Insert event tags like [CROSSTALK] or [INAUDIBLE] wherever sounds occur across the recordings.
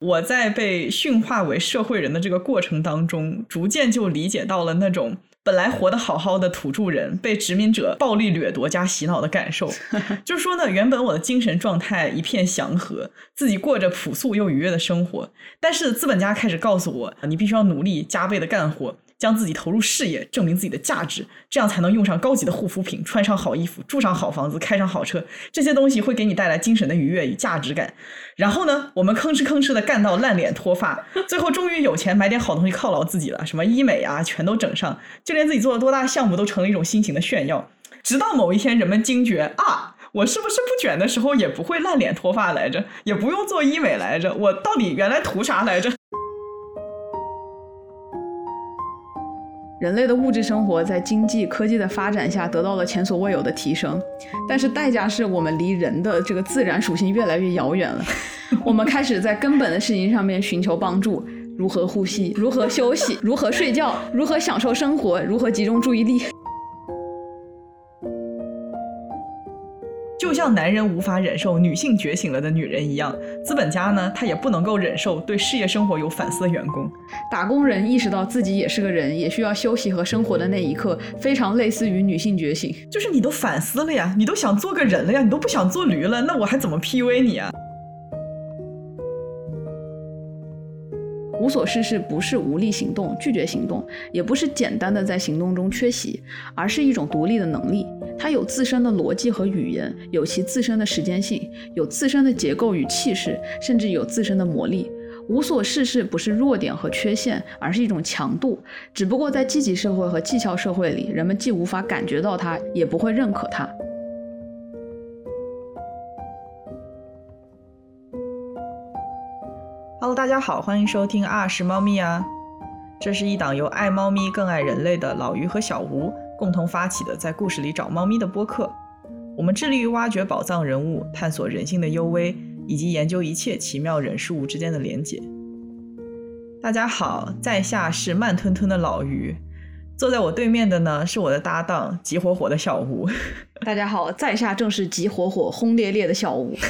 我在被驯化为社会人的这个过程当中，逐渐就理解到了那种本来活得好好的土著人被殖民者暴力掠夺加洗脑的感受。[LAUGHS] 就是说呢，原本我的精神状态一片祥和，自己过着朴素又愉悦的生活，但是资本家开始告诉我，你必须要努力加倍的干活。将自己投入事业，证明自己的价值，这样才能用上高级的护肤品，穿上好衣服，住上好房子，开上好车。这些东西会给你带来精神的愉悦与价值感。然后呢，我们吭哧吭哧的干到烂脸脱发，最后终于有钱买点好东西犒劳自己了，什么医美啊，全都整上，就连自己做了多大项目都成了一种新型的炫耀。直到某一天，人们惊觉啊，我是不是不卷的时候也不会烂脸脱发来着，也不用做医美来着，我到底原来图啥来着？人类的物质生活在经济科技的发展下得到了前所未有的提升，但是代价是我们离人的这个自然属性越来越遥远了。我们开始在根本的事情上面寻求帮助：如何呼吸，如何休息，如何睡觉，如何享受生活，如何集中注意力。就像男人无法忍受女性觉醒了的女人一样，资本家呢，他也不能够忍受对事业生活有反思的员工。打工人意识到自己也是个人，也需要休息和生活的那一刻，非常类似于女性觉醒。就是你都反思了呀，你都想做个人了呀，你都不想做驴了，那我还怎么 PUA 你啊？无所事事不是无力行动、拒绝行动，也不是简单的在行动中缺席，而是一种独立的能力。它有自身的逻辑和语言，有其自身的时间性，有自身的结构与气势，甚至有自身的魔力。无所事事不是弱点和缺陷，而是一种强度。只不过在积极社会和绩效社会里，人们既无法感觉到它，也不会认可它。Hello，大家好，欢迎收听啊是猫咪啊，这是一档由爱猫咪更爱人类的老于和小吴共同发起的，在故事里找猫咪的播客。我们致力于挖掘宝藏人物，探索人性的幽微，以及研究一切奇妙人事物之间的连结。大家好，在下是慢吞吞的老于，坐在我对面的呢是我的搭档急火火的小吴。大家好，在下正是急火火、轰烈烈的小吴。[LAUGHS]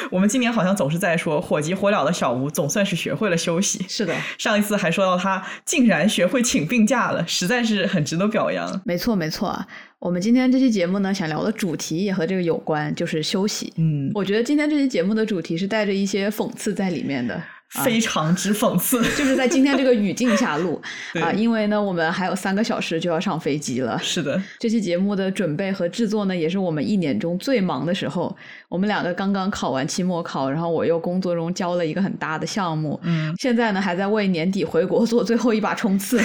[LAUGHS] 我们今年好像总是在说火急火燎的小吴总算是学会了休息。是的，上一次还说到他竟然学会请病假了，实在是很值得表扬。没错，没错。我们今天这期节目呢，想聊的主题也和这个有关，就是休息。嗯，我觉得今天这期节目的主题是带着一些讽刺在里面的。非常之讽刺，[LAUGHS] 就是在今天这个语境下录 [LAUGHS] 啊，因为呢，我们还有三个小时就要上飞机了。是的，这期节目的准备和制作呢，也是我们一年中最忙的时候。我们两个刚刚考完期末考，然后我又工作中交了一个很大的项目，嗯，现在呢还在为年底回国做最后一把冲刺。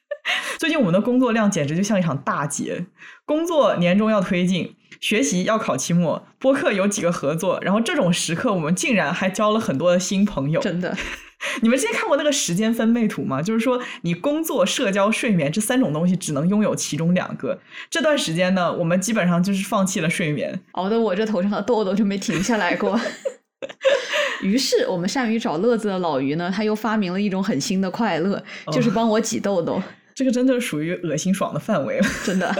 [LAUGHS] 最近我们的工作量简直就像一场大劫，工作年终要推进。学习要考期末，播客有几个合作，然后这种时刻我们竟然还交了很多的新朋友。真的，[LAUGHS] 你们之前看过那个时间分配图吗？就是说你工作、社交、睡眠这三种东西只能拥有其中两个。这段时间呢，我们基本上就是放弃了睡眠，熬得我这头上的痘痘就没停下来过。[LAUGHS] 于是，我们善于找乐子的老于呢，他又发明了一种很新的快乐，就是帮我挤痘痘。这个真的属于恶心爽的范围了，真的。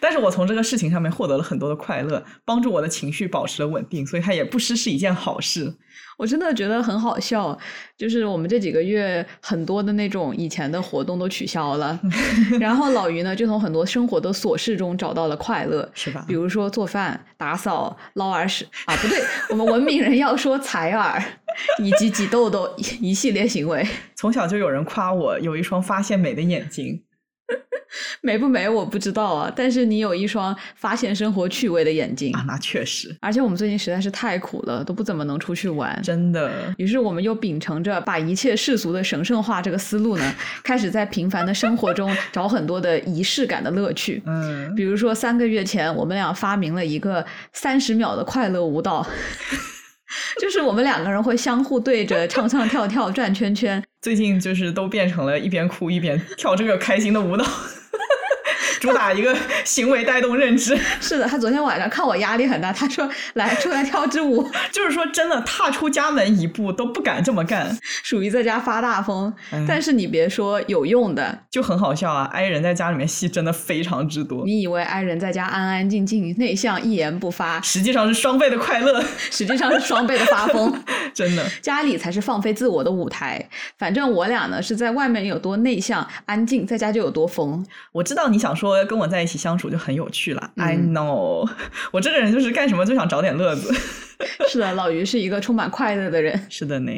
但是我从这个事情上面获得了很多的快乐，帮助我的情绪保持了稳定，所以它也不失是一件好事。我真的觉得很好笑，就是我们这几个月很多的那种以前的活动都取消了，[LAUGHS] 然后老于呢就从很多生活的琐事中找到了快乐，是吧？比如说做饭、打扫、捞耳屎啊，不对，[LAUGHS] 我们文明人要说采耳以及挤痘痘 [LAUGHS] 一系列行为。从小就有人夸我有一双发现美的眼睛。[LAUGHS] 美不美我不知道啊，但是你有一双发现生活趣味的眼睛啊，那确实。而且我们最近实在是太苦了，都不怎么能出去玩，真的。于是我们又秉承着把一切世俗的神圣化这个思路呢，开始在平凡的生活中找很多的仪式感的乐趣。嗯，比如说三个月前，我们俩发明了一个三十秒的快乐舞蹈。[LAUGHS] 就是我们两个人会相互对着唱唱跳跳转圈圈，最近就是都变成了一边哭一边跳这个开心的舞蹈，主打一个行为带动认知。是的，他昨天晚上看我压力很大，他说来出来跳支舞，[LAUGHS] 就是说真的踏出家门一步都不敢这么干，属于在家发大疯。哎但是你别说有用的，就很好笑啊！i 人在家里面戏真的非常之多，你以为 i 人在家安安静静、内向、一言不发，实际上是双倍的快乐，实际上是双倍的发疯。[LAUGHS] 真的。家里才是放飞自我的舞台。反正我俩呢是在外面有多内向、安静，在家就有多疯。我知道你想说跟我在一起相处就很有趣了、嗯 i know，[LAUGHS] 我这个人就是干什么就想找点乐子。[LAUGHS] 是的，老于是一个充满快乐的人。是的呢。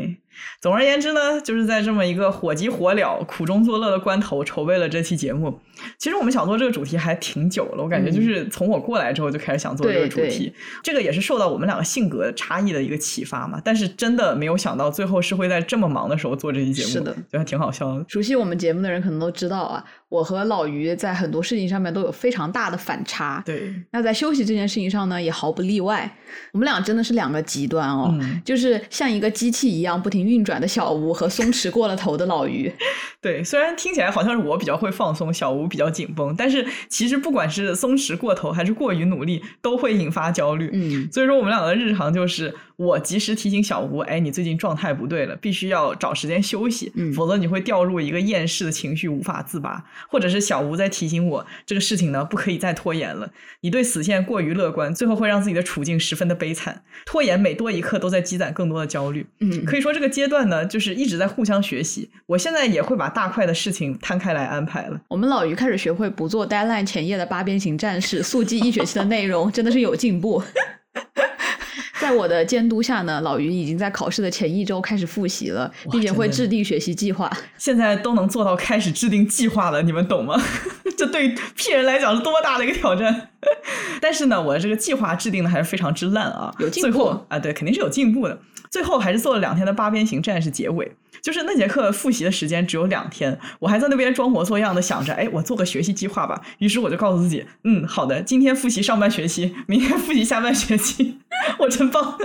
总而言之呢，就是在这么一个火急火燎、苦中作乐的关头，筹备了这期节目。其实我们想做这个主题还挺久了，我感觉就是从我过来之后就开始想做这个主题。嗯这个也是受到我们两个性格差异的一个启发嘛。但是真的没有想到，最后是会在这么忙的时候做这期节目，是的，觉得挺好笑的。熟悉我们节目的人可能都知道啊，我和老于在很多事情上面都有非常大的反差。对，那在休息这件事情上呢，也毫不例外。我们俩真的是两个极端哦，嗯就是像一个机器一样不停运转的小吴和松弛过了头的老于。[LAUGHS] 对，虽然听起来好像是我比较会放松，小吴比较紧绷，但是其实不管是松弛过头还是过于努力，都会引发焦虑。嗯，所以说，我们两个的日常就是我及时提醒小吴，哎，你最近状态不对了，必须要找时间休息，嗯否则你会掉入一个厌世的情绪，无法自拔。或者是小吴在提醒我，这个事情呢不可以再拖延了。你对死线过于乐观，最后会让自己的处境十分的悲惨。拖延每多一刻，都在积攒更多的焦虑。嗯可以说这个阶段呢，就是一直在互相学习。我现在也会把大块的事情摊开来安排了。我们老于开始学会不做 deadline 前夜的八边形战士，速记一学期的内容，真的是有进步。[LAUGHS] 在我的监督下呢，老于已经在考试的前一周开始复习了，并且会制定学习计划。现在都能做到开始制定计划了，你们懂吗？[LAUGHS] 这对于屁人来讲是多大的一个挑战。[LAUGHS] 但是呢，我这个计划制定的还是非常之烂啊，有进步最后啊，对，肯定是有进步的。最后还是做了两天的八边形战士结尾，就是那节课复习的时间只有两天，我还在那边装模作样的想着，哎，我做个学习计划吧。于是我就告诉自己，嗯，好的，今天复习上半学期，明天复习下半学期，[LAUGHS] 我真棒。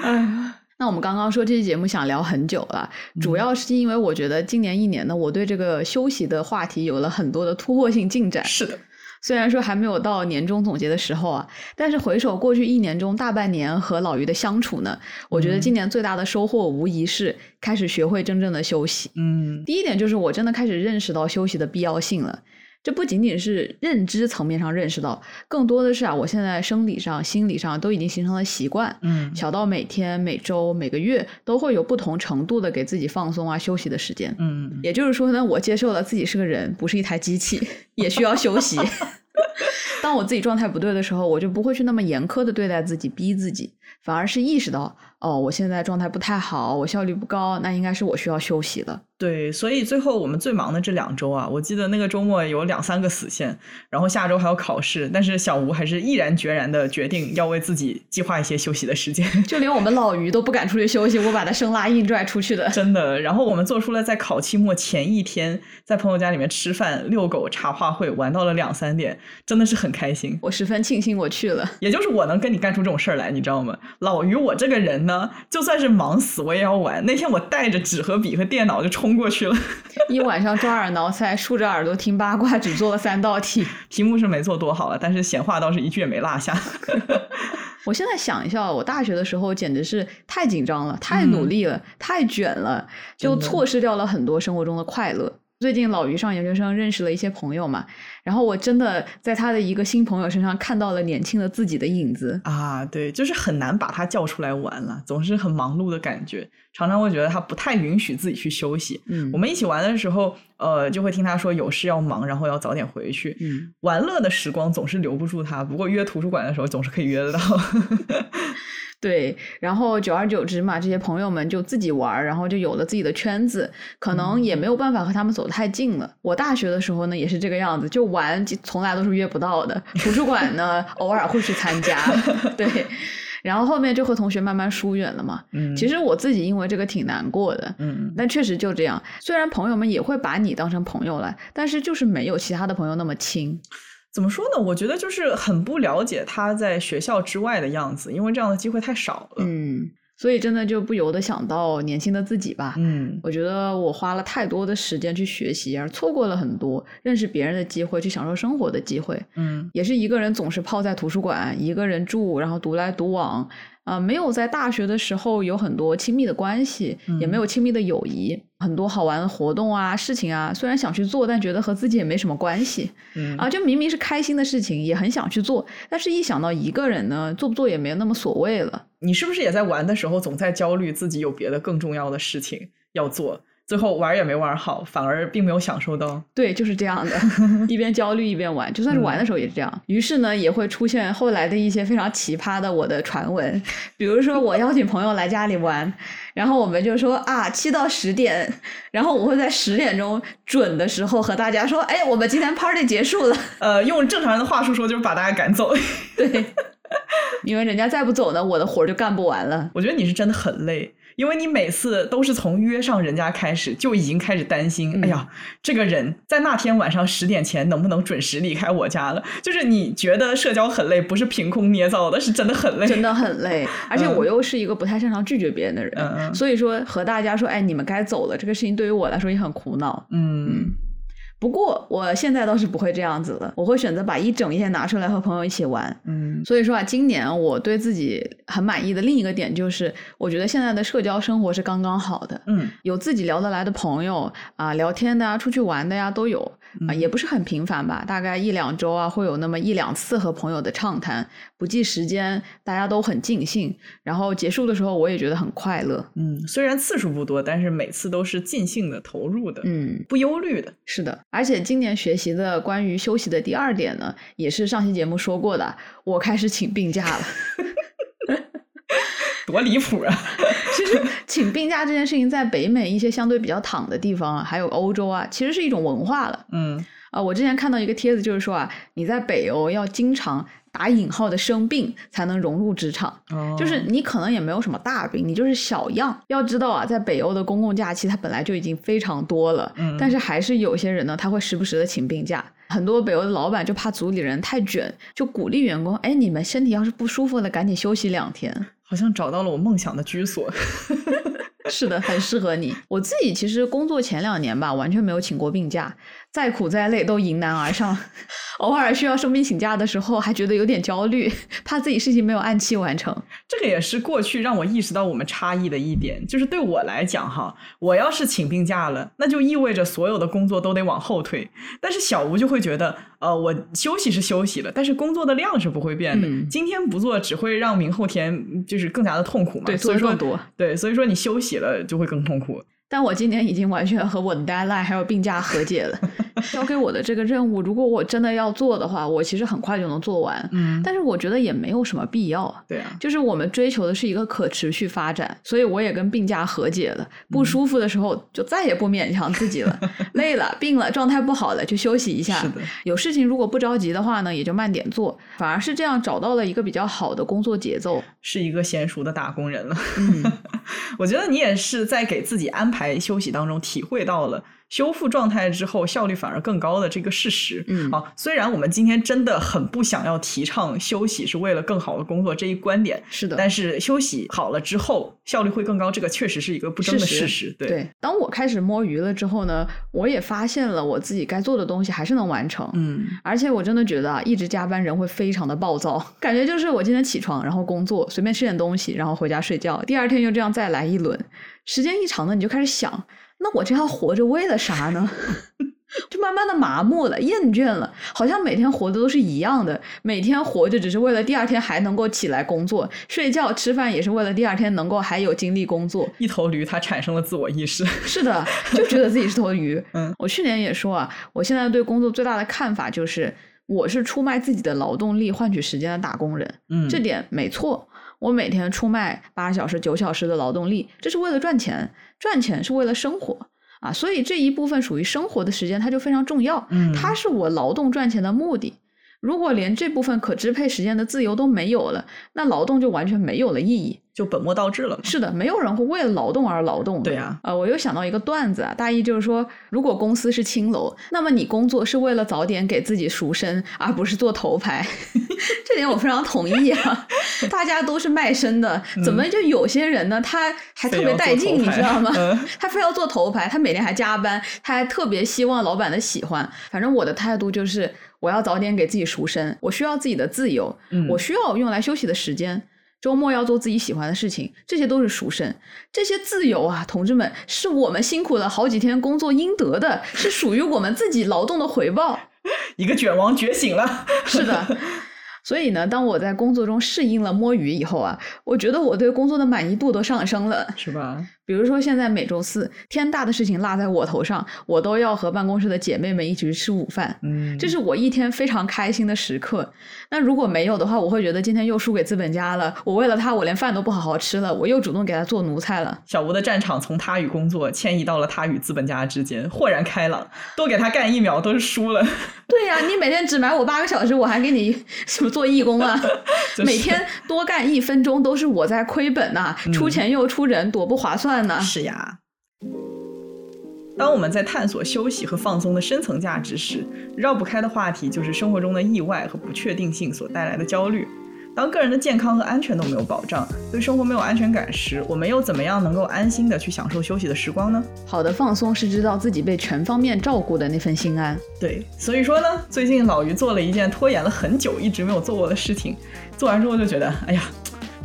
哎，那我们刚刚说这期节目想聊很久了，主要是因为我觉得今年一年呢，我对这个休息的话题有了很多的突破性进展。是的，虽然说还没有到年终总结的时候啊，但是回首过去一年中大半年和老于的相处呢，我觉得今年最大的收获无疑是开始学会真正的休息。嗯第一点就是我真的开始认识到休息的必要性了。这不仅仅是认知层面上认识到，更多的是啊，我现在生理上、心理上都已经形成了习惯。嗯小到每天、每周、每个月都会有不同程度的给自己放松啊、休息的时间。嗯，也就是说呢，我接受了自己是个人，不是一台机器，也需要休息。[LAUGHS] 当我自己状态不对的时候，我就不会去那么严苛的对待自己，逼自己，反而是意识到，哦，我现在状态不太好，我效率不高，那应该是我需要休息了。对，所以最后我们最忙的这两周啊，我记得那个周末有两三个死线，然后下周还有考试，但是小吴还是毅然决然的决定要为自己计划一些休息的时间，就连我们老于都不敢出去休息，我把他生拉硬拽出去的。[LAUGHS] 真的。然后我们做出了在考期末前一天在朋友家里面吃饭、遛狗、茶话会，玩到了两三点，真的是很开心。我十分庆幸我去了。也就是我能跟你干出这种事儿来，你知道吗？老于我这个人呢，就算是忙死我也要玩。那天我带着纸和笔和电脑就冲过去了，[LAUGHS] 一晚上抓耳挠腮，竖着耳朵听八卦，只做了三道题。题目是没做多好了，但是闲话倒是一句也没落下。[LAUGHS] 我现在想一下，我大学的时候简直是太紧张了，太努力了，太卷了，就错失掉了很多生活中的快乐。最近老于上研究生认识了一些朋友嘛，然后我真的在他的一个新朋友身上看到了年轻的自己的影子。啊，对，就是很难把他叫出来玩了，总是很忙碌的感觉，常常会觉得他不太允许自己去休息。嗯我们一起玩的时候，呃，就会听他说有事要忙，然后要早点回去。嗯，玩乐的时光总是留不住他，不过约图书馆的时候总是可以约得到。[LAUGHS] 对，然后久而久之嘛，这些朋友们就自己玩，然后就有了自己的圈子，可能也没有办法和他们走得太近了。我大学的时候呢，也是这个样子，就玩从来都是约不到的。图书馆呢，[LAUGHS] 偶尔会去参加，对。[LAUGHS] 然后后面就和同学慢慢疏远了嘛。嗯，其实我自己因为这个挺难过的，嗯，但确实就这样。虽然朋友们也会把你当成朋友来，但是就是没有其他的朋友那么亲。怎么说呢？我觉得就是很不了解他在学校之外的样子，因为这样的机会太少了。嗯，所以真的就不由得想到年轻的自己吧。嗯我觉得我花了太多的时间去学习，而错过了很多认识别人的机会，去享受生活的机会。嗯也是一个人总是泡在图书馆，一个人住，然后独来独往，啊、没有在大学的时候有很多亲密的关系，也没有亲密的友谊，很多好玩的活动啊、事情啊，虽然想去做，但觉得和自己也没什么关系嗯啊。就明明是开心的事情，也很想去做，但是一想到一个人呢，做不做也没有那么所谓了。你是不是也在玩的时候总在焦虑自己有别的更重要的事情要做，最后玩也没玩好，反而并没有享受到？对，就是这样的，[LAUGHS] 一边焦虑一边玩，就算是玩的时候也是这样。于是呢，也会出现后来的一些非常奇葩的我的传闻，比如说我邀请朋友来家里玩，然后我们就说啊七到十点，然后我会在十点钟准的时候和大家说，哎，我们今天 party 结束了。呃，用正常人的话术说，就是把大家赶走。对，[LAUGHS] 因为人家再不走呢，我的活儿就干不完了。我觉得你是真的很累，因为你每次都是从约上人家开始，就已经开始担心，嗯哎呀，这个人在那天晚上十点前能不能准时离开我家了？[LAUGHS] 就是你觉得社交很累，不是凭空捏造的，是真的很累。真的很累，而且嗯我又是一个不太擅长拒绝别人的人，所以说和大家说，哎，你们该走了，这个事情对于我来说也很苦恼。嗯不过我现在倒是不会这样子了，我会选择把一整夜拿出来和朋友一起玩。嗯所以说啊，今年我对自己很满意的另一个点就是，我觉得现在的社交生活是刚刚好的，嗯有自己聊得来的朋友啊，聊天的啊，出去玩的呀都有啊，嗯也不是很频繁吧，大概一两周啊会有那么一两次和朋友的畅谈，不计时间，大家都很尽兴，然后结束的时候我也觉得很快乐。嗯，虽然次数不多，但是每次都是尽兴的投入的，嗯，不忧虑的。是的，而且今年学习的关于休息的第二点呢，也是上期节目说过的，我开始请病假了。[LAUGHS] 多离谱啊！[LAUGHS] 其实请病假这件事情，在北美一些相对比较躺的地方啊，还有欧洲啊，其实是一种文化了。嗯啊、我之前看到一个帖子，就是说啊，你在北欧要经常打引号的生病，才能融入职场。哦就是你可能也没有什么大病，你就是小样。要知道啊，在北欧的公共假期它本来就已经非常多了，嗯但是还是有些人呢，他会时不时的请病假。很多北欧的老板就怕组里人太卷，就鼓励员工，哎，你们身体要是不舒服了，赶紧休息两天。好像找到了我梦想的居所。[LAUGHS] 是的，很适合你。我自己其实工作前两年吧，完全没有请过病假，再苦再累都迎难而上。[LAUGHS] 偶尔需要生病请假的时候，还觉得有点焦虑，[LAUGHS] 怕自己事情没有按期完成。这个也是过去让我意识到我们差异的一点，就是对我来讲哈，我要是请病假了，那就意味着所有的工作都得往后推。但是小吴就会觉得，呃，我休息是休息了，但是工作的量是不会变的。嗯今天不做，只会让明后天就是更加的痛苦嘛。对所以说。对，所以说你休息了就会更痛苦。但我今年已经完全和我的 deadline 还有病假和解了。[LAUGHS] 交给我的这个任务，如果我真的要做的话，我其实很快就能做完。嗯，但是我觉得也没有什么必要。对啊，就是我们追求的是一个可持续发展，所以我也跟病假和解了。不舒服的时候就再也不勉强自己了，累了、病了、状态不好了就休息一下是。的，有事情如果不着急的话呢，也就慢点做，反而是这样找到了一个比较好的工作节奏。是一个娴熟的打工人了。嗯，[LAUGHS] 我觉得你也是在给自己安排休息当中体会到了修复状态之后效率反而更高的这个事实。嗯啊，虽然我们今天真的很不想要提倡休息是为了更好的工作这一观点，是的。但是休息好了之后效率会更高，这个确实是一个不争的事实事实。对，对，当我开始摸鱼了之后呢，我也发现了我自己该做的东西还是能完成。嗯，而且我真的觉得啊，一直加班人会非常的暴躁，感觉就是我今天起床，然后工作，随便吃点东西，然后回家睡觉，第二天又这样再来一轮，时间一长呢，你就开始想，那我这样活着为了啥呢？[LAUGHS] 就慢慢的麻木了，厌倦了，好像每天活的都是一样的，每天活着只是为了第二天还能够起来工作，睡觉吃饭也是为了第二天能够还有精力工作。一头驴它产生了自我意识。是的，就觉得自己是头驴。[LAUGHS] 嗯，我去年也说啊，我现在对工作最大的看法就是，我是出卖自己的劳动力换取时间的打工人。嗯，这点没错。我每天出卖八小时、九小时的劳动力，这是为了赚钱，赚钱是为了生活啊，所以这一部分属于生活的时间，它就非常重要。嗯它是我劳动赚钱的目的。如果连这部分可支配时间的自由都没有了，那劳动就完全没有了意义。就本末倒置了。是的，没有人会为了劳动而劳动的。对啊呃，我又想到一个段子啊，大意就是说，如果公司是青楼，那么你工作是为了早点给自己赎身，而不是做头牌。[LAUGHS] 这点我非常同意啊！[LAUGHS] 大家都是卖身的，怎么就有些人呢？他还特别带劲，你知道吗？嗯 [LAUGHS] 他非要做头牌，他每天还加班，他还特别希望老板的喜欢。反正我的态度就是，我要早点给自己赎身，我需要自己的自由，嗯我需要用来休息的时间。周末要做自己喜欢的事情，这些都是赎身。这些自由啊，同志们，是我们辛苦了好几天工作应得的，是属于我们自己劳动的回报。[LAUGHS] 一个卷王觉醒了，是的。所以呢，当我在工作中适应了摸鱼以后啊，我觉得我对工作的满意度都上升了，是吧？比如说现在每周四，天大的事情落在我头上，我都要和办公室的姐妹们一起去吃午饭，嗯，这是我一天非常开心的时刻。那如果没有的话，我会觉得今天又输给资本家了。我为了他，我连饭都不好好吃了，我又主动给他做奴才了。小吴的战场从他与工作迁移到了他与资本家之间，豁然开朗。多给他干一秒都是输了。[LAUGHS] 对呀，你每天只买我八个小时，我还给你什么做义工啊？每天多干一分钟都是我在亏本呐，出钱又出人，多不划算呢。是呀。当我们在探索休息和放松的深层价值时，绕不开的话题就是生活中的意外和不确定性所带来的焦虑。当个人的健康和安全都没有保障，对生活没有安全感时，我们又怎么样能够安心的去享受休息的时光呢？好的放松是知道自己被全方面照顾的那份心安。对，所以说呢，最近老于做了一件拖延了很久一直没有做过的事情，做完之后就觉得，哎呀。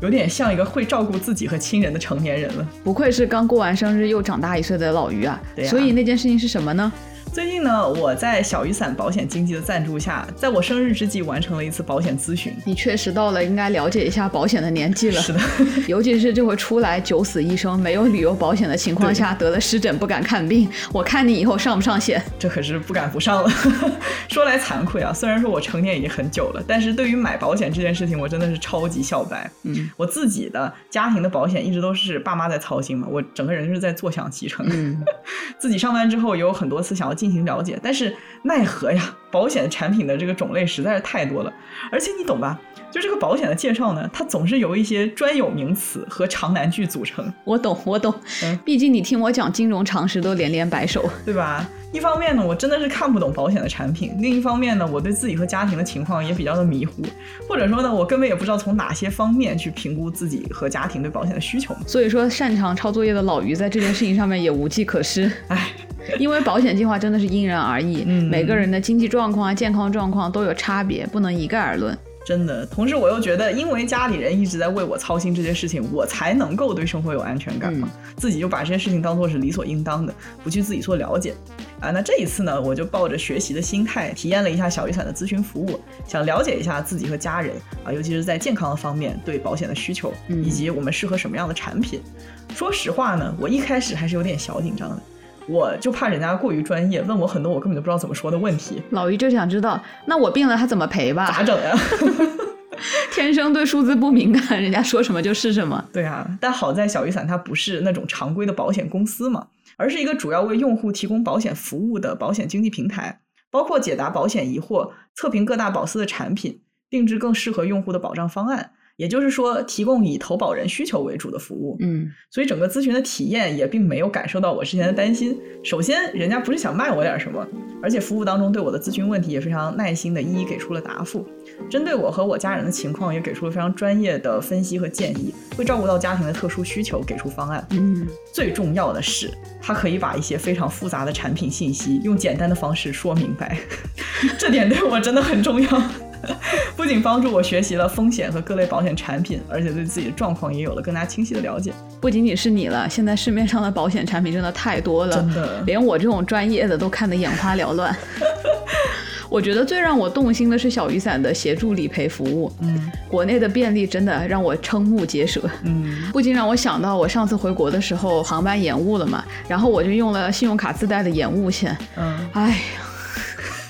有点像一个会照顾自己和亲人的成年人了，不愧是刚过完生日又长大一岁的老于啊！所以那件事情是什么呢？最近呢，我在小雨伞保险经纪的赞助下，在我生日之际完成了一次保险咨询。你确实到了应该了解一下保险的年纪了。是的，[LAUGHS] 尤其是这回出来九死一生、没有旅游保险的情况下，得了湿疹不敢看病，我看你以后上不上险？这可是不敢不上了。[LAUGHS] 说来惭愧啊，虽然说我成年已经很久了，但是对于买保险这件事情，我真的是超级小白。嗯，我自己的家庭的保险一直都是爸妈在操心嘛，我整个人是在坐享其成。嗯，[LAUGHS] 自己上班之后也有很多次想要进。进行了解，但是奈何呀，保险产品的这个种类实在是太多了，而且你懂吧？就这个保险的介绍呢，它总是由一些专有名词和长难句组成。我懂，我懂。嗯，毕竟你听我讲金融常识都连连摆手，对吧？一方面呢，我真的是看不懂保险的产品；另一方面呢，我对自己和家庭的情况也比较的迷糊，或者说呢，我根本也不知道从哪些方面去评估自己和家庭对保险的需求。所以说，擅长抄作业的老于在这件事情上面也无计可施。唉。因为保险计划真的是因人而异，嗯，每个人的经济状况啊、健康状况都有差别，不能一概而论。真的，同时我又觉得，因为家里人一直在为我操心这些事情，我才能够对生活有安全感嘛。自己就把这些事情当做是理所应当的，不去自己做了解啊。那这一次呢，我就抱着学习的心态，体验了一下小雨伞的咨询服务，想了解一下自己和家人啊，尤其是在健康的方面对保险的需求，以及我们适合什么样的产品。说实话呢，我一开始还是有点小紧张的。我就怕人家过于专业，问我很多我根本就不知道怎么说的问题。老于就想知道，那我病了他怎么赔吧？咋整呀？[LAUGHS] 天生对数字不敏感，人家说什么就是什么。对啊，但好在小雨伞它不是那种常规的保险公司嘛，而是一个主要为用户提供保险服务的保险经纪平台，包括解答保险疑惑、测评各大保司的产品、定制更适合用户的保障方案。也就是说，提供以投保人需求为主的服务，嗯，所以整个咨询的体验也并没有感受到我之前的担心。首先，人家不是想卖我点什么，而且服务当中对我的咨询问题也非常耐心的一一给出了答复，针对我和我家人的情况也给出了非常专业的分析和建议，会照顾到家庭的特殊需求，给出方案。嗯，最重要的是，他可以把一些非常复杂的产品信息用简单的方式说明白，[LAUGHS] 这点对我真的很重要。[LAUGHS] 不仅帮助我学习了风险和各类保险产品，而且对自己的状况也有了更加清晰的了解。不仅仅是你了，现在市面上的保险产品真的太多了，真的，连我这种专业的都看得眼花缭乱。[LAUGHS] 我觉得最让我动心的是小雨伞的协助理赔服务，嗯，国内的便利真的让我瞠目结舌，嗯，不禁让我想到我上次回国的时候航班延误了嘛，然后我就用了信用卡自带的延误险，嗯，哎呀。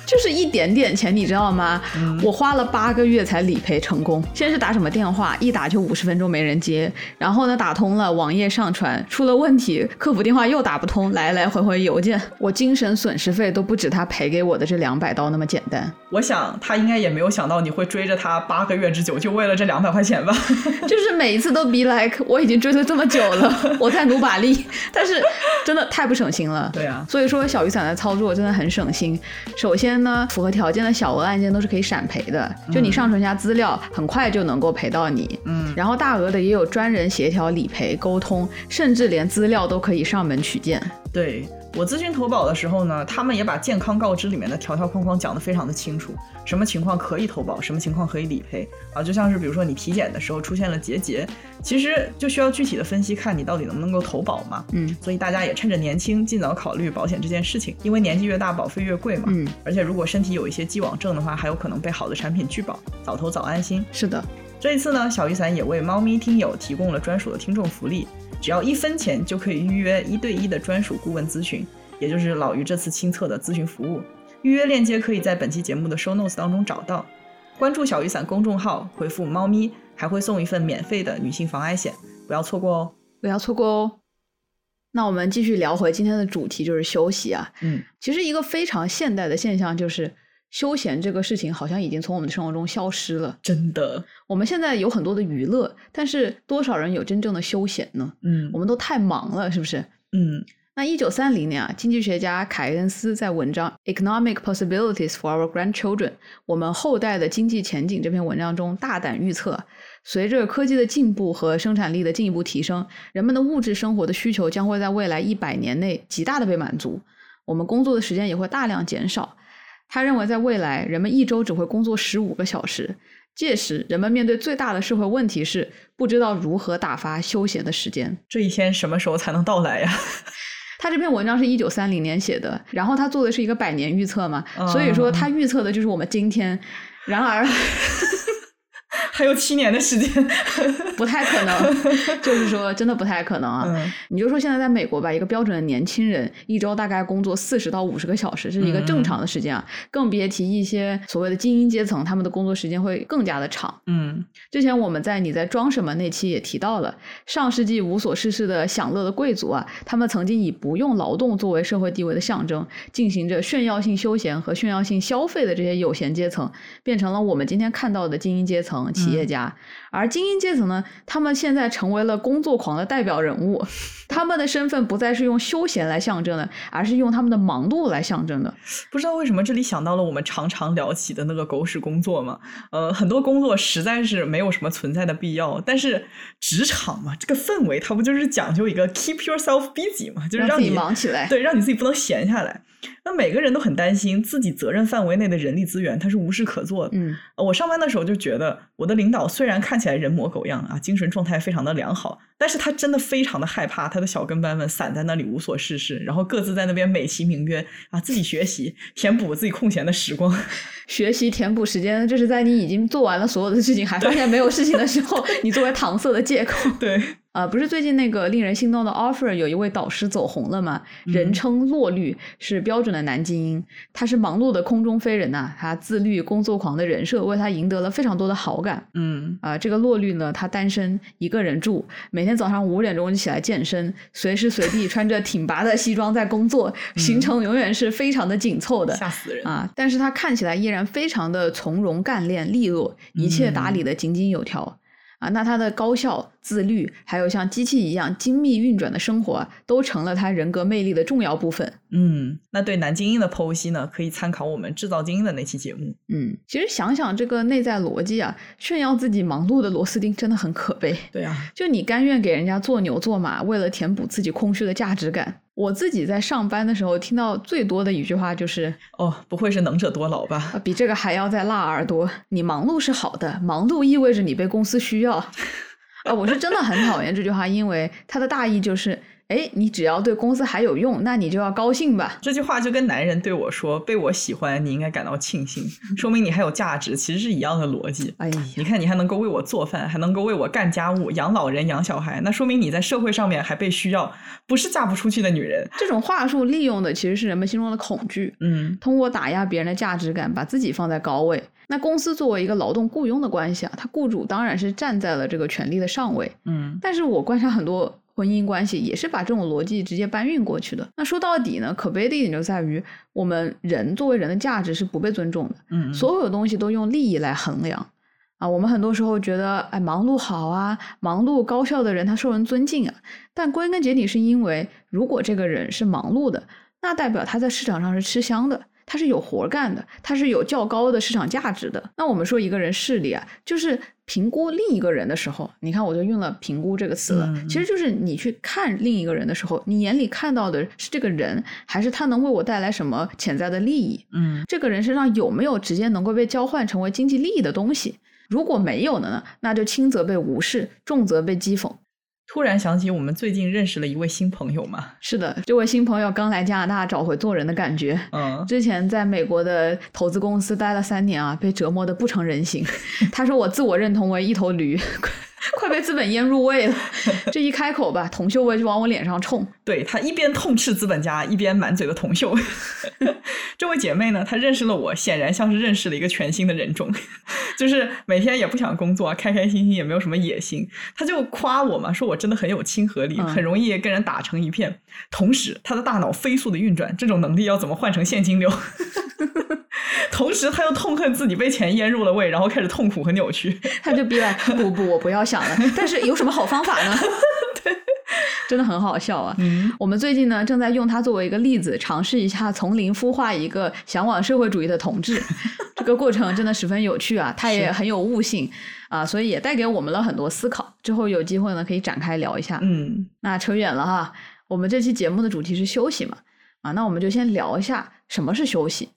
就是一点点钱，你知道吗？我花了八个月才理赔成功。先是打什么电话，一打就五十分钟没人接，然后呢打通了，网页上传出了问题，客服电话又打不通，来来回回邮件，我精神损失费都不止他赔给我的这两百刀那么简单。我想他应该也没有想到你会追着他八个月之久，就为了这两百块钱吧？[LAUGHS] 就是每一次都 be like，我已经追了这么久了，[LAUGHS] 我在努把力，但是真的太不省心了。对啊，所以说小雨伞的操作真的很省心。首先。呢，符合条件的小额案件都是可以闪赔的，就你上传一下资料，很快就能够赔到你。嗯，然后大额的也有专人协调理赔沟通，甚至连资料都可以上门取件。对。我咨询投保的时候呢，他们也把健康告知里面的条条框框讲得非常的清楚，什么情况可以投保，什么情况可以理赔啊，就像是比如说你体检的时候出现了结节，其实就需要具体的分析，看你到底能不能够投保嘛。嗯，所以大家也趁着年轻，尽早考虑保险这件事情，因为年纪越大，保费越贵嘛。嗯，而且如果身体有一些既往症的话，还有可能被好的产品拒保，早投早安心。是的，这一次呢，小雨伞也为猫咪听友提供了专属的听众福利，只要一分钱就可以预约一对一的专属顾问咨询，也就是老于这次亲测的咨询服务。预约链接可以在本期节目的 show notes 当中找到。关注小雨伞公众号，回复“猫咪”，还会送一份免费的女性防癌险，不要错过哦。不要错过哦。那我们继续聊回今天的主题，就是休息啊。嗯，其实一个非常现代的现象就是，休闲这个事情好像已经从我们的生活中消失了。真的，我们现在有很多的娱乐，但是多少人有真正的休闲呢？嗯我们都太忙了，是不是？嗯那一九三零年啊，经济学家凯恩斯在文章《Economic Possibilities for Our Grandchildren》我们后代的经济前景这篇文章中大胆预测，随着科技的进步和生产力的进一步提升，人们的物质生活的需求将会在未来一百年内极大的被满足，我们工作的时间也会大量减少。他认为，在未来，人们一周只会工作十五个小时，届时人们面对最大的社会问题是不知道如何打发休闲的时间。这一天什么时候才能到来呀？[LAUGHS] 他这篇文章是一九三零年写的，然后他做的是一个百年预测嘛，哦所以说他预测的就是我们今天。然而 [LAUGHS] 还有七年的时间。[LAUGHS] 不太可能，就是说真的不太可能啊！嗯你就说现在在美国吧，一个标准的年轻人一周大概工作四十到五十个小时，这是一个正常的时间啊，更别提一些所谓的精英阶层，他们的工作时间会更加的长。嗯之前我们在你在装什么那期也提到了，上世纪无所事事的享乐的贵族啊，他们曾经以不用劳动作为社会地位的象征，进行着炫耀性休闲和炫耀性消费的这些有闲阶层，变成了我们今天看到的精英阶层企业家。而精英阶层呢，他们现在成为了工作狂的代表人物，[LAUGHS] 他们的身份不再是用休闲来象征的，而是用他们的忙碌来象征的。不知道为什么这里想到了我们常常聊起的那个狗屎工作嘛？呃，很多工作实在是没有什么存在的必要，但是职场嘛，这个氛围它不就是讲究一个 keep yourself busy 嘛，就是让你忙起来。对，让你自己不能闲下来。那每个人都很担心自己责任范围内的人力资源他是无事可做的。嗯，呃我上班的时候就觉得，我的领导虽然看起来人模狗样啊，精神状态非常的良好，但是他真的非常的害怕他的小跟班们散在那里无所事事，然后各自在那边美其名曰啊自己学习，填补自己空闲的时光。[LAUGHS] 学习填补时间，就是在你已经做完了所有的事情，还发现没有事情的时候，[LAUGHS] 你作为搪塞的借口。对，啊、不是最近那个令人心动的 offer 有一位导师走红了吗？嗯人称洛绿，是标准的男精英，他是忙碌的空中飞人呐、他自律、工作狂的人设为他赢得了非常多的好感。嗯啊、这个洛绿呢，他单身，一个人住，每天早上五点钟就起来健身，随时随地穿着挺拔的西装在工作，[LAUGHS] 行程永远是非常的紧凑的。吓死人。啊，但是他看起来依然非常的从容干练、利落，一切打理的井井有条。啊，那他的高效、自律，还有像机器一样精密运转的生活啊，都成了他人格魅力的重要部分。嗯，那对男精英的剖析呢，可以参考我们制造精英的那期节目。嗯，其实想想这个内在逻辑啊，炫耀自己忙碌的螺丝钉真的很可悲。对啊，就你甘愿给人家做牛做马，为了填补自己空虚的价值感。我自己在上班的时候听到最多的一句话就是哦，不会是能者多劳吧？啊，比这个还要再辣耳朵。你忙碌是好的，忙碌意味着你被公司需要。[LAUGHS] 啊，我是真的很讨厌这句话，因为它的大意就是，哎，你只要对公司还有用，那你就要高兴吧。这句话就跟男人对我说被我喜欢，你应该感到庆幸，[LAUGHS] 说明你还有价值，其实是一样的逻辑。哎呀，你看，你还能够为我做饭，还能够为我干家务、养老人、养小孩，那说明你在社会上面还被需要，不是嫁不出去的女人。这种话术利用的其实是人们心中的恐惧，嗯通过打压别人的价值感，把自己放在高位。那公司作为一个劳动雇佣的关系啊，他雇主当然是站在了这个权力的上位。嗯但是我观察很多婚姻关系也是把这种逻辑直接搬运过去的。那说到底呢，可悲的一点就在于，我们人作为人的价值是不被尊重的，嗯，所有东西都用利益来衡量。啊，我们很多时候觉得，哎，忙碌好啊，忙碌高效的人他受人尊敬啊。但归根结底是因为，如果这个人是忙碌的，那代表他在市场上是吃香的，他是有活干的，他是有较高的市场价值的。那我们说一个人势力啊，就是评估另一个人的时候，你看我就用了“评估”这个词了，其实就是你去看另一个人的时候，你眼里看到的是这个人，还是他能为我带来什么潜在的利益？嗯，这个人身上有没有直接能够被交换成为经济利益的东西？如果没有的呢，那就轻则被无视，重则被讥讽。突然想起我们最近认识了一位新朋友嘛？是的，这位新朋友刚来加拿大找回做人的感觉。嗯，之前在美国的投资公司待了三年啊，被折磨的不成人形。[LAUGHS] 他说我自我认同为一头驴。[LAUGHS] [LAUGHS] 快被资本淹入味了，这一开口吧，铜锈味就往我脸上冲。对他一边痛斥资本家，一边满嘴的铜锈。[LAUGHS] 这位姐妹呢，她认识了我，显然像是认识了一个全新的人种，[LAUGHS] 就是每天也不想工作，开开心心，也没有什么野心。她就夸我嘛，说我真的很有亲和力，很容易跟人打成一片。同时，她的大脑飞速的运转，这种能力要怎么换成现金流？同时，他又痛恨自己被钱腌入了胃，然后开始痛苦和扭曲。他就逼来不不，我不要想了。但是有什么好方法呢？[LAUGHS] 对，真的很好笑啊。嗯，我们最近呢正在用它作为一个例子，尝试一下从零孵化一个向往社会主义的同志。[LAUGHS] 这个过程真的十分有趣啊，它也很有悟性啊，所以也带给我们了很多思考。之后有机会呢可以展开聊一下。嗯，那扯远了哈。我们这期节目的主题是休息嘛？啊，那我们就先聊一下什么是休息。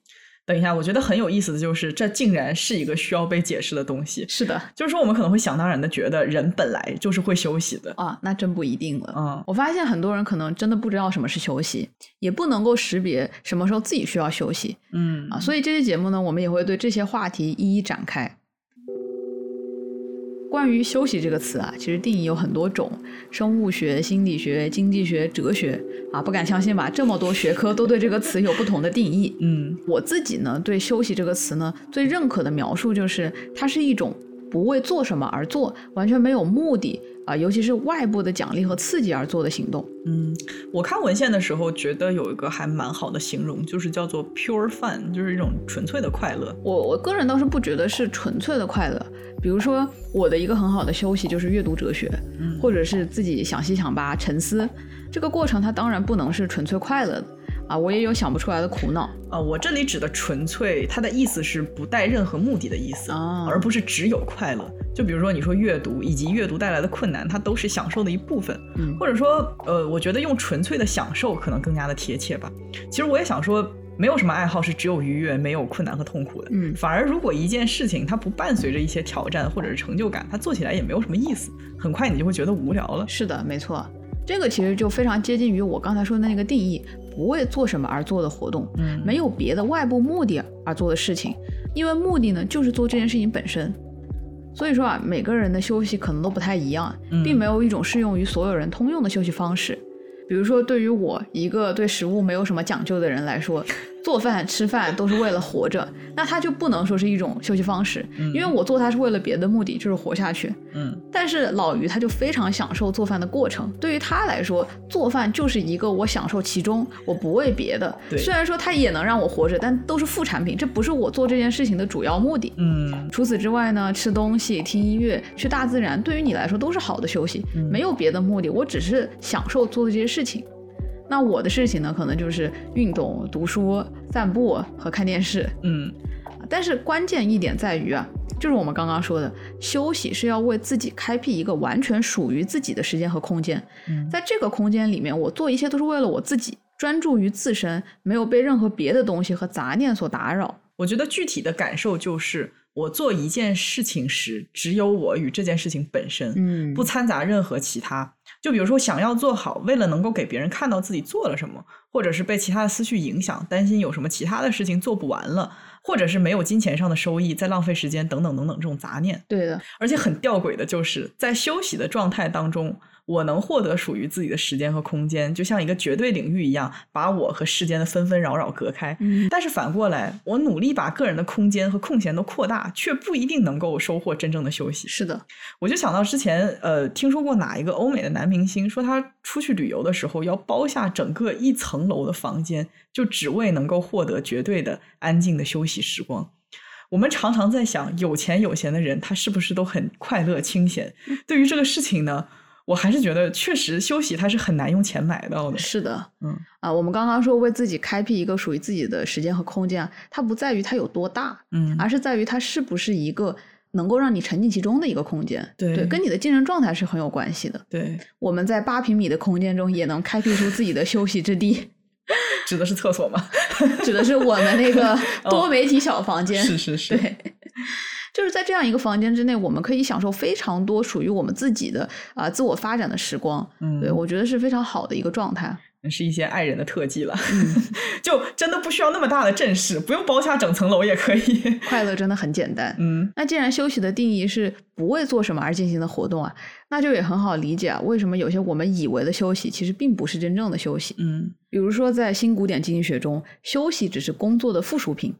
等一下，我觉得很有意思的就是，这竟然是一个需要被解释的东西。是的，就是说我们可能会想当然的觉得人本来就是会休息的啊，那真不一定了。嗯，我发现很多人可能真的不知道什么是休息，也不能够识别什么时候自己需要休息。嗯啊，所以这期节目呢，我们也会对这些话题一一展开。关于休息这个词啊，其实定义有很多种，生物学、心理学、经济学、哲学啊，不敢相信吧？这么多学科都对这个词有不同的定义。嗯，我自己呢，对休息这个词呢，最认可的描述就是，它是一种不为做什么而做，完全没有目的。啊，尤其是外部的奖励和刺激而做的行动。嗯，我看文献的时候觉得有一个还蛮好的形容，就是叫做 pure fun，就是一种纯粹的快乐。我我个人倒是不觉得是纯粹的快乐。比如说，我的一个很好的休息就是阅读哲学，或者是自己想西想八沉思。这个过程它当然不能是纯粹快乐的。啊，我也有想不出来的苦恼啊！我这里指的纯粹，它的意思是不带任何目的的意思，而不是只有快乐。就比如说你说阅读以及阅读带来的困难，它都是享受的一部分。嗯，或者说，呃，我觉得用纯粹的享受可能更加的贴切吧。其实我也想说，没有什么爱好是只有愉悦没有困难和痛苦的。嗯，反而如果一件事情它不伴随着一些挑战或者是成就感，它做起来也没有什么意思，很快你就会觉得无聊了。是的，没错。这个其实就非常接近于我刚才说的那个定义：不为做什么而做的活动，嗯，没有别的外部目的而做的事情，因为目的呢就是做这件事情本身。所以说啊，每个人的休息可能都不太一样，并没有一种适用于所有人通用的休息方式。比如说，对于我一个对食物没有什么讲究的人来说。做饭吃饭都是为了活着，那他就不能说是一种休息方式，因为我做它是为了别的目的，就是活下去。嗯，但是老于他就非常享受做饭的过程，对于他来说，做饭就是一个我享受其中，我不为别的。虽然说它也能让我活着，但都是副产品，这不是我做这件事情的主要目的。嗯，除此之外呢，吃东西、听音乐、去大自然，对于你来说都是好的休息，没有别的目的，我只是享受做的这些事情。那我的事情呢，可能就是运动、读书、散步和看电视。嗯，但是关键一点在于啊，就是我们刚刚说的，休息是要为自己开辟一个完全属于自己的时间和空间。嗯，在这个空间里面，我做一切都是为了我自己，专注于自身，没有被任何别的东西和杂念所打扰。我觉得具体的感受就是，我做一件事情时，只有我与这件事情本身，嗯，不掺杂任何其他。就比如说，想要做好，为了能够给别人看到自己做了什么，或者是被其他的思绪影响，担心有什么其他的事情做不完了，或者是没有金钱上的收益，在浪费时间等等等等这种杂念。对的，而且很吊诡的就是在休息的状态当中。我能获得属于自己的时间和空间，就像一个绝对领域一样，把我和世间的纷纷扰扰隔开。但是反过来，我努力把个人的空间和空闲都扩大，却不一定能够收获真正的休息。是的，我就想到之前呃，听说过哪一个欧美的男明星说，他出去旅游的时候要包下整个一层楼的房间，就只为能够获得绝对的安静的休息时光。我们常常在想，有钱有闲的人，他是不是都很快乐清闲？对于这个事情呢？我还是觉得确实休息它是很难用钱买到的。是的，嗯啊，我们刚刚说为自己开辟一个属于自己的时间和空间啊，它不在于它有多大，嗯而是在于它是不是一个能够让你沉浸其中的一个空间。对跟你的精神状态是很有关系的。对，我们在八平米的空间中也能开辟出自己的休息之地，[LAUGHS] 指的是厕所吗？指的是我们那个 [LAUGHS] 多媒体小房间。哦是是是，对，就是在这样一个房间之内，我们可以享受非常多属于我们自己的啊、自我发展的时光。嗯，对我觉得是非常好的一个状态。是一些爱人的特技了，嗯 [LAUGHS] 就真的不需要那么大的阵势，不用包下整层楼也可以。[LAUGHS] 快乐真的很简单。嗯那既然休息的定义是不为做什么而进行的活动啊，那就也很好理解啊，为什么有些我们以为的休息，其实并不是真正的休息。嗯比如说，在新古典经济学中，休息只是工作的附属品。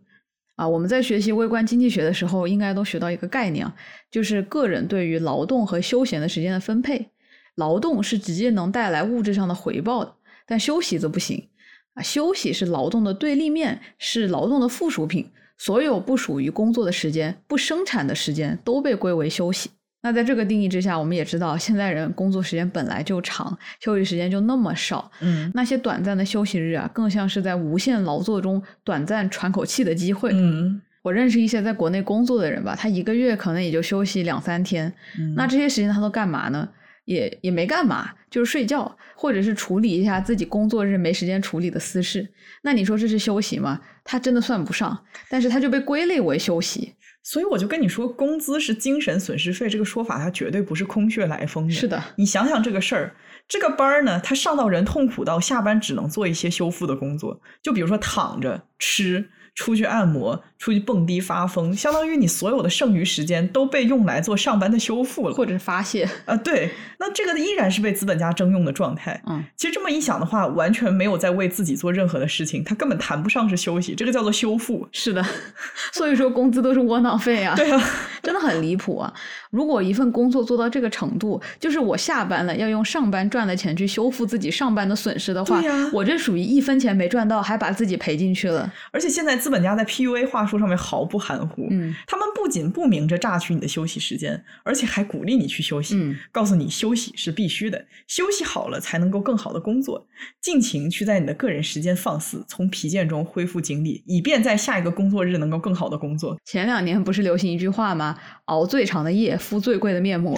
啊，我们在学习微观经济学的时候，应该都学到一个概念啊，就是个人对于劳动和休闲的时间的分配。劳动是直接能带来物质上的回报的，但休息则不行。啊，休息是劳动的对立面，是劳动的附属品。所有不属于工作的时间、不生产的时间都被归为休息。那在这个定义之下，我们也知道，现在人工作时间本来就长，休息时间就那么少，嗯那些短暂的休息日啊，更像是在无限劳作中短暂喘口气的机会。嗯我认识一些在国内工作的人吧，他一个月可能也就休息两三天，嗯，那这些时间他都干嘛呢？也也没干嘛，就是睡觉，或者是处理一下自己工作日没时间处理的私事。那你说这是休息吗？他真的算不上，但是他就被归类为休息。所以我就跟你说，工资是精神损失费这个说法，它绝对不是空穴来风的。是的，你想想这个事儿，这个班儿呢，他上到人痛苦到下班只能做一些修复的工作，就比如说躺着吃。出去按摩，出去蹦迪发疯，相当于你所有的剩余时间都被用来做上班的修复了，或者是发泄。啊，对，那这个依然是被资本家征用的状态。嗯，其实这么一想的话，完全没有在为自己做任何的事情，他根本谈不上是休息，这个叫做修复。是的，[LAUGHS] 所以说工资都是窝囊费啊。对啊，[LAUGHS] 真的很离谱啊！如果一份工作做到这个程度，就是我下班了要用上班赚的钱去修复自己上班的损失的话，我这属于一分钱没赚到，还把自己赔进去了。而且现在资本家在 PUA 话术上面毫不含糊，嗯他们不仅不明着榨取你的休息时间，而且还鼓励你去休息，嗯告诉你休息是必须的，休息好了才能够更好的工作，尽情去在你的个人时间放肆，从疲倦中恢复精力，以便在下一个工作日能够更好的工作。前两年不是流行一句话吗？熬最长的夜，敷最贵的面膜。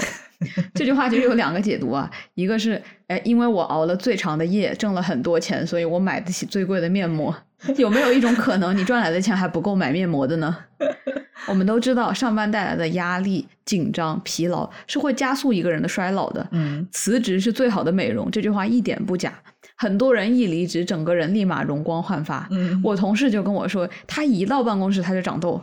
[LAUGHS] 这句话其实有两个解读啊，一个是，哎，因为我熬了最长的夜，挣了很多钱，所以我买得起最贵的面膜。[LAUGHS] 有没有一种可能，你赚来的钱还不够买面膜的呢？[LAUGHS] 我们都知道，上班带来的压力、紧张、疲劳是会加速一个人的衰老的。嗯，辞职是最好的美容，这句话一点不假。很多人一离职，整个人立马容光焕发。嗯我同事就跟我说，他一到办公室他就长痘，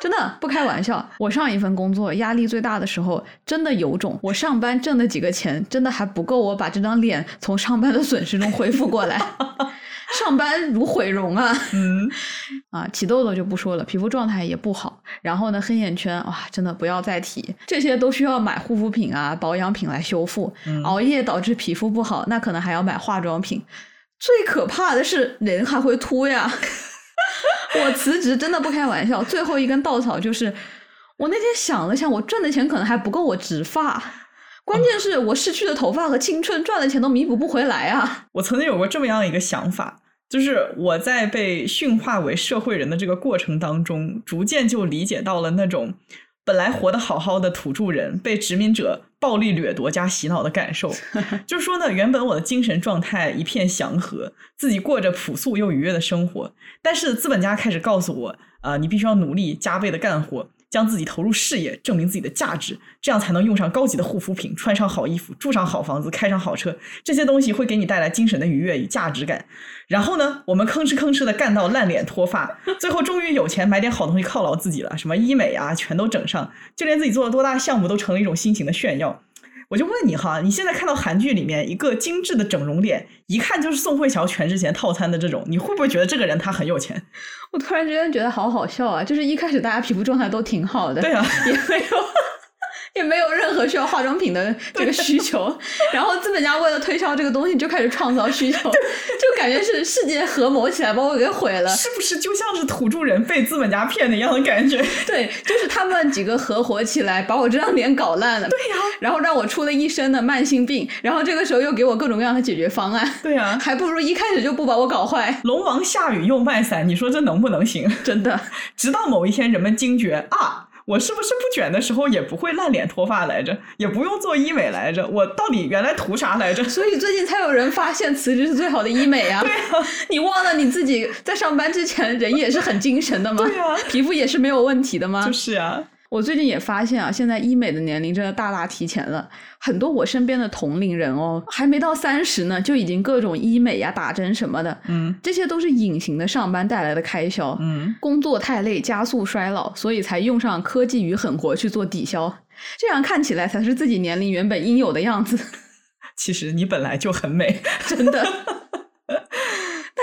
真的不开玩笑。我上一份工作压力最大的时候，真的有种我上班挣的几个钱，真的还不够我把这张脸从上班的损失中恢复过来。[LAUGHS] 上班如毁容啊！嗯，[LAUGHS] 啊，起痘痘就不说了，皮肤状态也不好。然后呢，黑眼圈哇，真的不要再提，这些都需要买护肤品啊、保养品来修复。嗯熬夜导致皮肤不好，那可能还要买化妆品。最可怕的是人还会秃呀！[LAUGHS] 我辞职真的不开玩笑，最后一根稻草就是我那天想了想，我赚的钱可能还不够我植发。关键是我失去的头发和青春，赚的钱都弥补不回来啊！我曾经有过这么样一个想法，就是我在被驯化为社会人的这个过程当中，逐渐就理解到了那种本来活得好好的土著人被殖民者暴力掠夺加洗脑的感受。[LAUGHS] 就是说呢，原本我的精神状态一片祥和，自己过着朴素又愉悦的生活，但是资本家开始告诉我，啊、你必须要努力加倍的干活。将自己投入事业，证明自己的价值，这样才能用上高级的护肤品，穿上好衣服，住上好房子，开上好车。这些东西会给你带来精神的愉悦与价值感。然后呢，我们吭哧吭哧的干到烂脸脱发，最后终于有钱买点好东西犒劳自己了，什么医美啊，全都整上，就连自己做了多大项目都成了一种新型的炫耀。我就问你哈，你现在看到韩剧里面一个精致的整容脸，一看就是宋慧乔全智贤套餐的这种，你会不会觉得这个人他很有钱？我突然之间觉得好好笑啊！就是一开始大家皮肤状态都挺好的，对啊，也没有 [LAUGHS] 也没有任何需要化妆品的这个需求，[LAUGHS] 然后资本家为了推销这个东西就开始创造需求，[LAUGHS] 就感觉是世界合谋起来把我给毁了，是不是就像是土著人被资本家骗的一样的感觉？[LAUGHS] 对，就是他们几个合伙起来把我这张脸搞烂了，对呀，然后让我出了一身的慢性病，然后这个时候又给我各种各样的解决方案，对呀，还不如一开始就不把我搞坏。龙王下雨又卖伞，你说这能不能行？真的，直到某一天人们惊觉啊。我是不是不卷的时候也不会烂脸脱发来着，也不用做医美来着？我到底原来图啥来着？[LAUGHS] 所以最近才有人发现辞职是最好的医美啊！对啊，你忘了你自己在上班之前人也是很精神的吗？对啊，皮肤也是没有问题的吗？就是啊。我最近也发现啊，现在医美的年龄真的大大提前了。很多我身边的同龄人哦，还没到三十呢，就已经各种医美呀、打针什么的。嗯，这些都是隐形的上班带来的开销。嗯，工作太累，加速衰老，所以才用上科技与狠活去做抵消。这样看起来才是自己年龄原本应有的样子。[LAUGHS] 其实你本来就很美，[LAUGHS] 真的。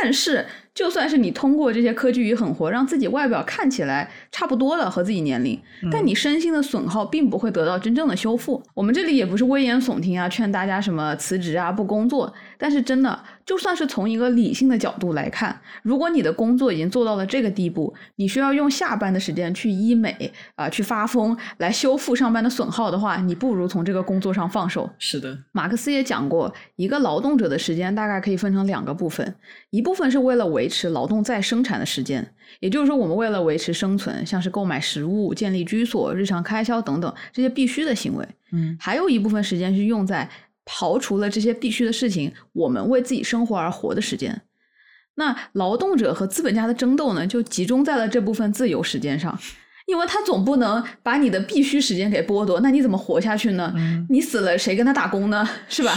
但是。就算是你通过这些科技与狠活，让自己外表看起来差不多了和自己年龄，但你身心的损耗并不会得到真正的修复。我们这里也不是危言耸听啊，劝大家什么辞职啊、不工作。但是真的，就算是从一个理性的角度来看，如果你的工作已经做到了这个地步，你需要用下班的时间去医美啊、去发疯来修复上班的损耗的话，你不如从这个工作上放手。是的，马克思也讲过，一个劳动者的时间大概可以分成两个部分，一部分是为了维持劳动再生产的时间，也就是说，我们为了维持生存，像是购买食物、建立居所、日常开销等等这些必须的行为，嗯，还有一部分时间是用在。刨除了这些必须的事情，我们为自己生活而活的时间，那劳动者和资本家的争斗呢，就集中在了这部分自由时间上，因为他总不能把你的必须时间给剥夺，那你怎么活下去呢？你死了谁跟他打工呢？是吧？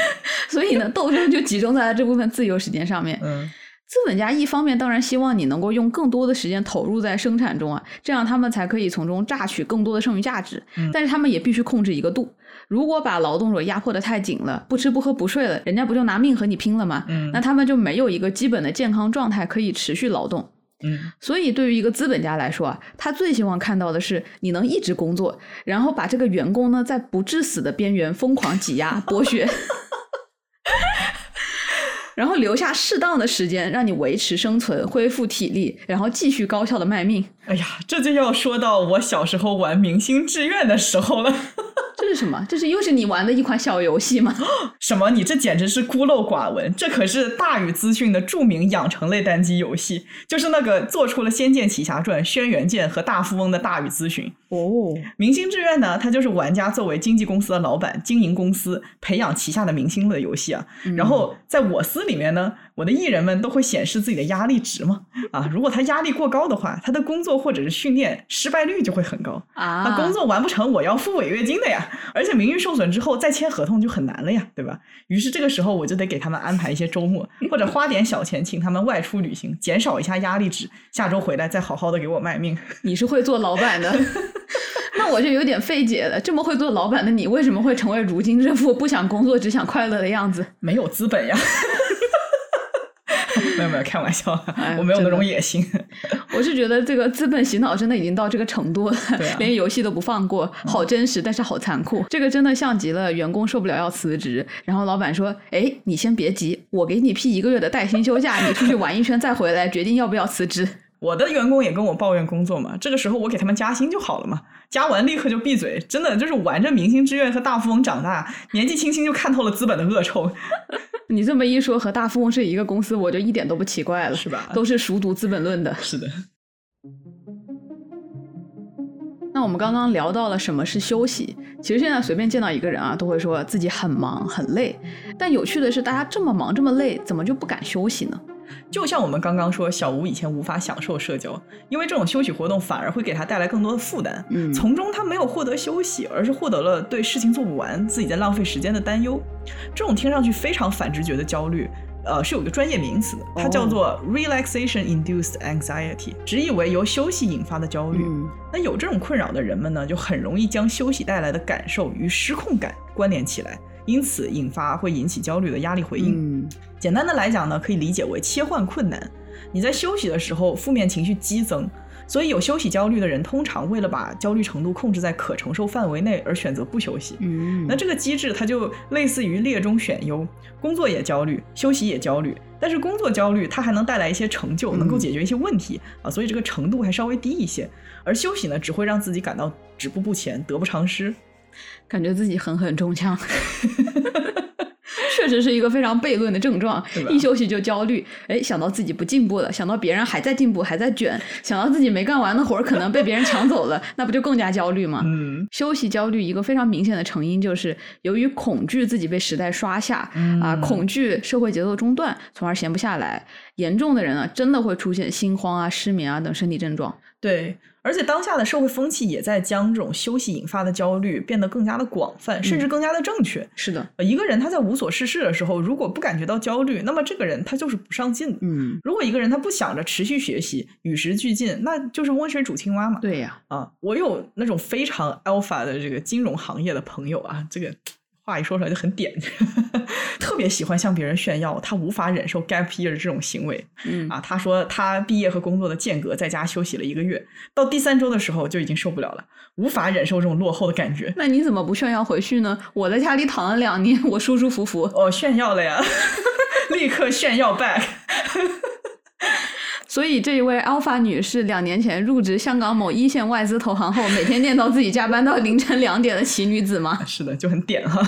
[LAUGHS] 所以呢，斗争就集中在了这部分自由时间上面。嗯。资本家一方面当然希望你能够用更多的时间投入在生产中啊，这样他们才可以从中榨取更多的剩余价值。但是他们也必须控制一个度，如果把劳动者压迫的太紧了，不吃不喝不睡了，人家不就拿命和你拼了吗？嗯那他们就没有一个基本的健康状态可以持续劳动。嗯，所以对于一个资本家来说啊，他最希望看到的是你能一直工作，然后把这个员工呢在不致死的边缘疯狂挤压 [LAUGHS] 剥削。然后留下适当的时间，让你维持生存、恢复体力，然后继续高效的卖命。哎呀，这就要说到我小时候玩明星志愿的时候了。这是什么？这是又是你玩的一款小游戏吗？[LAUGHS] 什么？你这简直是孤陋寡闻！这可是大宇资讯的著名养成类单机游戏，就是那个做出了《仙剑奇侠传》《轩辕剑》和《大富翁》的大宇资讯。哦，明星志愿呢？它就是玩家作为经纪公司的老板，经营公司，培养旗下的明星的游戏啊。然后在我司里面呢，我的艺人们都会显示自己的压力值嘛。啊，如果他压力过高的话，他的工作或者是训练失败率就会很高啊。那工作完不成，我要付违约金的呀。而且名誉受损之后再签合同就很难了呀，对吧？于是这个时候我就得给他们安排一些周末，[LAUGHS] 或者花点小钱请他们外出旅行，减少一下压力值。下周回来再好好的给我卖命。你是会做老板的，[LAUGHS] 那我就有点费解了。这么会做老板的你，为什么会成为如今这副不想工作只想快乐的样子？没有资本呀。没有没有，开玩笑，[LAUGHS] 我没有那种野心。[LAUGHS] 我是觉得这个资本洗脑真的已经到这个程度了，[LAUGHS] 连游戏都不放过，好真实，但是好残酷。这个真的像极了员工受不了要辞职，然后老板说：“哎，你先别急，我给你批一个月的带薪休假，你出去玩一圈再回来，决定要不要辞职。”我的员工也跟我抱怨工作嘛，这个时候我给他们加薪就好了嘛，加完立刻就闭嘴。真的就是玩着明星志愿和大富翁长大，年纪轻轻就看透了资本的恶臭。[LAUGHS] 你这么一说，和大富翁是一个公司，我就一点都不奇怪了，是吧？都是熟读《资本论》的。是的。那我们刚刚聊到了什么是休息，其实现在随便见到一个人啊，都会说自己很忙很累。但有趣的是，大家这么忙这么累，怎么就不敢休息呢？就像我们刚刚说，小吴以前无法享受社交，因为这种休息活动反而会给他带来更多的负担。嗯，从中他没有获得休息，而是获得了对事情做不完、自己在浪费时间的担忧。这种听上去非常反直觉的焦虑，呃，是有一个专业名词的，它叫做 relaxation-induced anxiety，直译为由休息引发的焦虑。那有这种困扰的人们呢，就很容易将休息带来的感受与失控感关联起来。因此，引发会引起焦虑的压力回应。简单的来讲呢，可以理解为切换困难。你在休息的时候，负面情绪激增，所以有休息焦虑的人，通常为了把焦虑程度控制在可承受范围内而选择不休息。嗯，那这个机制它就类似于列中选优，工作也焦虑，休息也焦虑。但是工作焦虑它还能带来一些成就，能够解决一些问题啊，所以这个程度还稍微低一些。而休息呢，只会让自己感到止步不前，得不偿失。感觉自己狠狠中枪。确实是一个非常悖论的症状，一休息就焦虑，哎，想到自己不进步了，想到别人还在进步，还在卷，想到自己没干完的活儿可能被别人抢走了，那不就更加焦虑吗？嗯，休息焦虑一个非常明显的成因就是由于恐惧自己被时代刷下，啊，恐惧社会节奏中断，从而闲不下来。严重的人啊，真的会出现心慌啊、失眠啊等身体症状。对。而且当下的社会风气也在将这种休息引发的焦虑变得更加的广泛，甚至更加的正确。是的，一个人他在无所事事的时候，如果不感觉到焦虑，那么这个人他就是不上进。嗯，如果一个人他不想着持续学习、与时俱进，那就是温水煮青蛙嘛。对呀，啊，我有那种非常 alpha 的这个金融行业的朋友啊，这个。话一说出来就很点，[LAUGHS] 特别喜欢向别人炫耀，他无法忍受 gap year 这种行为。嗯啊，他说他毕业和工作的间隔，在家休息了一个月，到第三周的时候就已经受不了了，无法忍受这种落后的感觉。那你怎么不炫耀回去呢？我在家里躺了两年，我舒舒服服。哦，炫耀了呀，[LAUGHS] 立刻炫耀 back。[LAUGHS] 所以这一位 Alpha 女士两年前入职香港某一线外资投行后，每天念叨自己加班到凌晨两点的奇女子吗？是的，就很点哈。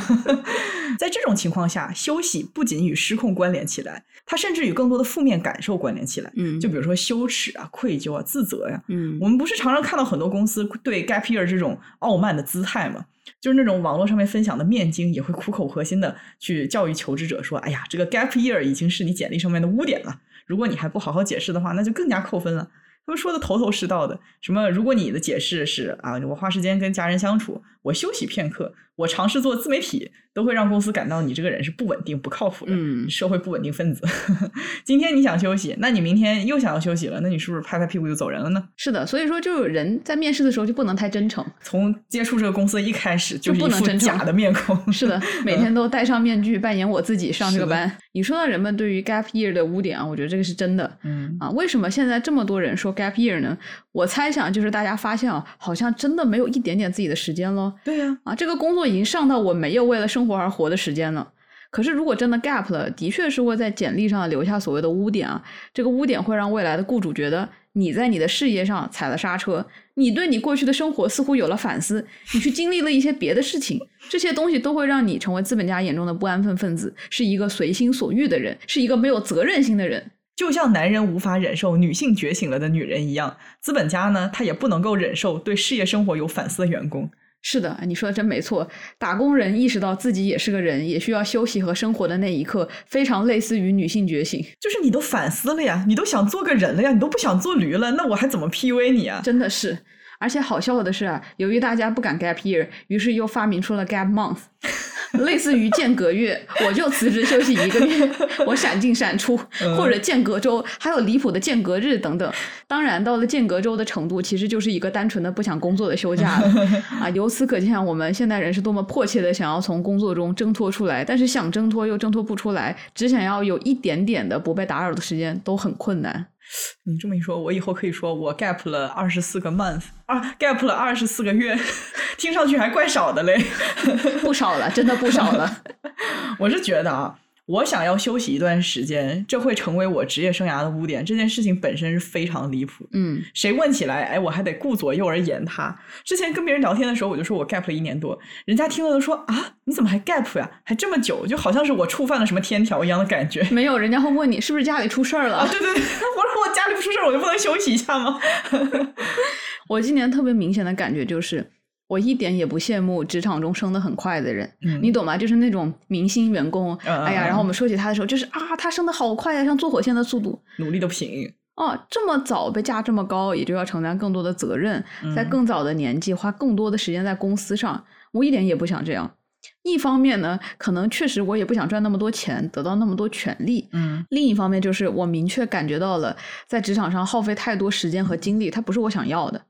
[LAUGHS] 在这种情况下，休息不仅与失控关联起来，它甚至与更多的负面感受关联起来。嗯，就比如说羞耻啊、愧疚啊、自责呀。嗯，我们不是常常看到很多公司对 gap year 这种傲慢的姿态吗？就是那种网络上面分享的面经，也会苦口婆心的去教育求职者说：“哎呀，这个 gap year 已经是你简历上面的污点了。”如果你还不好好解释的话，那就更加扣分了。他们说的头头是道的，什么如果你的解释是啊，我花时间跟家人相处，我休息片刻，我尝试做自媒体。都会让公司感到你这个人是不稳定、不靠谱的，嗯，社会不稳定分子。[LAUGHS] 今天你想休息，那你明天又想要休息了，那你是不是拍拍屁股就走人了呢？是的，所以说，就人在面试的时候就不能太真诚。从接触这个公司一开始就是一副假的面孔。是的，[LAUGHS] 每天都戴上面具扮演我自己上这个班。你说到人们对于 gap year 的污点啊，我觉得这个是真的。嗯啊，为什么现在这么多人说 gap year 呢？我猜想就是大家发现啊，好像真的没有一点点自己的时间了。对呀，啊，这个工作已经上到我没有为了生活而活的时间了。可是如果真的 gap 了，的确是会在简历上留下所谓的污点啊。这个污点会让未来的雇主觉得你在你的事业上踩了刹车，你对你过去的生活似乎有了反思，你去经历了一些别的事情，这些东西都会让你成为资本家眼中的不安分分子，是一个随心所欲的人，是一个没有责任心的人。就像男人无法忍受女性觉醒了的女人一样，资本家呢，他也不能够忍受对事业生活有反思的员工。是的，你说的真没错。打工人意识到自己也是个人，也需要休息和生活的那一刻，非常类似于女性觉醒。就是你都反思了呀，你都想做个人了呀，你都不想做驴了，那我还怎么 PUA 你啊？真的是。而且好笑的是啊，由于大家不敢 gap year，于是又发明出了 gap month。[LAUGHS] 类似于间隔月，我就辞职休息一个月，[LAUGHS] 我闪进闪出，或者间隔周，还有离谱的间隔日等等。当然，到了间隔周的程度，其实就是一个单纯的不想工作的休假了 [LAUGHS] 啊。由此可见，我们现代人是多么迫切的想要从工作中挣脱出来，但是想挣脱又挣脱不出来，只想要有一点点的不被打扰的时间，都很困难。你这么一说，我以后可以说我 gap 了二十四个 month 啊，gap 了二十四个月，[LAUGHS] 听上去还怪少的嘞，不少了，真的不少了。[LAUGHS] 我是觉得啊。我想要休息一段时间，这会成为我职业生涯的污点。这件事情本身是非常离谱。嗯，谁问起来，哎，我还得顾左右而言他。之前跟别人聊天的时候，我就说我 gap 了一年多，人家听了都说啊，你怎么还 gap 呀？还这么久，就好像是我触犯了什么天条一样的感觉。没有，人家会问你是不是家里出事儿了？啊，对对对，[LAUGHS] 我说我家里不出事儿，我就不能休息一下吗？[LAUGHS] 我今年特别明显的感觉就是。我一点也不羡慕职场中升得很快的人，你懂吗？就是那种明星员工，哎呀，然后我们说起他的时候，就是啊，他升得好快呀，像坐火箭的速度，努力的不行。哦，这么早被架这么高，也就要承担更多的责任，在更早的年纪花更多的时间在公司上。我一点也不想这样。一方面呢，可能确实我也不想赚那么多钱，得到那么多权利。嗯。另一方面就是我明确感觉到了，在职场上耗费太多时间和精力，它不是我想要的。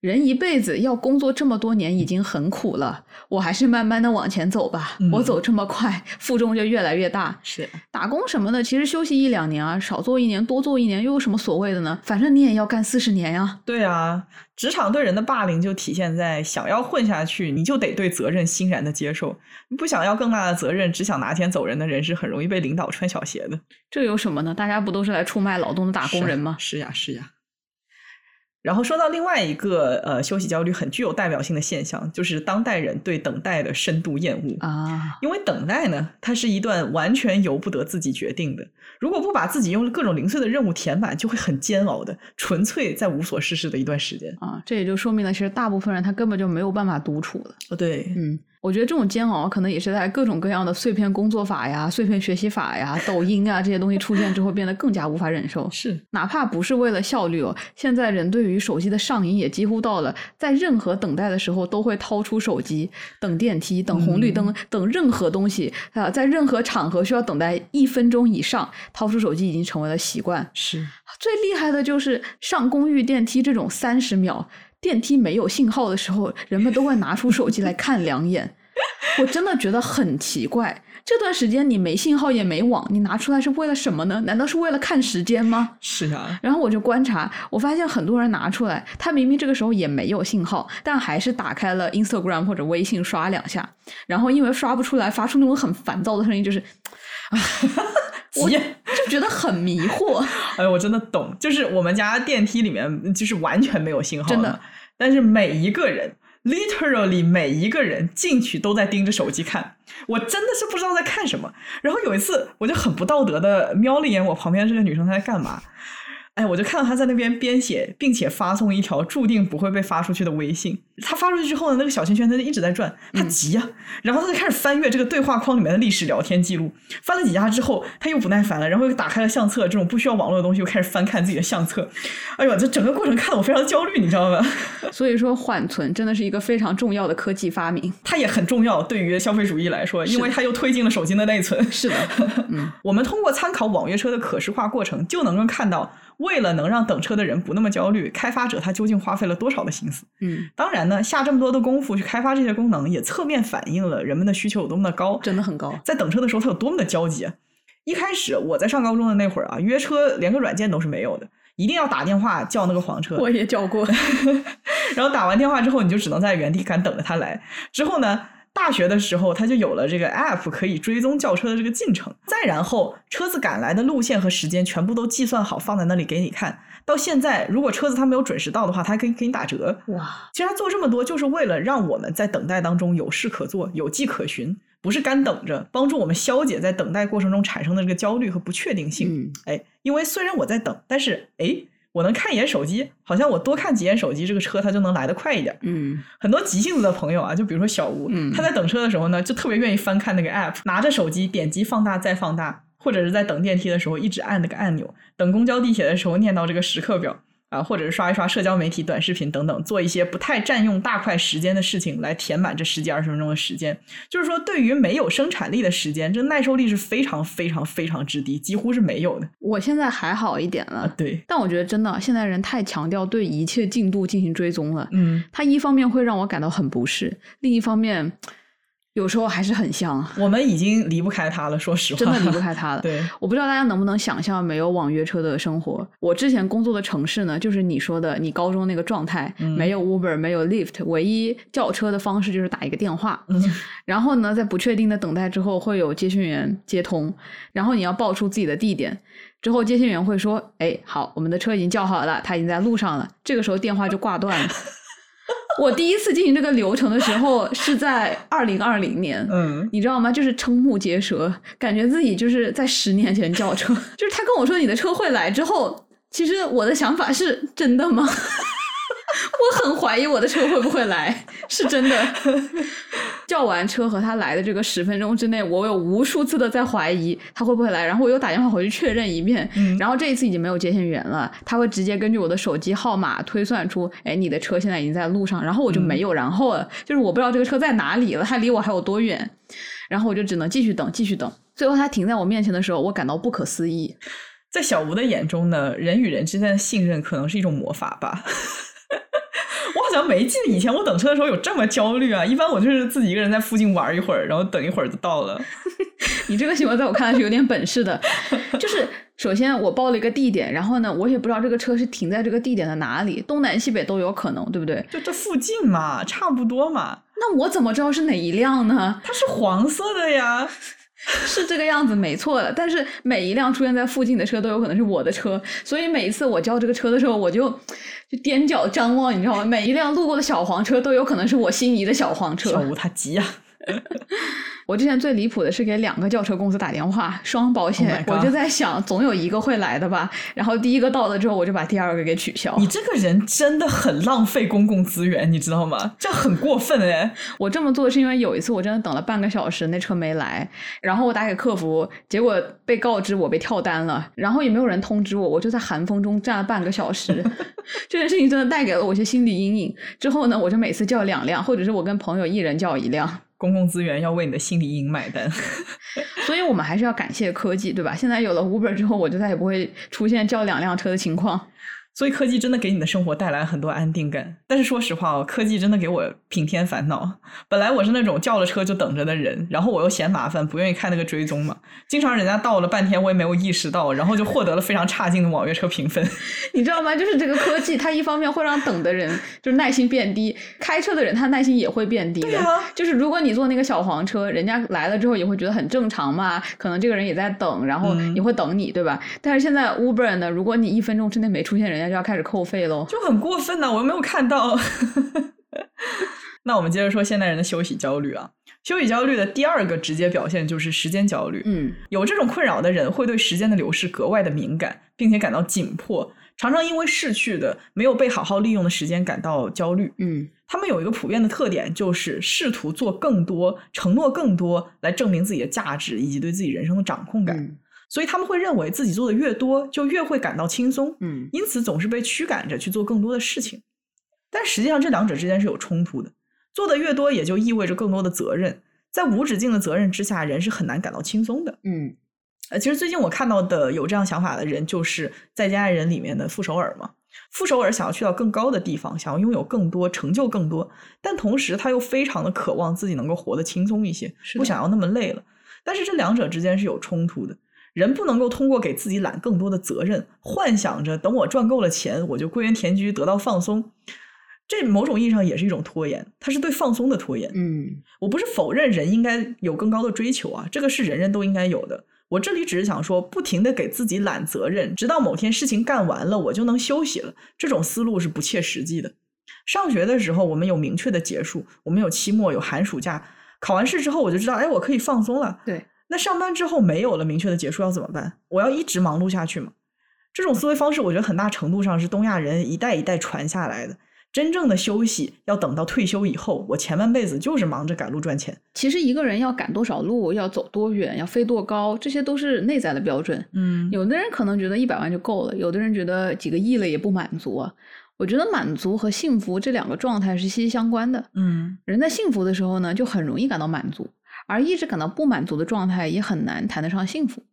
人一辈子要工作这么多年已经很苦了，我还是慢慢的往前走吧。嗯我走这么快，负重就越来越大。是打工什么的，其实休息一两年啊，少做一年，多做一年，又有什么所谓的呢？反正你也要干四十年呀。对啊，职场对人的霸凌就体现在想要混下去，你就得对责任欣然的接受；你不想要更大的责任，只想拿钱走人的人是很容易被领导穿小鞋的。这有什么呢？大家不都是来出卖劳动的打工人吗？是呀，是呀。然后说到另外一个呃休息焦虑很具有代表性的现象，就是当代人对等待的深度厌恶。啊，因为等待呢，它是一段完全由不得自己决定的。如果不把自己用各种零碎的任务填满，就会很煎熬的，纯粹在无所事事的一段时间。啊，这也就说明了，其实大部分人他根本就没有办法独处的。哦，对，嗯，我觉得这种煎熬可能也是在各种各样的碎片工作法呀、碎片学习法呀、[LAUGHS] 抖音啊这些东西出现之后，变得更加无法忍受。是哪怕不是为了效率哦，现在人对于手机的上瘾也几乎到了，在任何等待的时候都会掏出手机，等电梯、等红绿灯、等任何东西啊、在任何场合需要等待一分钟以上，掏出手机已经成为了习惯。是，最厉害的就是上公寓电梯这种三十秒电梯没有信号的时候，人们都会拿出手机来看两眼。[LAUGHS] 我真的觉得很奇怪，这段时间你没信号也没网，你拿出来是为了什么呢？难道是为了看时间吗？是啊，然后我就观察，我发现很多人拿出来，他明明这个时候也没有信号，但还是打开了 Instagram 或者微信刷两下，然后因为刷不出来，发出那种很烦躁的声音，就是，[LAUGHS] 我。就觉得很迷惑。[LAUGHS] 哎，我真的懂，就是我们家电梯里面就是完全没有信号真的，但是每一个人。literally 每一个人进去都在盯着手机看，我真的是不知道在看什么。然后有一次，我就很不道德的瞄了一眼我旁边这个女生她在干嘛，哎，我就看到他在那边编写，并且发送一条注定不会被发出去的微信。他发出去之后呢，那个小圈圈他就一直在转，他急呀、然后他就开始翻阅这个对话框里面的历史聊天记录。翻了几家之后，他又不耐烦了，然后又打开了相册，这种不需要网络的东西，又开始翻看自己的相册。哎呦，这整个过程看得我非常焦虑，你知道吗？[LAUGHS] 所以说，缓存真的是一个非常重要的科技发明。它也很重要，对于消费主义来说，因为它又推进了手机的内存。是的，嗯，[LAUGHS] 我们通过参考网约车的可视化过程，就能够看到，为了能让等车的人不那么焦虑，开发者他究竟花费了多少的心思。嗯，当然呢，下这么多的功夫去开发这些功能，也侧面反映了人们的需求有多么的高。真的很高。在等车的时候，他有多么的焦急啊！一开始我在上高中的那会儿啊，约车连个软件都是没有的，一定要打电话叫那个黄车。我也叫过，[LAUGHS] 然后打完电话之后，你就只能在原地干等着他来。之后呢，大学的时候他就有了这个 app 可以追踪轿车的这个进程。再然后，车子赶来的路线和时间全部都计算好，放在那里给你看。到现在，如果车子它没有准时到的话，他还可以给你打折。哇，其实他做这么多，就是为了让我们在等待当中有事可做，有迹可循，不是干等着，帮助我们消解在等待过程中产生的这个焦虑和不确定性。嗯，哎，因为虽然我在等，但是哎，我能看一眼手机，好像我多看几眼手机，这个车它就能来得快一点。嗯，很多急性子的朋友啊，就比如说小吴，嗯他在等车的时候呢，就特别愿意翻看那个 app，拿着手机点击放大再放大，或者是在等电梯的时候一直按那个按钮，等公交地铁的时候念到这个时刻表啊，或者是刷一刷社交媒体、短视频等等，做一些不太占用大块时间的事情来填满这十几二十分钟的时间。就是说，对于没有生产力的时间，这耐受力是非常非常非常之低，几乎是没有的我现在还好一点啊了。。对，但我觉得真的，现在人太强调对一切进度进行追踪了。嗯，它一方面会让我感到很不适，另一方面，有时候还是很像，我们已经离不开它了，说实话，真的离不开它了。[LAUGHS] 对，我不知道大家能不能想象没有网约车的生活。我之前工作的城市呢，就是你说的你高中那个状态，嗯没有 Uber，没有 Lyft，唯一叫车的方式就是打一个电话。嗯 [LAUGHS] 然后呢，在不确定的等待之后，会有接线员接通，然后你要报出自己的地点。之后接线员会说：“哎，好，我们的车已经叫好了，他已经在路上了。”这个时候电话就挂断了。[LAUGHS] 我第一次进行这个流程的时候是在二零二零年，嗯，你知道吗？就是瞠目结舌，感觉自己就是在十年前叫车。[LAUGHS] 就是他跟我说你的车会来之后，其实我的想法是真的吗？[LAUGHS] 我很怀疑我的车会不会来，是真的。叫完车和他来的这个十分钟之内，我有无数次的在怀疑他会不会来，然后我又打电话回去确认一遍。嗯然后这一次已经没有接线员了，他会直接根据我的手机号码推算出，哎，你的车现在已经在路上，然后我就没有然后了，就是我不知道这个车在哪里了，它离我还有多远，然后我就只能继续等，继续等。最后他停在我面前的时候，我感到不可思议。在小吴的眼中呢，人与人之间的信任可能是一种魔法吧。我好像没记得以前我等车的时候有这么焦虑啊！一般我就是自己一个人在附近玩一会儿，然后等一会儿就到了。[LAUGHS] 你这个行为在我看来是有点本事的，就是首先我报了一个地点，然后呢，我也不知道这个车是停在这个地点的哪里，东南西北都有可能，对不对？就这附近嘛，差不多嘛。那我怎么知道是哪一辆呢？它是黄色的呀。[LAUGHS] 是这个样子，没错的。但是每一辆出现在附近的车都有可能是我的车，所以每一次我叫这个车的时候，我就就踮脚张望，你知道吗？每一辆路过的小黄车都有可能是我心仪的小黄车。小吴他急呀。[LAUGHS] 我之前最离谱的是给两个轿车公司打电话，双保险，我就在想，总有一个会来的吧。然后第一个到了之后，我就把第二个给取消。你这个人真的很浪费公共资源，你知道吗？这很过分哎！我这么做是因为有一次我真的等了半个小时，那车没来，然后我打给客服，结果被告知我被跳单了，然后也没有人通知我，我就在寒风中站了半个小时。[LAUGHS] 这件事情真的带给了我一些心理阴影。之后呢，我就每次叫两辆，或者是我跟朋友一人叫一辆。公共资源要为你的心理阴影买单，[LAUGHS] 所以我们还是要感谢科技，对吧？现在有了 Uber 之后，我就再也不会出现叫两辆车的情况。所以科技真的给你的生活带来很多安定感，但是说实话哦，科技真的给我平添烦恼。本来我是那种叫了车就等着的人，然后我又嫌麻烦，不愿意看那个追踪嘛，经常人家到了半天我也没有意识到，然后就获得了非常差劲的网约车评分。[LAUGHS] 你知道吗？就是这个科技，它一方面会让等的人 [LAUGHS] 就是耐心变低，开车的人他耐心也会变低的。就是如果你坐那个小黄车，人家来了之后也会觉得很正常嘛，可能这个人也在等，然后也会等你，对吧？但是现在 Uber 呢，如果你一分钟之内没出现，人家就要开始扣费喽，就很过分呐！我又没有看到。[LAUGHS] 那我们接着说现代人的休息焦虑啊，休息焦虑的第二个直接表现就是时间焦虑。嗯，有这种困扰的人会对时间的流逝格外的敏感，并且感到紧迫，常常因为逝去的没有被好好利用的时间感到焦虑。嗯，他们有一个普遍的特点，就是试图做更多、承诺更多，来证明自己的价值以及对自己人生的掌控感。所以他们会认为自己做的越多，就越会感到轻松，嗯，因此总是被驱赶着去做更多的事情。但实际上，这两者之间是有冲突的。做的越多，也就意味着更多的责任。在无止境的责任之下，人是很难感到轻松的。嗯，呃，其实最近我看到的有这样想法的人，就是在家人里面的傅首尔嘛。傅首尔想要去到更高的地方，想要拥有更多成就更多，但同时他又非常的渴望自己能够活得轻松一些，不想要那么累了。但是这两者之间是有冲突的。人不能够通过给自己揽更多的责任，幻想着等我赚够了钱，我就归园田居，得到放松。这某种意义上也是一种拖延，它是对放松的拖延。嗯，我不是否认人应该有更高的追求啊，这个是人人都应该有的。我这里只是想说，不停的给自己揽责任，直到某天事情干完了，我就能休息了。这种思路是不切实际的。上学的时候，我们有明确的结束，我们有期末，有寒暑假，考完试之后，我就知道，哎，我可以放松了。对。那上班之后没有了明确的结束要怎么办？我要一直忙碌下去吗？这种思维方式，我觉得很大程度上是东亚人一代一代传下来的。真正的休息要等到退休以后，我前半辈子就是忙着赶路赚钱。其实一个人要赶多少路，要走多远，要飞多高，这些都是内在的标准。嗯，有的人可能觉得一百万就够了，有的人觉得几个亿了也不满足啊。我觉得满足和幸福这两个状态是息息相关的。嗯，人在幸福的时候呢，就很容易感到满足。而一直感到不满足的状态，也很难谈得上幸福。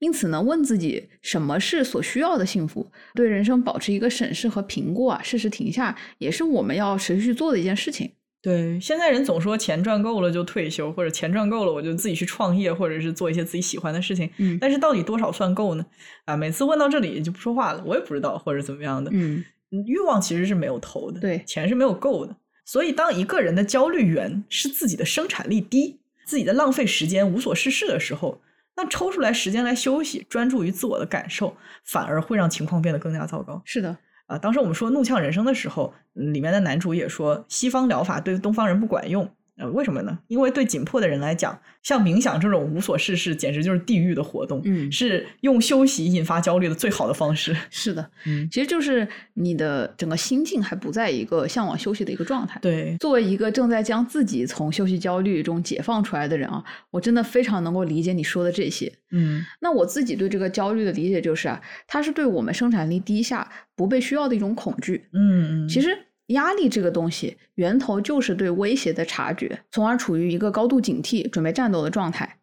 因此呢，问自己什么是所需要的幸福，对人生保持一个审视和评估啊，适时停下，也是我们要持续做的一件事情。对，现在人总说钱赚够了就退休，或者钱赚够了我就自己去创业，或者是做一些自己喜欢的事情。嗯，但是到底多少算够呢？啊，每次问到这里就不说话了，我也不知道，或者怎么样的。嗯，欲望其实是没有头的，对，钱是没有够的。所以，当一个人的焦虑源是自己的生产力低。自己在浪费时间、无所事事的时候，那抽出来时间来休息、专注于自我的感受，反而会让情况变得更加糟糕。是的，啊，当时我们说《怒呛人生》的时候，里面的男主也说，西方疗法对东方人不管用。呃，为什么呢？因为对紧迫的人来讲，像冥想这种无所事事，简直就是地狱的活动。嗯，是用休息引发焦虑的最好的方式。是的，[LAUGHS] 嗯，其实就是你的整个心境还不在一个向往休息的一个状态。对，作为一个正在将自己从休息焦虑中解放出来的人啊，我真的非常能够理解你说的这些。嗯，那我自己对这个焦虑的理解就是啊，它是对我们生产力低下、不被需要的一种恐惧。嗯嗯，其实。压力这个东西，源头就是对威胁的察觉，从而处于一个高度警惕、准备战斗的状态。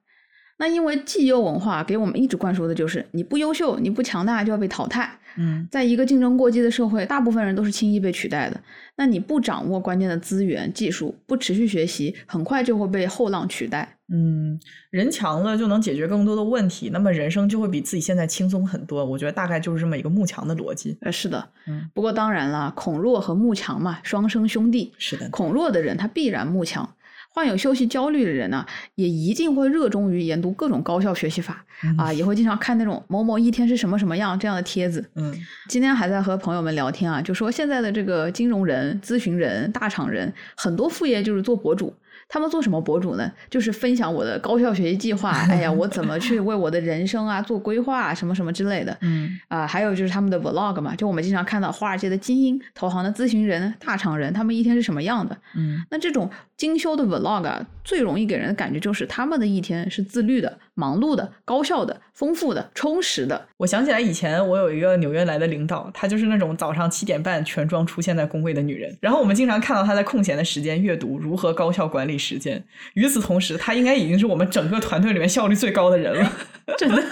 那因为绩优文化给我们一直灌输的就是你不优秀、你不强大就要被淘汰。嗯在一个竞争过激的社会，大部分人都是轻易被取代的。那你不掌握关键的资源、技术，不持续学习，很快就会被后浪取代。嗯，人强了就能解决更多的问题，那么人生就会比自己现在轻松很多。我觉得大概就是这么一个慕强的逻辑。呃，是的，嗯，不过当然了，孔弱和慕强嘛，双生兄弟。是的，孔弱的人他必然慕强，患有休息焦虑的人呢，也一定会热衷于研读各种高效学习法、啊，也会经常看那种某某一天是什么什么样这样的帖子。嗯今天还在和朋友们聊天啊，就说现在的这个金融人、咨询人、大厂人，很多副业就是做博主。他们做什么博主呢？就是分享我的高效学习计划，哎呀，我怎么去为我的人生啊做规划啊，什么什么之类的。嗯啊、还有就是他们的 vlog 嘛，就我们经常看到华尔街的精英、投行的咨询人、大厂人，他们一天是什么样的。嗯那这种精修的 vlog 啊，最容易给人的感觉就是他们的一天是自律的、忙碌的、高效的、丰富的、充实的。我想起来以前我有一个纽约来的领导，她就是那种早上七点半全妆出现在工位的女人。然后我们经常看到她在空闲的时间阅读如何高效管理时间。与此同时，她应该已经是我们整个团队里面效率最高的人了。真的。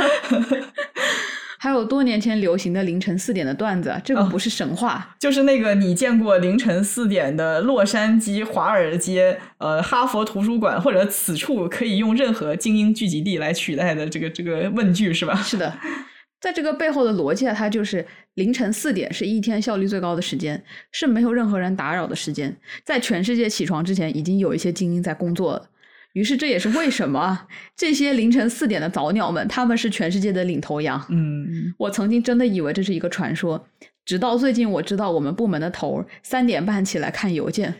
还有多年前流行的凌晨四点的段子，这个哦不是神话，就是那个你见过凌晨四点的洛杉矶华尔街、呃哈佛图书馆或者此处可以用任何精英聚集地来取代的这个这个问句是吧？[LAUGHS] 是的。在这个背后的逻辑啊，它就是凌晨四点是一天效率最高的时间，是没有任何人打扰的时间。在全世界起床之前，已经有一些精英在工作了。于是这也是为什么啊这些凌晨四点的早鸟们，他们是全世界的领头羊。嗯，我曾经真的以为这是一个传说，直到最近我知道我们部门的头儿三点半起来看邮件，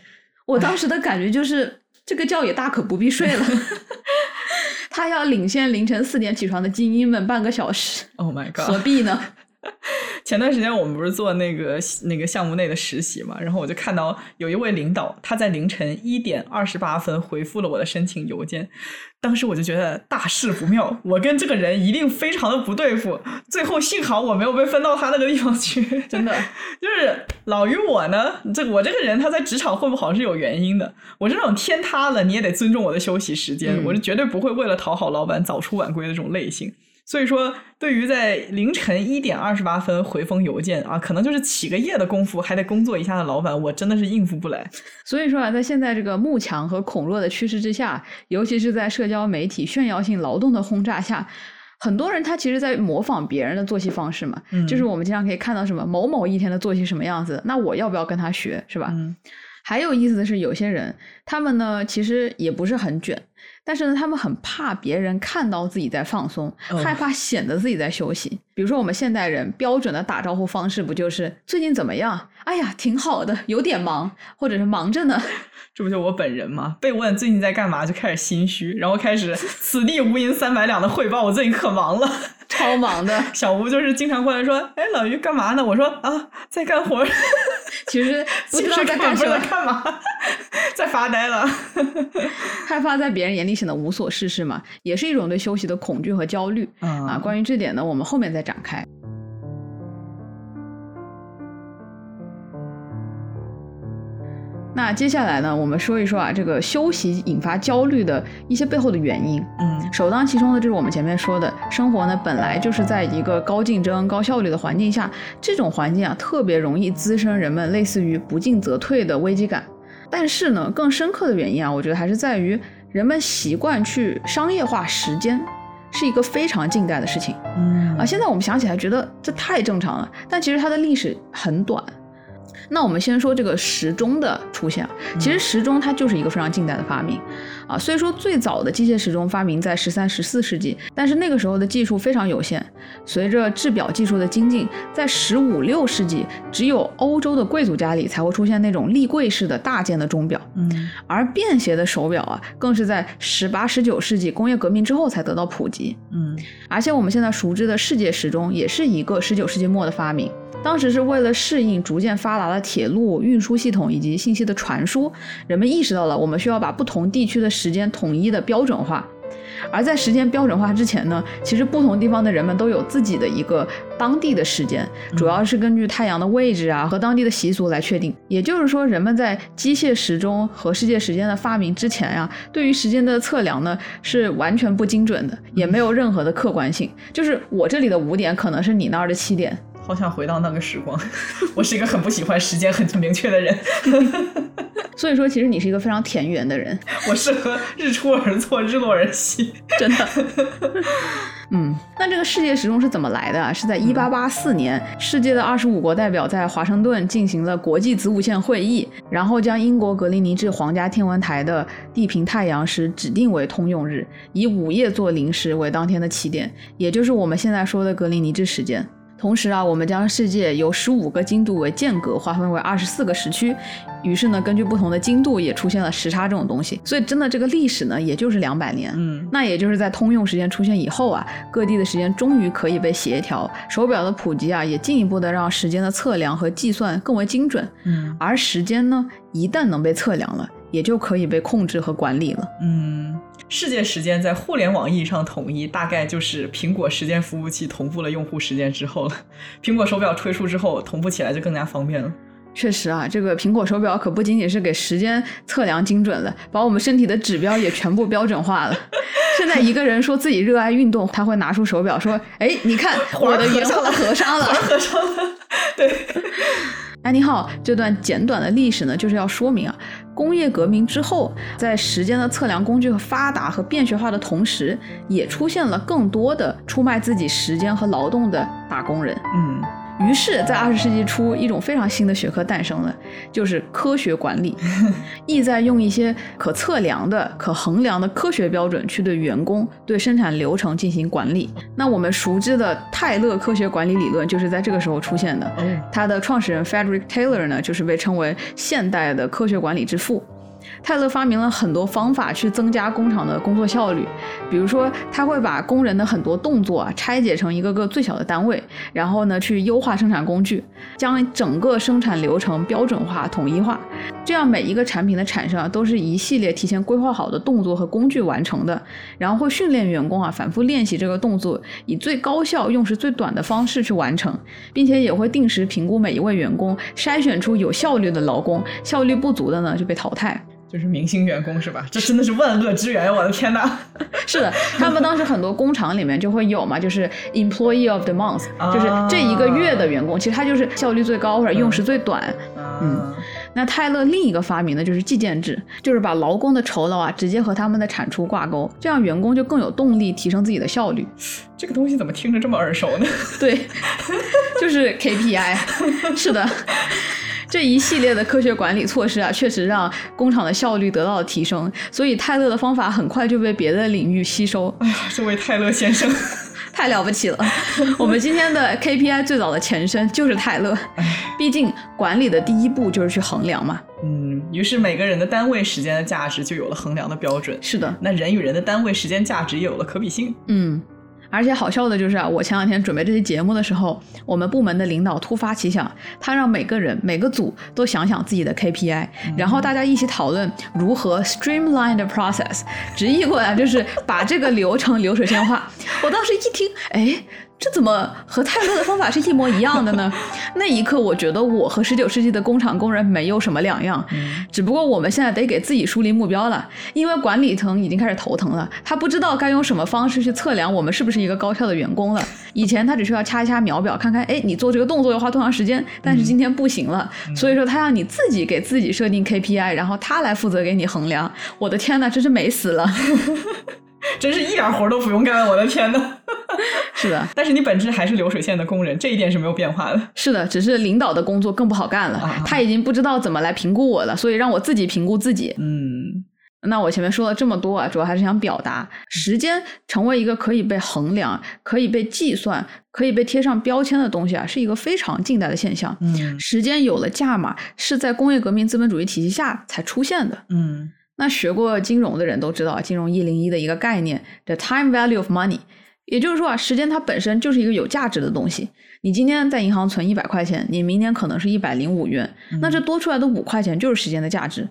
我当时的感觉就是这个觉也大可不必睡了。[LAUGHS] 他要领先凌晨四点起床的精英们半个小时，Oh my god！何必呢？前段时间我们不是做那个那个项目内的实习嘛，然后我就看到有一位领导他在凌晨一点二十八分回复了我的申请邮件，当时我就觉得大事不妙，我跟这个人一定非常的不对付。最后幸好我没有被分到他那个地方去，真的，[LAUGHS] 就是老于我呢，这我这个人他在职场混不好是有原因的，我是那种天塌了你也得尊重我的休息时间，嗯我是绝对不会为了讨好老板早出晚归的这种类型。所以说，对于在凌晨一点二十八分回封邮件啊，可能就是起个夜的功夫还得工作一下的老板，我真的是应付不来。所以说啊，在现在这个慕强和恐弱的趋势之下，尤其是在社交媒体炫耀性劳动的轰炸下，很多人他其实在模仿别人的作息方式嘛。嗯就是我们经常可以看到什么某某一天的作息什么样子，那我要不要跟他学，是吧？嗯还有意思的是，有些人他们呢其实也不是很卷，但是呢他们很怕别人看到自己在放松，哦害怕显得自己在休息。比如说我们现代人标准的打招呼方式不就是最近怎么样？哎呀，挺好的，有点忙，或者是忙着呢。[LAUGHS] 这不就我本人吗？被问最近在干嘛，就开始心虚，然后开始此地无银三百两的汇报，我最近可忙了。超忙的，[LAUGHS] 小吴就是经常过来说：“哎，老于干嘛呢？”我说：“啊，在干活儿。[LAUGHS] ”其实不知道在干什么，干嘛，[LAUGHS] 在发呆了。害怕在别人眼里显得无所事事嘛，也是一种对休息的恐惧和焦虑啊。啊关于这点呢，我们后面再展开。那接下来呢，我们说一说啊，这个休息引发焦虑的一些背后的原因。嗯首当其冲的就是我们前面说的，生活呢本来就是在一个高竞争、高效率的环境下，这种环境啊特别容易滋生人们类似于不进则退的危机感。但是呢，更深刻的原因啊，我觉得还是在于人们习惯去商业化时间，是一个非常近代的事情嗯啊。现在我们想起来觉得这太正常了，但其实它的历史很短。那我们先说这个时钟的出现啊，其实时钟它就是一个非常近代的发明啊。虽说最早的机械时钟发明在十三、十四世纪，但是那个时候的技术非常有限。随着制表技术的精进，在十五六世纪，只有欧洲的贵族家里才会出现那种立柜式的大件的钟表，嗯而便携的手表啊，更是在十八、十九世纪工业革命之后才得到普及。嗯而且我们现在熟知的世界时钟也是一个十九世纪末的发明，当时是为了适应逐渐发达的铁路运输系统以及信息的传输，人们意识到了我们需要把不同地区的时间统一的标准化。而在时间标准化之前呢，其实不同地方的人们都有自己的一个当地的时间，主要是根据太阳的位置啊和当地的习俗来确定。也就是说，人们在机械时钟和世界时间的发明之前呀，对于时间的测量呢是完全不精准的，也没有任何的客观性。就是我这里的五点可能是你那儿的七点。好想回到那个时光，[LAUGHS] 我是一个很不喜欢时间很明确的人。[LAUGHS] 所以说，其实你是一个非常田园的人。我适合日出而作，日落而息，真的。嗯，那这个世界时钟是怎么来的？是在一八八四年，世界的二十五国代表在华盛顿进行了国际子午线会议，然后将英国格林尼治皇家天文台的地平太阳时指定为通用日，以午夜做零时为当天的起点，也就是我们现在说的格林尼治时间。同时啊，我们将世界由十五个经度为间隔划分为二十四个时区，于是呢，根据不同的经度也出现了时差这种东西。所以真的这个历史呢，也就是两百年。嗯，那也就是在通用时间出现以后啊，各地的时间终于可以被协调，手表的普及啊，也进一步的让时间的测量和计算更为精准。嗯，而时间呢，一旦能被测量了，也就可以被控制和管理了。嗯。世界时间在互联网意义上统一，大概就是苹果时间服务器同步了用户时间之后了。苹果手表推出之后，同步起来就更加方便了。确实啊，这个苹果手表可不仅仅是给时间测量精准了，把我们身体的指标也全部标准化了。现在一个人说自己热爱运动，他会拿出手表说：“哎，你看 [LAUGHS] 我的圆环合上了，合上 [LAUGHS] 了。[LAUGHS] ”对。哎，你好，这段简短的历史呢，就是要说明啊，工业革命之后，在时间的测量工具和发达和便携化的同时，也出现了更多的出卖自己时间和劳动的打工人。嗯。于是，在二十世纪初，一种非常新的学科诞生了，就是科学管理，[LAUGHS] 意在用一些可测量的、可衡量的科学标准去对员工、对生产流程进行管理。那我们熟知的泰勒科学管理理论就是在这个时候出现的。它的创始人 Frederick Taylor 呢，就是被称为现代的科学管理之父。泰勒发明了很多方法去增加工厂的工作效率，比如说他会把工人的很多动作啊拆解成一个个最小的单位，然后呢去优化生产工具，将整个生产流程标准化、统一化，这样每一个产品的产生啊都是一系列提前规划好的动作和工具完成的，然后会训练员工啊反复练习这个动作，以最高效、用时最短的方式去完成，并且也会定时评估每一位员工，筛选出有效率的劳工，效率不足的呢就被淘汰。就是明星员工是吧？这真的是万恶之源！我的天哪！[LAUGHS] 是的，他们当时很多工厂里面就会有嘛，就是 employee of the month，就是这一个月的员工，其实他就是效率最高或者用时最短。嗯，那泰勒另一个发明的，就是计件制，就是把劳工的酬劳啊直接和他们的产出挂钩，这样员工就更有动力提升自己的效率。这个东西怎么听着这么耳熟呢？对，[LAUGHS] 就是 KPI。是的。这一系列的科学管理措施啊，确实让工厂的效率得到了提升。所以泰勒的方法很快就被别的领域吸收。哎呀，这位泰勒先生太了不起了！我们今天的 KPI 最早的前身就是泰勒。毕竟管理的第一步就是去衡量嘛。嗯，于是每个人的单位时间的价值就有了衡量的标准。是的，那人与人的单位时间价值也有了可比性。嗯。而且好笑的就是啊，我前两天准备这期节目的时候，我们部门的领导突发奇想，他让每个人每个组都想想自己的 KPI，然后大家一起讨论如何 streamline the process，直译过来就是把这个流程流水线化。我当时一听，哎。这怎么和泰勒的方法是一模一样的呢？[LAUGHS] 那一刻，我觉得我和十九世纪的工厂工人没有什么两样，只不过我们现在得给自己树立目标了，因为管理层已经开始头疼了，他不知道该用什么方式去测量我们是不是一个高效的员工了。以前他只需要掐一掐秒表，看看，哎，你做这个动作要花多长时间，但是今天不行了，所以说他让你自己给自己设定 KPI，然后他来负责给你衡量。我的天呐，真是美死了！[LAUGHS] 真是一点活都不用干，我的天呐！[LAUGHS] 是的，但是你本质还是流水线的工人，这一点是没有变化的。是的，只是领导的工作更不好干了，他已经不知道怎么来评估我了，所以让我自己评估自己。嗯，那我前面说了这么多啊，主要还是想表达，时间成为一个可以被衡量、可以被计算、可以被贴上标签的东西啊，是一个非常近代的现象。嗯，时间有了价码，是在工业革命资本主义体系下才出现的。嗯。那学过金融的人都知道，金融一零一的一个概念，the time value of money，也就是说啊，时间它本身就是一个有价值的东西。你今天在银行存一百块钱，你明年可能是一百零五元，那这多出来的五块钱就是时间的价值。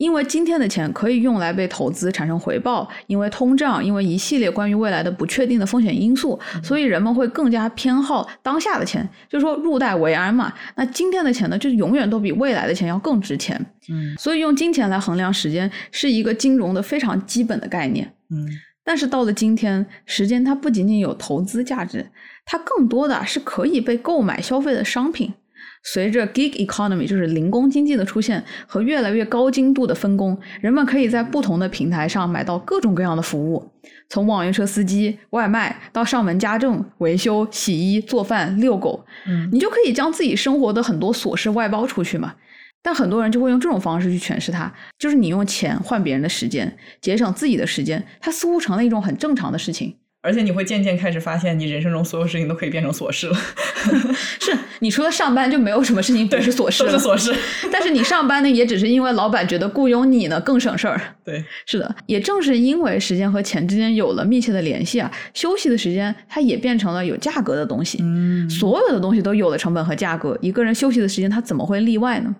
因为今天的钱可以用来被投资产生回报，因为通胀，因为一系列关于未来的不确定的风险因素，所以人们会更加偏好当下的钱，就是说入袋为安嘛。那今天的钱呢，就永远都比未来的钱要更值钱。嗯所以用金钱来衡量时间是一个金融的非常基本的概念。嗯但是到了今天，时间它不仅仅有投资价值，它更多的是可以被购买消费的商品。随着 gig economy，就是零工经济的出现和越来越高精度的分工，人们可以在不同的平台上买到各种各样的服务，从网约车司机、外卖到上门家政、维修、洗衣、做饭、遛狗，嗯你就可以将自己生活的很多琐事外包出去嘛。但很多人就会用这种方式去诠释它，就是你用钱换别人的时间，节省自己的时间，它似乎成了一种很正常的事情。而且你会渐渐开始发现，你人生中所有事情都可以变成琐事了，[LAUGHS] 是你除了上班就没有什么事情不是琐事了，都是琐事。但是你上班呢，也只是因为老板觉得雇佣你呢更省事儿。[LAUGHS] 对，是的，也正是因为时间和钱之间有了密切的联系啊，休息的时间它也变成了有价格的东西。嗯所有的东西都有了成本和价格，一个人休息的时间它怎么会例外呢？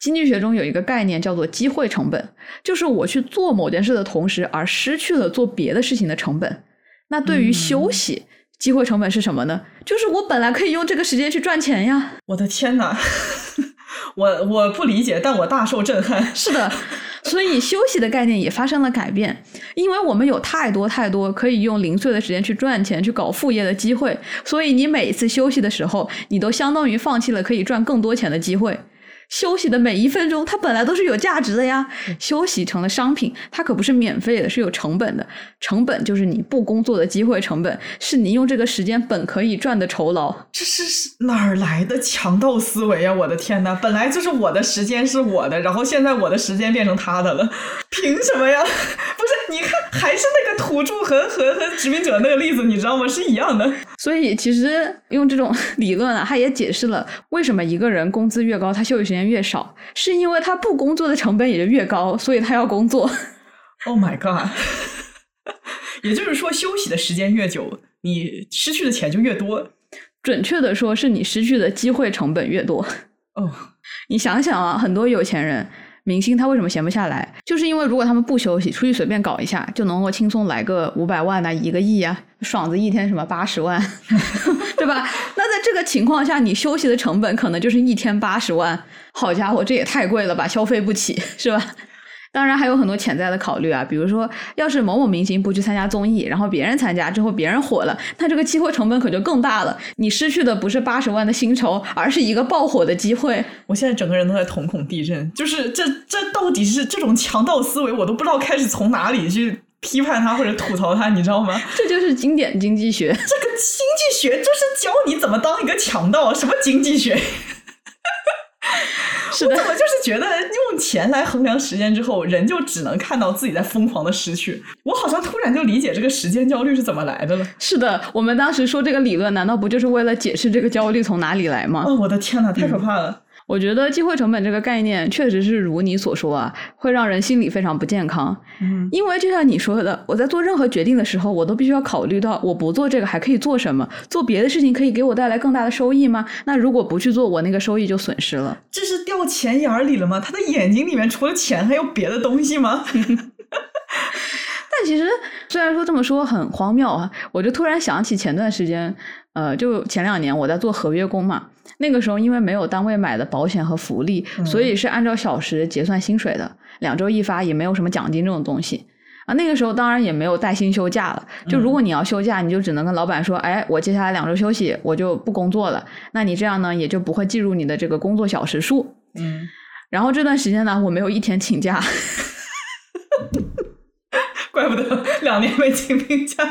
经济学中有一个概念叫做机会成本，就是我去做某件事的同时而失去了做别的事情的成本。那对于休息，机会成本是什么呢？就是我本来可以用这个时间去赚钱呀。我的天哪，[LAUGHS] 我我不理解，但我大受震撼。[LAUGHS] 是的，所以休息的概念也发生了改变，因为我们有太多太多可以用零碎的时间去赚钱、去搞副业的机会，所以你每一次休息的时候，你都相当于放弃了可以赚更多钱的机会。休息的每一分钟，它本来都是有价值的呀。休息成了商品，它可不是免费的，是有成本的。成本就是你不工作的机会成本，是你用这个时间本可以赚的酬劳。这是哪儿来的强盗思维啊！我的天呐，本来就是我的时间是我的，然后现在我的时间变成他的了，凭什么呀？[LAUGHS] 不是，你看，还是那个土著和和和殖民者那个例子，你知道吗？是一样的。所以其实用这种理论啊，他也解释了为什么一个人工资越高，他休息时间越少，是因为他不工作的成本也就越高，所以他要工作。Oh my god！[LAUGHS] 也就是说，休息的时间越久，你失去的钱就越多。准确的说，是你失去的机会成本越多。哦，你想想啊，很多有钱人、明星，他为什么闲不下来？就是因为如果他们不休息，出去随便搞一下，就能够轻松来个五百万呐、一个亿啊，爽子一天什么八十万，[LAUGHS] 对吧？那在这个情况下，你休息的成本可能就是一天八十万。好家伙，这也太贵了吧，消费不起，是吧？当然还有很多潜在的考虑啊，比如说，要是某某明星不去参加综艺，然后别人参加之后别人火了，那这个机会成本可就更大了。你失去的不是八十万的薪酬，而是一个爆火的机会。我现在整个人都在瞳孔地震，就是这这到底是这种强盗思维，我都不知道开始从哪里去批判他或者吐槽他，你知道吗？这就是经典经济学。这个经济学就是教你怎么当一个强盗，什么经济学？[LAUGHS] 是 [LAUGHS] 的我，怎么就是觉得用钱来衡量时间之后，人就只能看到自己在疯狂的失去？我好像突然就理解这个时间焦虑是怎么来的了。是的，我们当时说这个理论，难道不就是为了解释这个焦虑从哪里来吗？哦，我的天哪，太可怕了！我觉得机会成本这个概念确实是如你所说啊，会让人心理非常不健康。嗯，因为就像你说的，我在做任何决定的时候，我都必须要考虑到，我不做这个还可以做什么？做别的事情可以给我带来更大的收益吗？那如果不去做，我那个收益就损失了。这是掉钱眼儿里了吗？他的眼睛里面除了钱还有别的东西吗？[LAUGHS] 但其实虽然说这么说很荒谬啊，我就突然想起前段时间，呃，就前两年我在做合约工嘛，那个时候因为没有单位买的保险和福利，嗯所以是按照小时结算薪水的，两周一发，也没有什么奖金这种东西。啊，那个时候当然也没有带薪休假了。就如果你要休假，你就只能跟老板说，哎，我接下来两周休息，我就不工作了。那你这样呢，也就不会计入你的这个工作小时数。嗯，然后这段时间呢，我没有一天请假。[LAUGHS] 怪不得两年没请病假。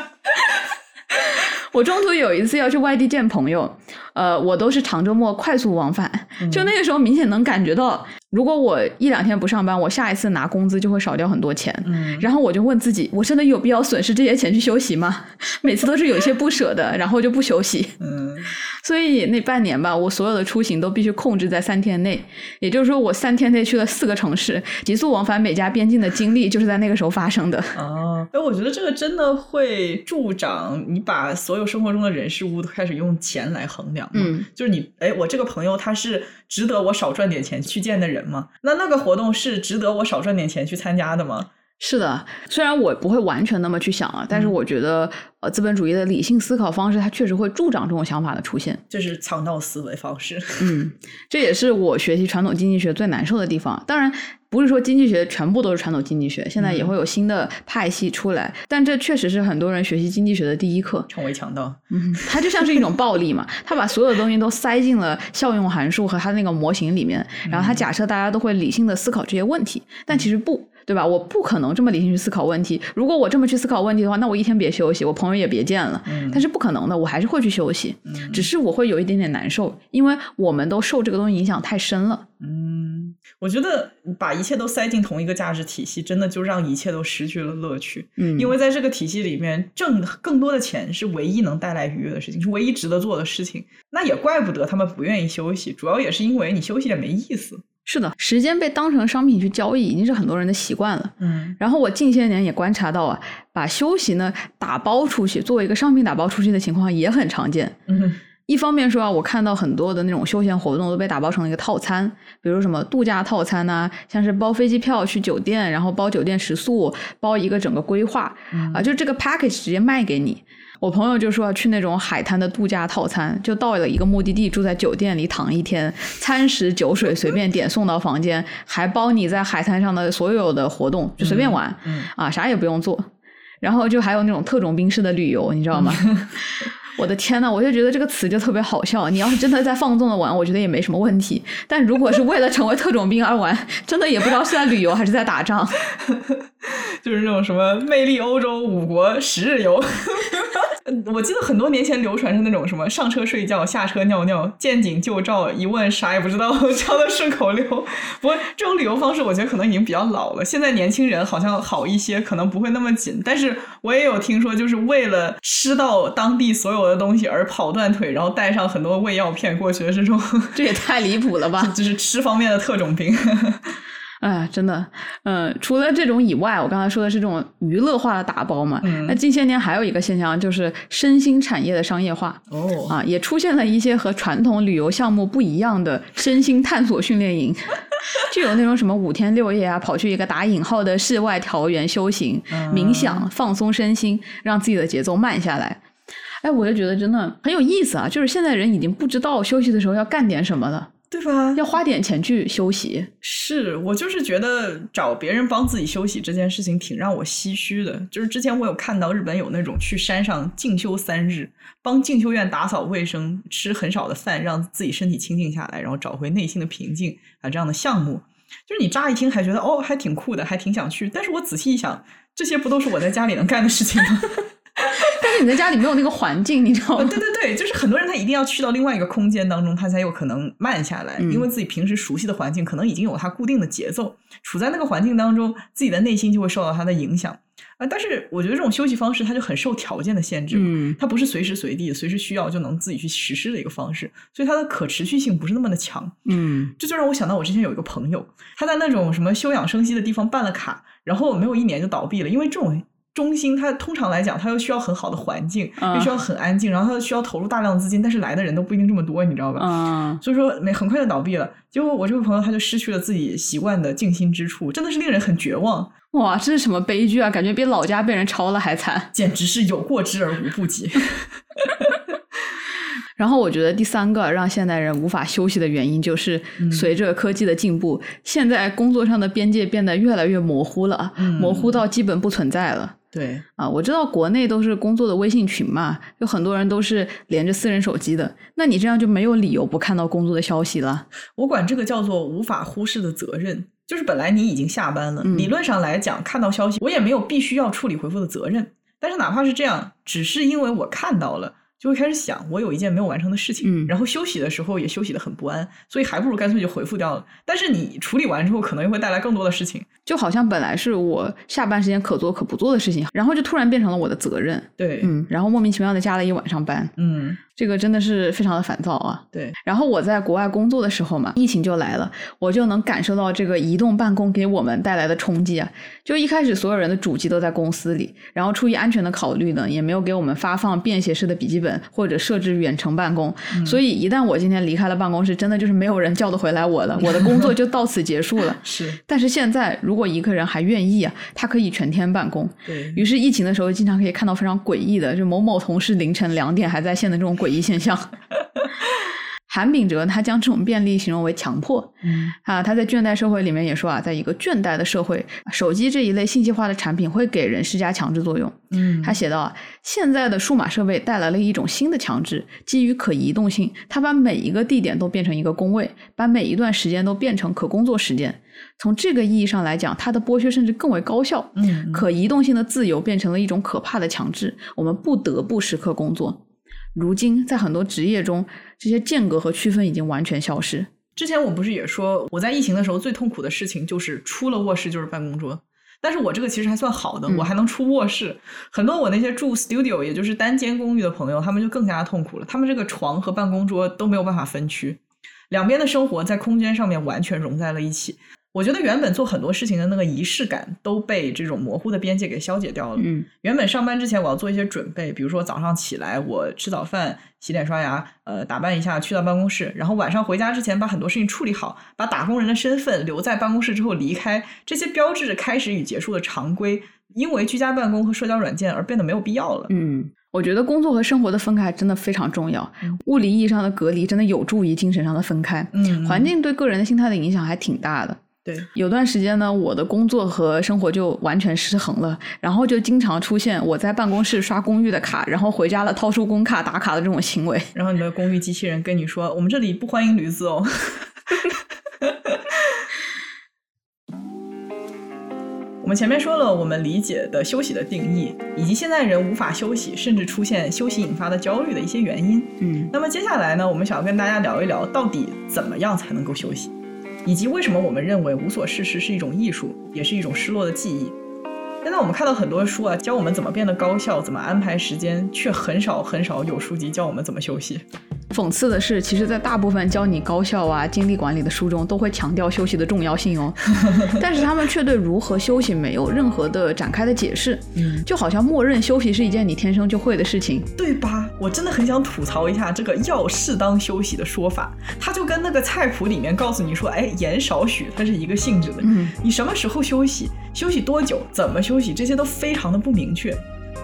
我中途有一次要去外地见朋友，呃，我都是长周末快速往返，就那个时候明显能感觉到，如果我一两天不上班，我下一次拿工资就会少掉很多钱。嗯，然后我就问自己，我真的有必要损失这些钱去休息吗？[LAUGHS] 每次都是有一些不舍的，然后就不休息。嗯，所以那半年吧，我所有的出行都必须控制在三天内，也就是说，我三天内去了四个城市，急速往返美加边境的经历就是在那个时候发生的。哦，哎，我觉得这个真的会助长你把所有生活中的人事物都开始用钱来衡量。嗯，就是你，哎，我这个朋友他是值得我少赚点钱去见的人嘛。那那个活动是值得我少赚点钱去参加的吗？是的，虽然我不会完全那么去想啊，但是我觉得，呃，资本主义的理性思考方式，它确实会助长这种想法的出现。这是强盗思维方式。嗯，这也是我学习传统经济学最难受的地方。当然，不是说经济学全部都是传统经济学，现在也会有新的派系出来，但这确实是很多人学习经济学的第一课。成为强盗，嗯，它就像是一种暴力嘛，他把所有的东西都塞进了效用函数和他那个模型里面，然后他假设大家都会理性的思考这些问题，但其实不。对吧？我不可能这么理性去思考问题。如果我这么去思考问题的话，那我一天别休息，我朋友也别见了。嗯但是不可能的，我还是会去休息。只是我会有一点点难受，因为我们都受这个东西影响太深了。嗯，我觉得把一切都塞进同一个价值体系，真的就让一切都失去了乐趣。嗯，因为在这个体系里面，挣更多的钱是唯一能带来愉悦的事情，是唯一值得做的事情。那也怪不得他们不愿意休息，主要也是因为你休息也没意思。是的，时间被当成商品去交易，已经是很多人的习惯了。嗯，然后我近些年也观察到啊，把休息呢打包出去，作为一个商品打包出去的情况也很常见。嗯，一方面说啊，我看到很多的那种休闲活动都被打包成了一个套餐，比如什么度假套餐呐，像是包飞机票去酒店，然后包酒店食宿，包一个整个规划啊，就这个 package 直接卖给你。我朋友就说去那种海滩的度假套餐，就到了一个目的地，住在酒店里躺一天，餐食酒水随便点送到房间，还包你在海滩上的所有的活动，就随便玩，啊，啥也不用做。然后就还有那种特种兵式的旅游，你知道吗？[LAUGHS] 我的天呐，我就觉得这个词就特别好笑。你要是真的在放纵的玩，我觉得也没什么问题。但如果是为了成为特种兵而玩，真的也不知道是在旅游还是在打仗。[LAUGHS] 就是那种什么魅力欧洲五国十日游。[LAUGHS] 我记得很多年前流传是那种什么上车睡觉，下车尿尿，见景就照，一问啥也不知道，这样的顺口溜。不过这种旅游方式，我觉得可能已经比较老了。现在年轻人好像好一些，可能不会那么紧。但是我也有听说，就是为了吃到当地所有的东西而跑断腿，然后带上很多胃药片过去的这种，[LAUGHS] 这也太离谱了吧！就是吃方面的特种兵。[LAUGHS] 哎，真的，嗯，除了这种以外，我刚才说的是这种娱乐化的打包嘛。嗯那近些年还有一个现象，就是身心产业的商业化。哦，啊，也出现了一些和传统旅游项目不一样的身心探索训练营，[LAUGHS] 就有那种什么五天六夜啊，跑去一个打引号的世外桃源修行、冥想、放松身心，让自己的节奏慢下来。哎，我就觉得真的很有意思啊！就是现在人已经不知道休息的时候要干点什么了。对吧？要花点钱去休息。是我就是觉得找别人帮自己休息这件事情挺让我唏嘘的。就是之前我有看到日本有那种去山上静修三日，帮静修院打扫卫生，吃很少的饭，让自己身体清静下来，然后找回内心的平静啊这样的项目。就是你乍一听还觉得哦还挺酷的，还挺想去。但是我仔细一想，这些不都是我在家里能干的事情吗？[LAUGHS] 但是你在家里没有那个环境，你知道吗？对对对，就是很多人他一定要去到另外一个空间当中，他才有可能慢下来，因为自己平时熟悉的环境可能已经有他固定的节奏，处在那个环境当中，自己的内心就会受到它的影响啊。但是我觉得这种休息方式它就很受条件的限制，嗯，它不是随时随地、随时需要就能自己去实施的一个方式，所以它的可持续性不是那么的强，嗯，这就让我想到我之前有一个朋友，他在那种什么休养生息的地方办了卡，然后没有一年就倒闭了，因为这种。中心，它通常来讲，它又需要很好的环境，又需要很安静，然后它需要投入大量的资金，但是来的人都不一定这么多，你知道吧？嗯，所以说没很快就倒闭了。结果我这位朋友他就失去了自己习惯的静心之处，真的是令人很绝望。哇，这是什么悲剧啊？感觉比老家被人抄了还惨，简直是有过之而无不及。[LAUGHS] 然后我觉得第三个让现代人无法休息的原因，就是随着科技的进步，现在工作上的边界变得越来越模糊了，模糊到基本不存在了。对啊，我知道国内都是工作的微信群嘛，有很多人都是连着私人手机的。那你这样就没有理由不看到工作的消息了。我管这个叫做无法忽视的责任，就是本来你已经下班了，理论上来讲看到消息，我也没有必须要处理回复的责任。但是哪怕是这样，只是因为我看到了。就会开始想，我有一件没有完成的事情，然后休息的时候也休息的很不安，所以还不如干脆就回复掉了。但是你处理完之后，可能又会带来更多的事情，就好像本来是我下班时间可做可不做的事情，然后就突然变成了我的责任。对，嗯，然后莫名其妙的加了一晚上班。嗯，这个真的是非常的烦躁啊。对，然后我在国外工作的时候嘛，疫情就来了，我就能感受到这个移动办公给我们带来的冲击啊。就一开始所有人的主机都在公司里，然后出于安全的考虑呢，也没有给我们发放便携式的笔记本或者设置远程办公，所以一旦我今天离开了办公室，真的就是没有人叫得回来我了，我的工作就到此结束了。[LAUGHS] 是，但是现在如果一个人还愿意啊，他可以全天办公。对于是疫情的时候，经常可以看到非常诡异的，就某某同事凌晨两点还在线的这种诡异现象。[LAUGHS] 韩炳哲他将这种便利形容为强迫，嗯啊，他在《倦怠社会》里面也说啊，在一个倦怠的社会，手机这一类信息化的产品会给人施加强制作用。嗯，他写道啊，现在的数码设备带来了一种新的强制，基于可移动性，它把每一个地点都变成一个工位，把每一段时间都变成可工作时间。从这个意义上来讲，它的剥削甚至更为高效。嗯可移动性的自由变成了一种可怕的强制，我们不得不时刻工作。如今，在很多职业中，这些间隔和区分已经完全消失。之前我不是也说，我在疫情的时候最痛苦的事情就是出了卧室就是办公桌。但是我这个其实还算好的，嗯我还能出卧室。很多我那些住 studio，也就是单间公寓的朋友，他们就更加痛苦了。他们这个床和办公桌都没有办法分区，两边的生活在空间上面完全融在了一起。我觉得原本做很多事情的那个仪式感都被这种模糊的边界给消解掉了。嗯原本上班之前我要做一些准备，比如说早上起来我吃早饭、洗脸刷牙，呃，打扮一下去到办公室，然后晚上回家之前把很多事情处理好，把打工人的身份留在办公室之后离开，这些标志着开始与结束的常规，因为居家办公和社交软件而变得没有必要了。嗯，我觉得工作和生活的分开真的非常重要。嗯物理意义上的隔离真的有助于精神上的分开。嗯环境对个人的心态的影响还挺大的。对，有段时间呢，我的工作和生活就完全失衡了，然后就经常出现我在办公室刷公寓的卡，然后回家了掏出工卡打卡的这种行为。然后你的公寓机器人跟你说：“我们这里不欢迎驴子哦。[LAUGHS] ”我们前面说了，我们理解的休息的定义，以及现在人无法休息，甚至出现休息引发的焦虑的一些原因。嗯那么接下来呢，我们想要跟大家聊一聊，到底怎么样才能够休息，以及为什么我们认为无所事事是一种艺术，也是一种失落的记忆。现在我们看到很多书啊，教我们怎么变得高效，怎么安排时间，却很少很少有书籍教我们怎么休息。讽刺的是，其实，在大部分教你高效啊、精力管理的书中，都会强调休息的重要性哦，[LAUGHS] 但是他们却对如何休息没有任何的展开的解释，嗯，就好像默认休息是一件你天生就会的事情。对吧？我真的很想吐槽一下这个要适当休息的说法，它就跟那个菜谱里面告诉你说，哎，盐少许，它是一个性质的。嗯，你什么时候休息，休息多久，怎么休息，这些都非常的不明确。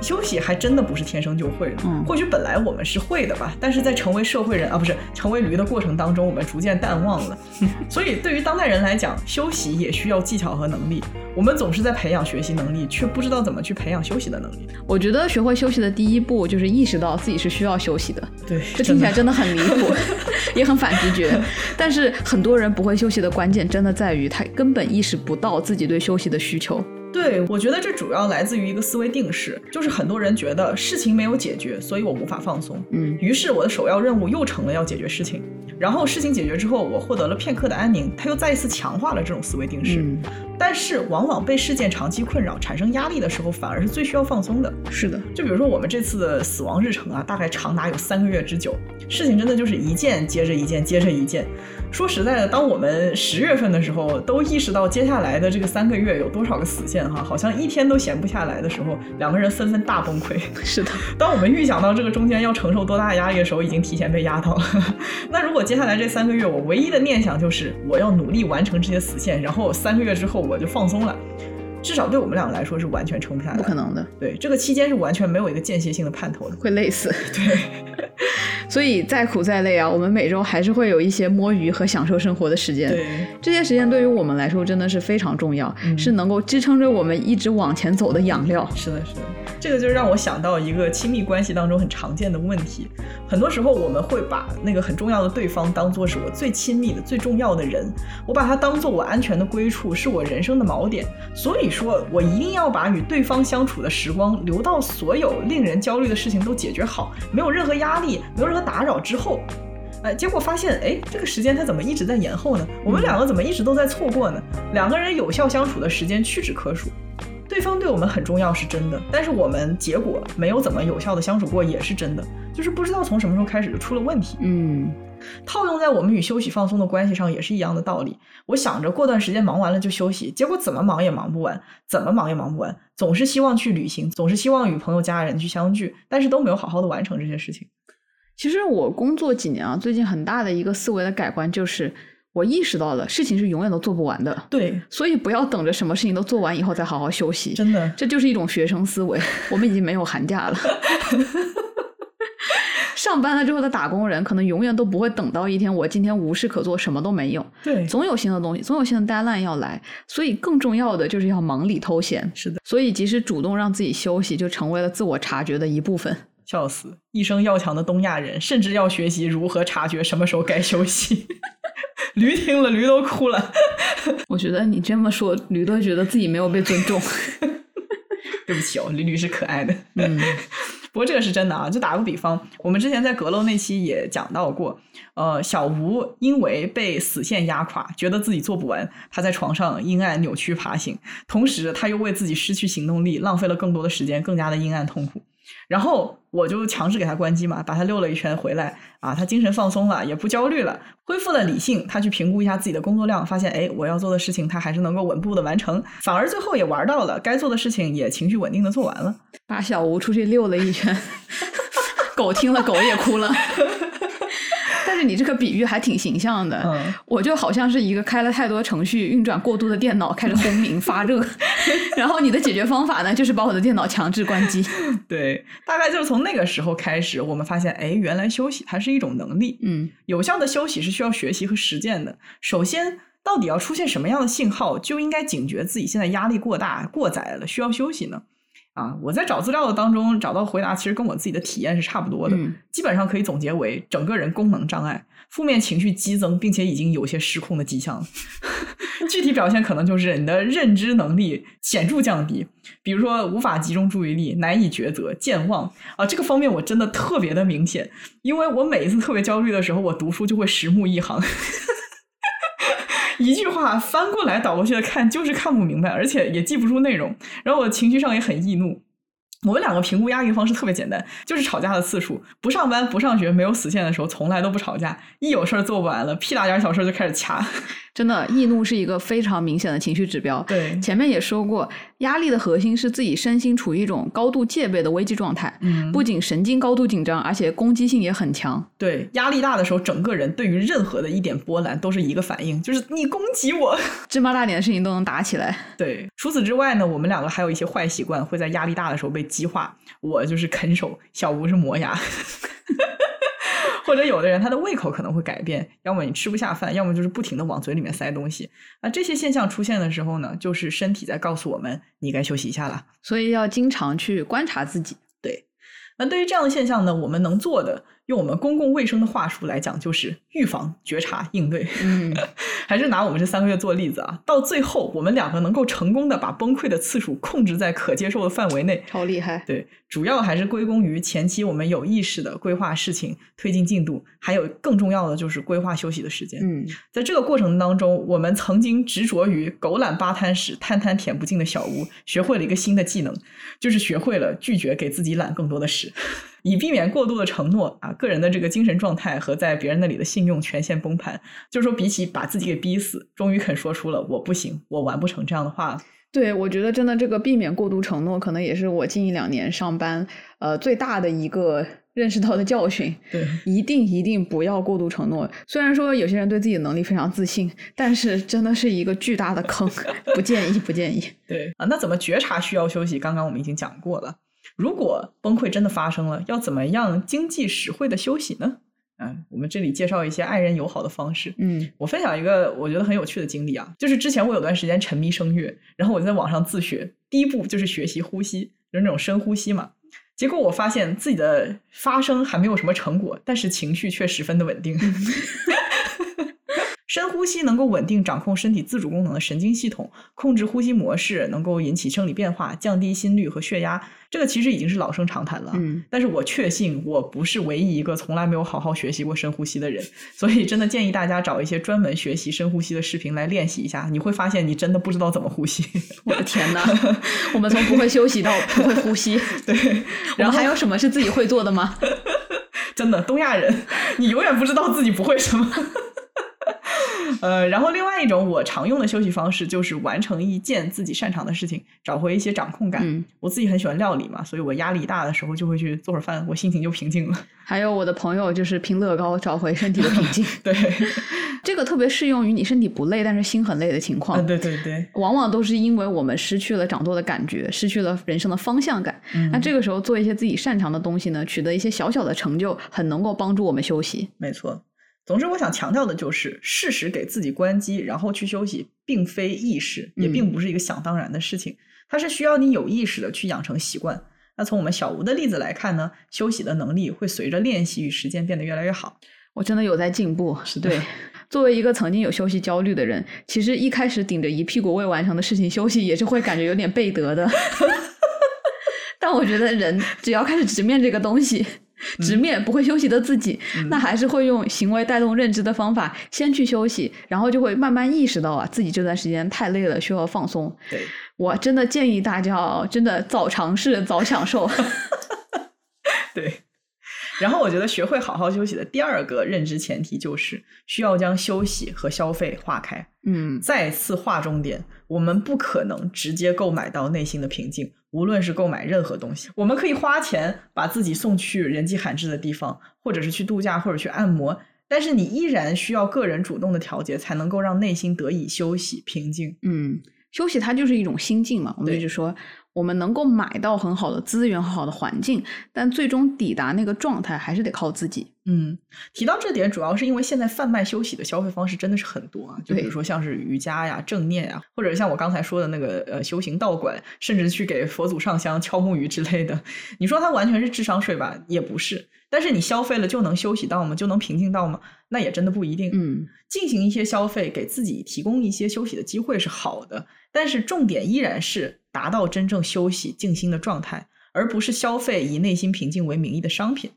休息还真的不是天生就会的，嗯或许本来我们是会的吧，但是在成为社会人啊，不是成为驴的过程当中，我们逐渐淡忘了。[LAUGHS] 所以对于当代人来讲，休息也需要技巧和能力。我们总是在培养学习能力，却不知道怎么去培养休息的能力。我觉得学会休息的第一步就是意识到自己是需要休息的。对，这听起来真的很离谱，[LAUGHS] 也很反直觉。[LAUGHS] 但是很多人不会休息的关键，真的在于他根本意识不到自己对休息的需求。对，我觉得这主要来自于一个思维定式，就是很多人觉得事情没有解决，所以我无法放松。嗯于是我的首要任务又成了要解决事情，然后事情解决之后，我获得了片刻的安宁，他又再一次强化了这种思维定式。嗯，但是往往被事件长期困扰、产生压力的时候，反而是最需要放松的。是的，就比如说我们这次的死亡日程啊，大概长达有三个月之久，事情真的就是一件接着一件接着一件。说实在的，当我们十月份的时候都意识到接下来的这个三个月有多少个死线哈，好像一天都闲不下来的时候，两个人纷纷大崩溃。是的，[LAUGHS] 当我们预想到这个中间要承受多大压力的时候，已经提前被压到了。[LAUGHS] 那如果接下来这三个月，我唯一的念想就是我要努力完成这些死线，然后三个月之后我就放松了。至少对我们两个来说是完全撑不下来，不可。能的，对，这个期间是完全没有一个间歇性的盼头的。会累死。[LAUGHS] 对，[LAUGHS] 所以再苦再累啊，我们每周还是会有一些摸鱼和享受生活的时间。对，这些时间对于我们来说真的是非常重要，嗯是能够支撑着我们一直往前走的养料。是的，是的，这个就让我想到一个亲密关系当中很常见的问题。很多时候我们会把那个很重要的对方当做是我最亲密的、最重要的人，我把他当做我安全的归处，是我人生的锚点。所以说我一定要把与对方相处的时光留到所有令人焦虑的事情都解决好，没有任何压力，没有任何打扰之后。哎，结果发现，哎，这个时间它怎么一直在延后呢？我们两个怎么一直都在错过呢？两个人有效相处的时间屈指可数。对方对我们很重要是真的，但是我们结果没有怎么有效的相处过也是真的，就是不知道从什么时候开始就出了问题。嗯，套用在我们与休息放松的关系上也是一样的道理。我想着过段时间忙完了就休息，结果怎么忙也忙不完，怎么忙也忙不完，总是希望去旅行，总是希望与朋友家人去相聚，但是都没有好好的完成这些事情。其实我工作几年啊，最近很大的一个思维的改观就是。我意识到了，事情是永远都做不完的。对，所以不要等着什么事情都做完以后再好好休息。真的，这就是一种学生思维。我们已经没有寒假了。[LAUGHS] 上班了之后的打工人，可能永远都不会等到一天我今天无事可做，什么都没有。对，总有新的东西，总有新的 deadline 要来。所以更重要的就是要忙里偷闲。是的，所以及时主动让自己休息，就成为了自我察觉的一部分。笑死！一生要强的东亚人，甚至要学习如何察觉什么时候该休息。[LAUGHS] 驴听了，驴都哭了。[LAUGHS] 我觉得你这么说，驴都觉得自己没有被尊重。[LAUGHS] 对不起哦，驴驴是可爱的。嗯，[LAUGHS] 不过这个是真的啊。就打个比方，我们之前在阁楼那期也讲到过，呃，小吴因为被死线压垮，觉得自己做不完，他在床上阴暗扭曲爬行，同时他又为自己失去行动力，浪费了更多的时间，更加的阴暗痛苦。然后我就强制给他关机嘛，把他溜了一圈回来啊，他精神放松了，也不焦虑了，恢复了理性。他去评估一下自己的工作量，发现哎，我要做的事情他还是能够稳步的完成，反而最后也玩到了该做的事情，也情绪稳定的做完了。把小吴出去溜了一圈，[LAUGHS] 狗听了狗也哭了。[LAUGHS] 但是你这个比喻还挺形象的，我就好像是一个开了太多程序、运转过度的电脑，开始轰鸣发热。[LAUGHS] [LAUGHS] 然后你的解决方法呢，就是把我的电脑强制关机。[LAUGHS] 对，大概就是从那个时候开始，我们发现，哎，原来休息它是一种能力。嗯，有效的休息是需要学习和实践的。首先，到底要出现什么样的信号，就应该警觉自己现在压力过大、过载了，需要休息呢？啊，我在找资料的当中找到回答，其实跟我自己的体验是差不多的，基本上可以总结为整个人功能障碍，负面情绪激增，并且已经有些失控的迹象。[LAUGHS] 具体表现可能就是你的认知能力显著降低，比如说无法集中注意力、难以抉择、健忘啊，这个方面我真的特别的明显，因为我每一次特别焦虑的时候，我读书就会十目一行。一句话翻过来倒过去的看，就是看不明白，而且也记不住内容。然后我情绪上也很易怒。我们两个评估压力方式特别简单，就是吵架的次数。不上班、不上学、没有死线的时候，从来都不吵架。一有事儿做不完了，屁大点小事就开始掐。真的，易怒是一个非常明显的情绪指标。对，前面也说过，压力的核心是自己身心处于一种高度戒备的危机状态。嗯，不仅神经高度紧张，而且攻击性也很强。对，压力大的时候，整个人对于任何的一点波澜都是一个反应，就是你攻击我，[LAUGHS] 芝麻大点的事情都能打起来。对，除此之外呢，我们两个还有一些坏习惯会在压力大的时候被激化。我就是啃手，小吴是磨牙。[LAUGHS] 或者有的人他的胃口可能会改变，要么你吃不下饭，要么就是不停的往嘴里面塞东西。那这些现象出现的时候呢，就是身体在告诉我们你该休息一下了。所以要经常去观察自己。对，那对于这样的现象呢，我们能做的。用我们公共卫生的话术来讲，就是预防、觉察、应对。嗯，[LAUGHS] 还是拿我们这三个月做例子啊，到最后我们两个能够成功的把崩溃的次数控制在可接受的范围内，超厉害。对，主要还是归功于前期我们有意识的规划事情、推进进度，还有更重要的就是规划休息的时间。嗯，在这个过程当中，我们曾经执着于狗懒八摊屎、摊摊舔不尽的小屋，学会了一个新的技能，就是学会了拒绝给自己揽更多的屎。以避免过度的承诺啊，个人的这个精神状态和在别人那里的信用全线崩盘。就是说，比起把自己给逼死，终于肯说出了“我不行，我完不成”这样的话了。对，我觉得真的这个避免过度承诺，可能也是我近一两年上班呃最大的一个认识到的教训。对，一定一定不要过度承诺。虽然说有些人对自己的能力非常自信，但是真的是一个巨大的坑，[LAUGHS] 不建议，不建议。对啊，那怎么觉察需要休息？刚刚我们已经讲过了。如果崩溃真的发生了，要怎么样经济实惠的休息呢？嗯，我们这里介绍一些爱人友好的方式。嗯，我分享一个我觉得很有趣的经历啊，就是之前我有段时间沉迷声乐，然后我就在网上自学，第一步就是学习呼吸，就是那种深呼吸嘛。结果我发现自己的发声还没有什么成果，但是情绪却十分的稳定。[LAUGHS] 深呼吸能够稳定掌控身体自主功能的神经系统，控制呼吸模式，能够引起生理变化，降低心率和血压。这个其实已经是老生常谈了。嗯，但是我确信我不是唯一一个从来没有好好学习过深呼吸的人，所以真的建议大家找一些专门学习深呼吸的视频来练习一下，你会发现你真的不知道怎么呼吸。我的天哪，[LAUGHS] 我们从不会休息到不会呼吸，[LAUGHS] 对，然后还有什么是自己会做的吗？[LAUGHS] 真的，东亚人，你永远不知道自己不会什么。呃，然后另外一种我常用的休息方式就是完成一件自己擅长的事情，找回一些掌控感。嗯我自己很喜欢料理嘛，所以我压力大的时候就会去做会儿饭，我心情就平静了。[LAUGHS] 还有我的朋友就是拼乐高找回身体的平静，[LAUGHS] 对，[LAUGHS] 这个特别适用于你身体不累但是心很累的情况。嗯，对对对，往往都是因为我们失去了掌舵的感觉，失去了人生的方向感。嗯那这个时候做一些自己擅长的东西呢，取得一些小小的成就，很能够帮助我们休息。没错。总之，我想强调的就是，适时给自己关机，然后去休息，并非易事，也嗯并不是一个想当然的事情，它是需要你有意识的去养成习惯。那从我们小吴的例子来看呢，休息的能力会随着练习与时间变得越来越好。我真的有在进步，是的对。[LAUGHS] 作为一个曾经有休息焦虑的人，其实一开始顶着一屁股未完成的事情休息，也是会感觉有点背德的。[LAUGHS] 但我觉得人只要开始直面这个东西，[LAUGHS] 直面不会休息的自己，那还是会用行为带动认知的方法先去休息，然后就会慢慢意识到啊，自己这段时间太累了，需要放松。对，我真的建议大家哦，真的早尝试早享受。[LAUGHS] 对。然后我觉得学会好好休息的第二个认知前提就是需要将休息和消费划开。嗯再次划重点，我们不可能直接购买到内心的平静，无论是购买任何东西，我们可以花钱把自己送去人迹罕至的地方，或者是去度假，或者去按摩，但是你依然需要个人主动的调节，才能够让内心得以休息平静。嗯，休息它就是一种心境嘛。我们对一直说，我们能够买到很好的资源、很好的环境，但最终抵达那个状态还是得靠自己。嗯，提到这点，主要是因为现在贩卖休息的消费方式真的是很多啊，就比如说像是瑜伽呀、正念呀，或者像我刚才说的那个呃修行道馆，甚至去给佛祖上香、敲木鱼之类的。你说它完全是智商税吧？也不是。但是你消费了就能休息到吗？就能平静到吗？那也真的不一定。嗯进行一些消费，给自己提供一些休息的机会是好的，但是重点依然是达到真正休息、静心的状态，而不是消费以内心平静为名义的商品。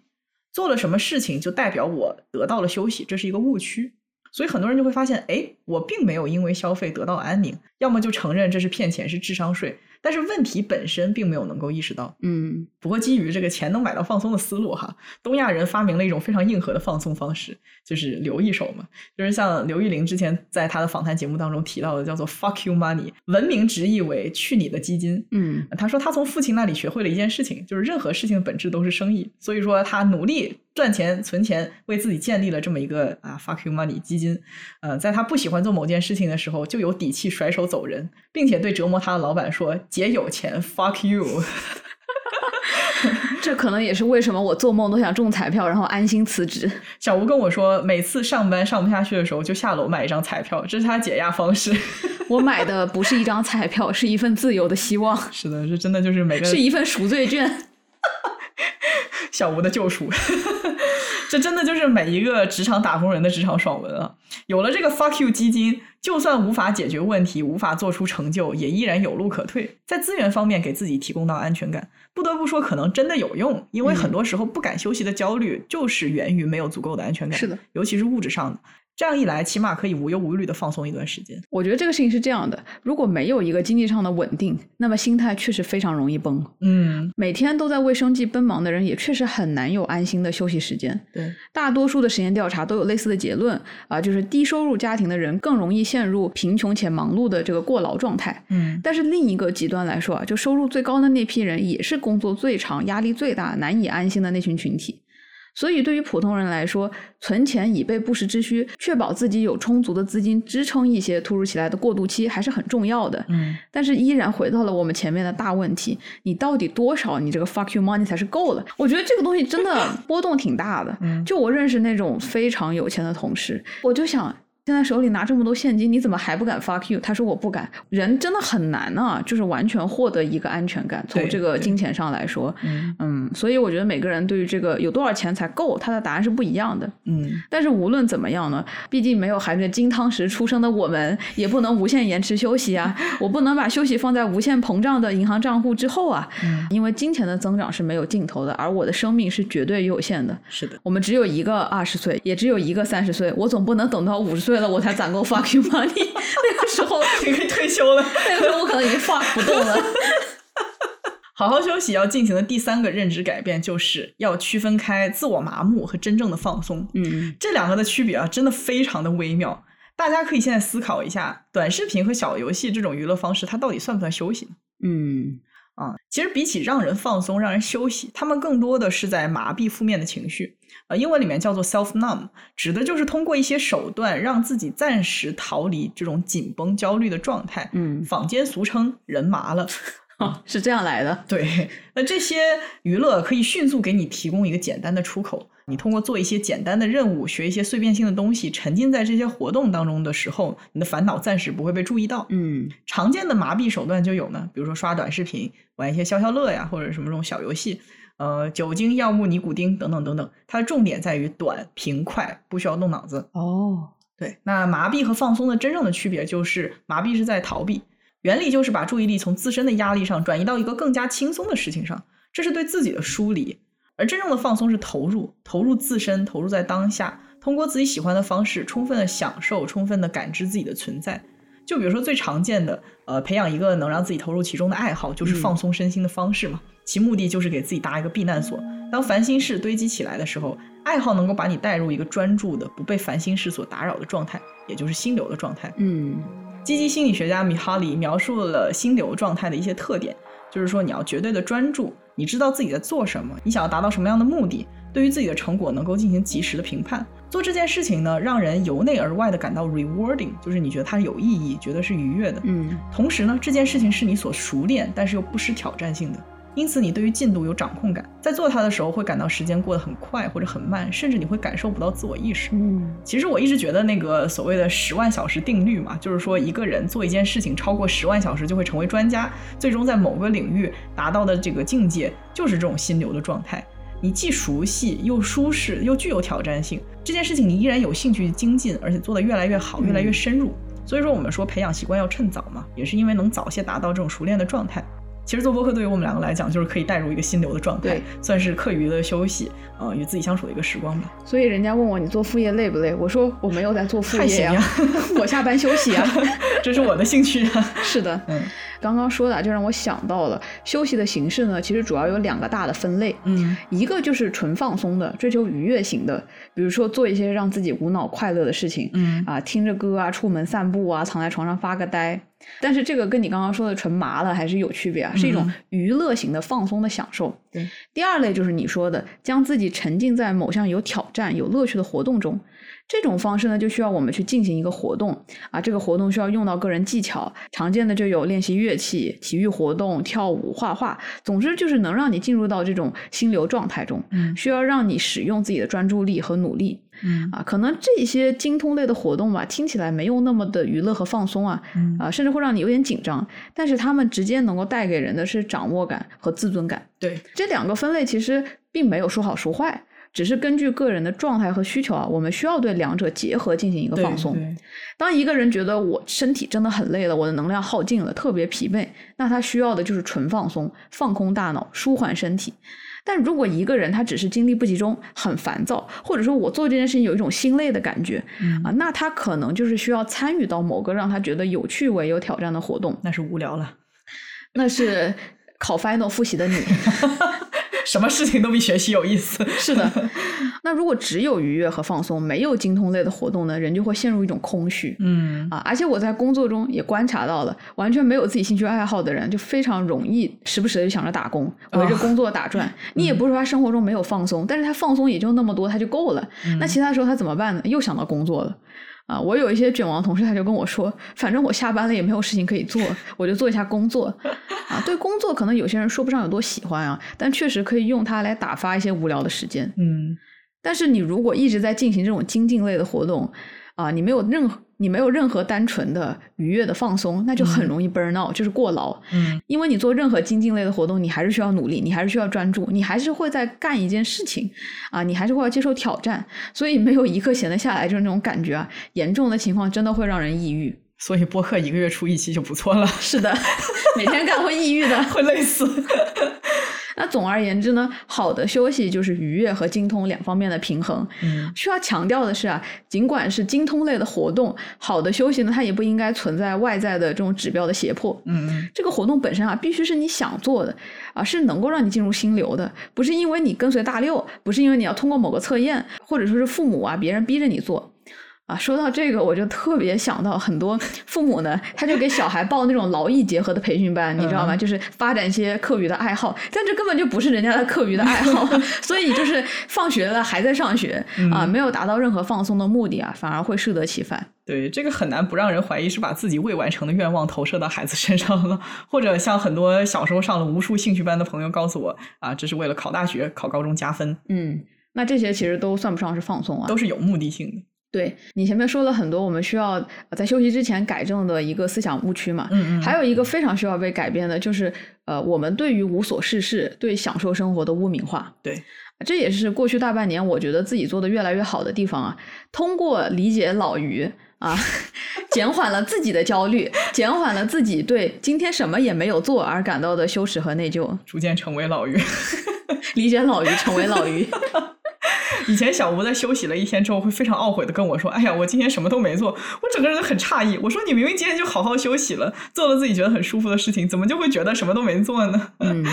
做了什么事情就代表我得到了休息，这是一个误区。所以很多人就会发现，哎，我并没有因为消费得到安宁，要么就承认这是骗钱，是智商税，但是问题本身并没有能够意识到。嗯不过，基于这个钱能买到放松的思路哈，东亚人发明了一种非常硬核的放松方式，就是留一手嘛。就是像刘玉玲之前在她的访谈节目当中提到的，叫做 “fuck you money”，文明直译为“去你的基金”。嗯她说她从父亲那里学会了一件事情，就是任何事情的本质都是生意。所以说她努力赚钱存钱，为自己建立了这么一个啊 “fuck you money” 基金。呃，在他不喜欢做某件事情的时候，就有底气甩手走人，并且对折磨他的老板说：“姐有钱，fuck you。[LAUGHS] ”这可能也是为什么我做梦都想中彩票，然后安心辞职。[LAUGHS] 小吴跟我说，每次上班上不下去的时候，就下楼买一张彩票，这是他解压方式。[LAUGHS] 我买的不是一张彩票，是一份自由的希望，是的，这真的就是每个是一份赎罪券。小吴的救赎。[LAUGHS] 这真的就是每一个职场打工人的职场爽文啊！有了这个 fuck you 基金，就算无法解决问题，无法做出成就，也依然有路可退。在资源方面给自己提供到安全感，不得不说，可能真的有用。因为很多时候不敢休息的焦虑，就是源于没有足够的安全感。是的，尤其是物质上的。这样一来，起码可以无忧无虑的放松一段时间。我觉得这个事情是这样的：如果没有一个经济上的稳定，那么心态确实非常容易崩。嗯，每天都在为生计奔忙的人，也确实很难有安心的休息时间。对，大多数的实验调查都有类似的结论啊，就是低收入家庭的人更容易陷入贫穷且忙碌的这个过劳状态。嗯，但是另一个极端来说啊，就收入最高的那批人，也是工作最长、压力最大、难以安心的那群群体。所以，对于普通人来说，存钱以备不时之需，确保自己有充足的资金支撑一些突如其来的过渡期，还是很重要的。嗯，但是依然回到了我们前面的大问题：你到底多少你这个 fuck you money 才是够了？我觉得这个东西真的波动挺大的。嗯就我认识那种非常有钱的同事，我就想。现在手里拿这么多现金，你怎么还不敢 fuck you？他说我不敢。人真的很难啊，就是完全获得一个安全感。从这个金钱上来说，嗯，所以我觉得每个人对于这个有多少钱才够，他的答案是不一样的。嗯，但是无论怎么样呢，毕竟没有含着金汤匙出生的我们，也不能无限延迟休息啊。[LAUGHS] 我不能把休息放在无限膨胀的银行账户之后啊，因为金钱的增长是没有尽头的，而我的生命是绝对有限的。是的，我们只有一个二十岁，也只有一个三十岁，我总不能等到五十岁。对了，我才攒够 fuck you money，[LAUGHS] 那个时候你可以退休了。[LAUGHS] 那个时候我可能已经 fuck 不动了。[LAUGHS] 好好休息要进行的第三个认知改变，就是要区分开自我麻木和真正的放松。嗯，这两个的区别啊，真的非常的微妙。大家可以现在思考一下，短视频和小游戏这种娱乐方式，它到底算不算休息？嗯。啊，其实比起让人放松、让人休息，他们更多的是在麻痹负面的情绪。呃，英文里面叫做 self numb，指的就是通过一些手段让自己暂时逃离这种紧绷、焦虑的状态。嗯，坊间俗称“人麻了 [LAUGHS] ”，哦是这样来的。对，那这些娱乐可以迅速给你提供一个简单的出口。你通过做一些简单的任务，学一些碎片性的东西，沉浸在这些活动当中的时候，你的烦恼暂时不会被注意到。嗯，常见的麻痹手段就有呢，比如说刷短视频、玩一些消消乐呀，或者什么这种小游戏，呃，酒精、药物、尼古丁等等等等。它的重点在于短、平、快，不需要动脑子。哦，对，那麻痹和放松的真正的区别就是，麻痹是在逃避，原理就是把注意力从自身的压力上转移到一个更加轻松的事情上，这是对自己的梳理。而真正的放松是投入，投入自身，投入在当下，通过自己喜欢的方式，充分的享受，充分的感知自己的存在。就比如说最常见的，呃，培养一个能让自己投入其中的爱好，就是放松身心的方式嘛。其目的就是给自己搭一个避难所。当烦心事堆积起来的时候，爱好能够把你带入一个专注的、不被烦心事所打扰的状态，也就是心流的状态。嗯，积极心理学家米哈里描述了心流状态的一些特点，就是说你要绝对的专注。你知道自己在做什么，你想要达到什么样的目的，对于自己的成果能够进行及时的评判。做这件事情呢，让人由内而外的感到 rewarding，就是你觉得它是有意义，觉得是愉悦的。嗯，同时呢，这件事情是你所熟练，但是又不失挑战性的。因此，你对于进度有掌控感，在做它的时候会感到时间过得很快或者很慢，甚至你会感受不到自我意识。嗯，其实我一直觉得那个所谓的十万小时定律嘛，就是说一个人做一件事情超过十万小时就会成为专家，最终在某个领域达到的这个境界就是这种心流的状态。你既熟悉又舒适又具有挑战性，这件事情你依然有兴趣精进，而且做得越来越好，越来越深入。所以说我们说培养习惯要趁早嘛，也是因为能早些达到这种熟练的状态。其实做播客对于我们两个来讲，就是可以带入一个心流的状态，算是课余的休息，呃，与自己相处的一个时光吧。所以人家问我你做副业累不累？我说我没有在做副业呀，我下班休息啊，[LAUGHS] 这是我的兴趣啊。是的，嗯，刚刚说的就让我想到了休息的形式呢，其实主要有两个大的分类，嗯，一个就是纯放松的，追求愉悦型的，比如说做一些让自己无脑快乐的事情，嗯啊，听着歌啊，出门散步啊，躺在床上发个呆。但是这个跟你刚刚说的纯麻了还是有区别啊，是一种娱乐型的放松的享受。对，第二类就是你说的，将自己沉浸在某项有挑战、有乐趣的活动中。这种方式呢，就需要我们去进行一个活动啊，这个活动需要用到个人技巧，常见的就有练习乐器、体育活动、跳舞、画画，总之就是能让你进入到这种心流状态中，嗯，需要让你使用自己的专注力和努力，嗯啊，可能这些精通类的活动吧，听起来没有那么的娱乐和放松啊，啊，甚至会让你有点紧张，但是他们直接能够带给人的是掌握感和自尊感。对，这两个分类其实并没有说好说坏。只是根据个人的状态和需求啊，我们需要对两者结合进行一个放松。当一个人觉得我身体真的很累了，我的能量耗尽了，特别疲惫，那他需要的就是纯放松，放空大脑，舒缓身体。但如果一个人他只是精力不集中，很烦躁，或者说我做这件事情有一种心累的感觉，啊，那他可能就是需要参与到某个让他觉得有趣、味有挑战的活动。那是无聊了，那是考 final 复习的你。[LAUGHS] 什么事情都比学习有意思。[LAUGHS] 是的，那如果只有愉悦和放松，没有精通类的活动呢？人就会陷入一种空虚。嗯啊，而且我在工作中也观察到了，完全没有自己兴趣爱好的人，就非常容易时不时的就想着打工，围着工作打转。[LAUGHS] 你也不是说他生活中没有放松，但是他放松也就那么多，他就够了。那其他时候他怎么办呢？又想到工作了。啊，我有一些卷王同事，他就跟我说，反正我下班了也没有事情可以做，我就做一下工作。啊，对工作可能有些人说不上有多喜欢啊，但确实可以用它来打发一些无聊的时间。嗯，但是你如果一直在进行这种精进类的活动，啊，你没有任何你没有任何单纯的愉悦的放松，那就很容易 burn out，就是过劳。嗯，因为你做任何精进类的活动，你还是需要努力，你还是需要专注，你还是会在干一件事情啊，你还是会要接受挑战，所以没有一刻闲得下来，就是那种感觉啊，严重的情况真的会让人抑郁。所以播客一个月出一期就不错了。是的，每天干会抑郁的，[LAUGHS] 会累死。那总而言之呢，好的休息就是愉悦和精通两方面的平衡。嗯，需要强调的是啊，尽管是精通类的活动，好的休息呢，它也不应该存在外在的这种指标的胁迫。嗯嗯，这个活动本身啊，必须是你想做的啊，是能够让你进入心流的，不是因为你跟随大六，不是因为你要通过某个测验，或者说是父母啊别人逼着你做。啊，说到这个，我就特别想到很多父母呢，他就给小孩报那种劳逸结合的培训班，你知道吗？就是发展一些课余的爱好，但这根本就不是人家的课余的爱好，[LAUGHS] 所以就是放学了还在上学啊，没有达到任何放松的目的啊，反而会适得其反。对，这个很难不让人怀疑是把自己未完成的愿望投射到孩子身上了，或者像很多小时候上了无数兴趣班的朋友告诉我啊，这是为了考大学、考高中加分。嗯，那这些其实都算不上是放松啊，都是有目的性的。对你前面说了很多，我们需要在休息之前改正的一个思想误区嘛。嗯嗯。还有一个非常需要被改变的，就是呃，我们对于无所事事、对享受生活的污名化。对，这也是过去大半年我觉得自己做的越来越好的地方啊。通过理解老于啊，[LAUGHS] 减缓了自己的焦虑，减缓了自己对今天什么也没有做而感到的羞耻和内疚，逐渐成为老于，[LAUGHS] 理解老于，成为老于。以前小吴在休息了一天之后，会非常懊悔的跟我说：“哎呀，我今天什么都没做。”我整个人都很诧异。我说：“你明明今天就好好休息了，做了自己觉得很舒服的事情，怎么就会觉得什么都没做呢？”嗯，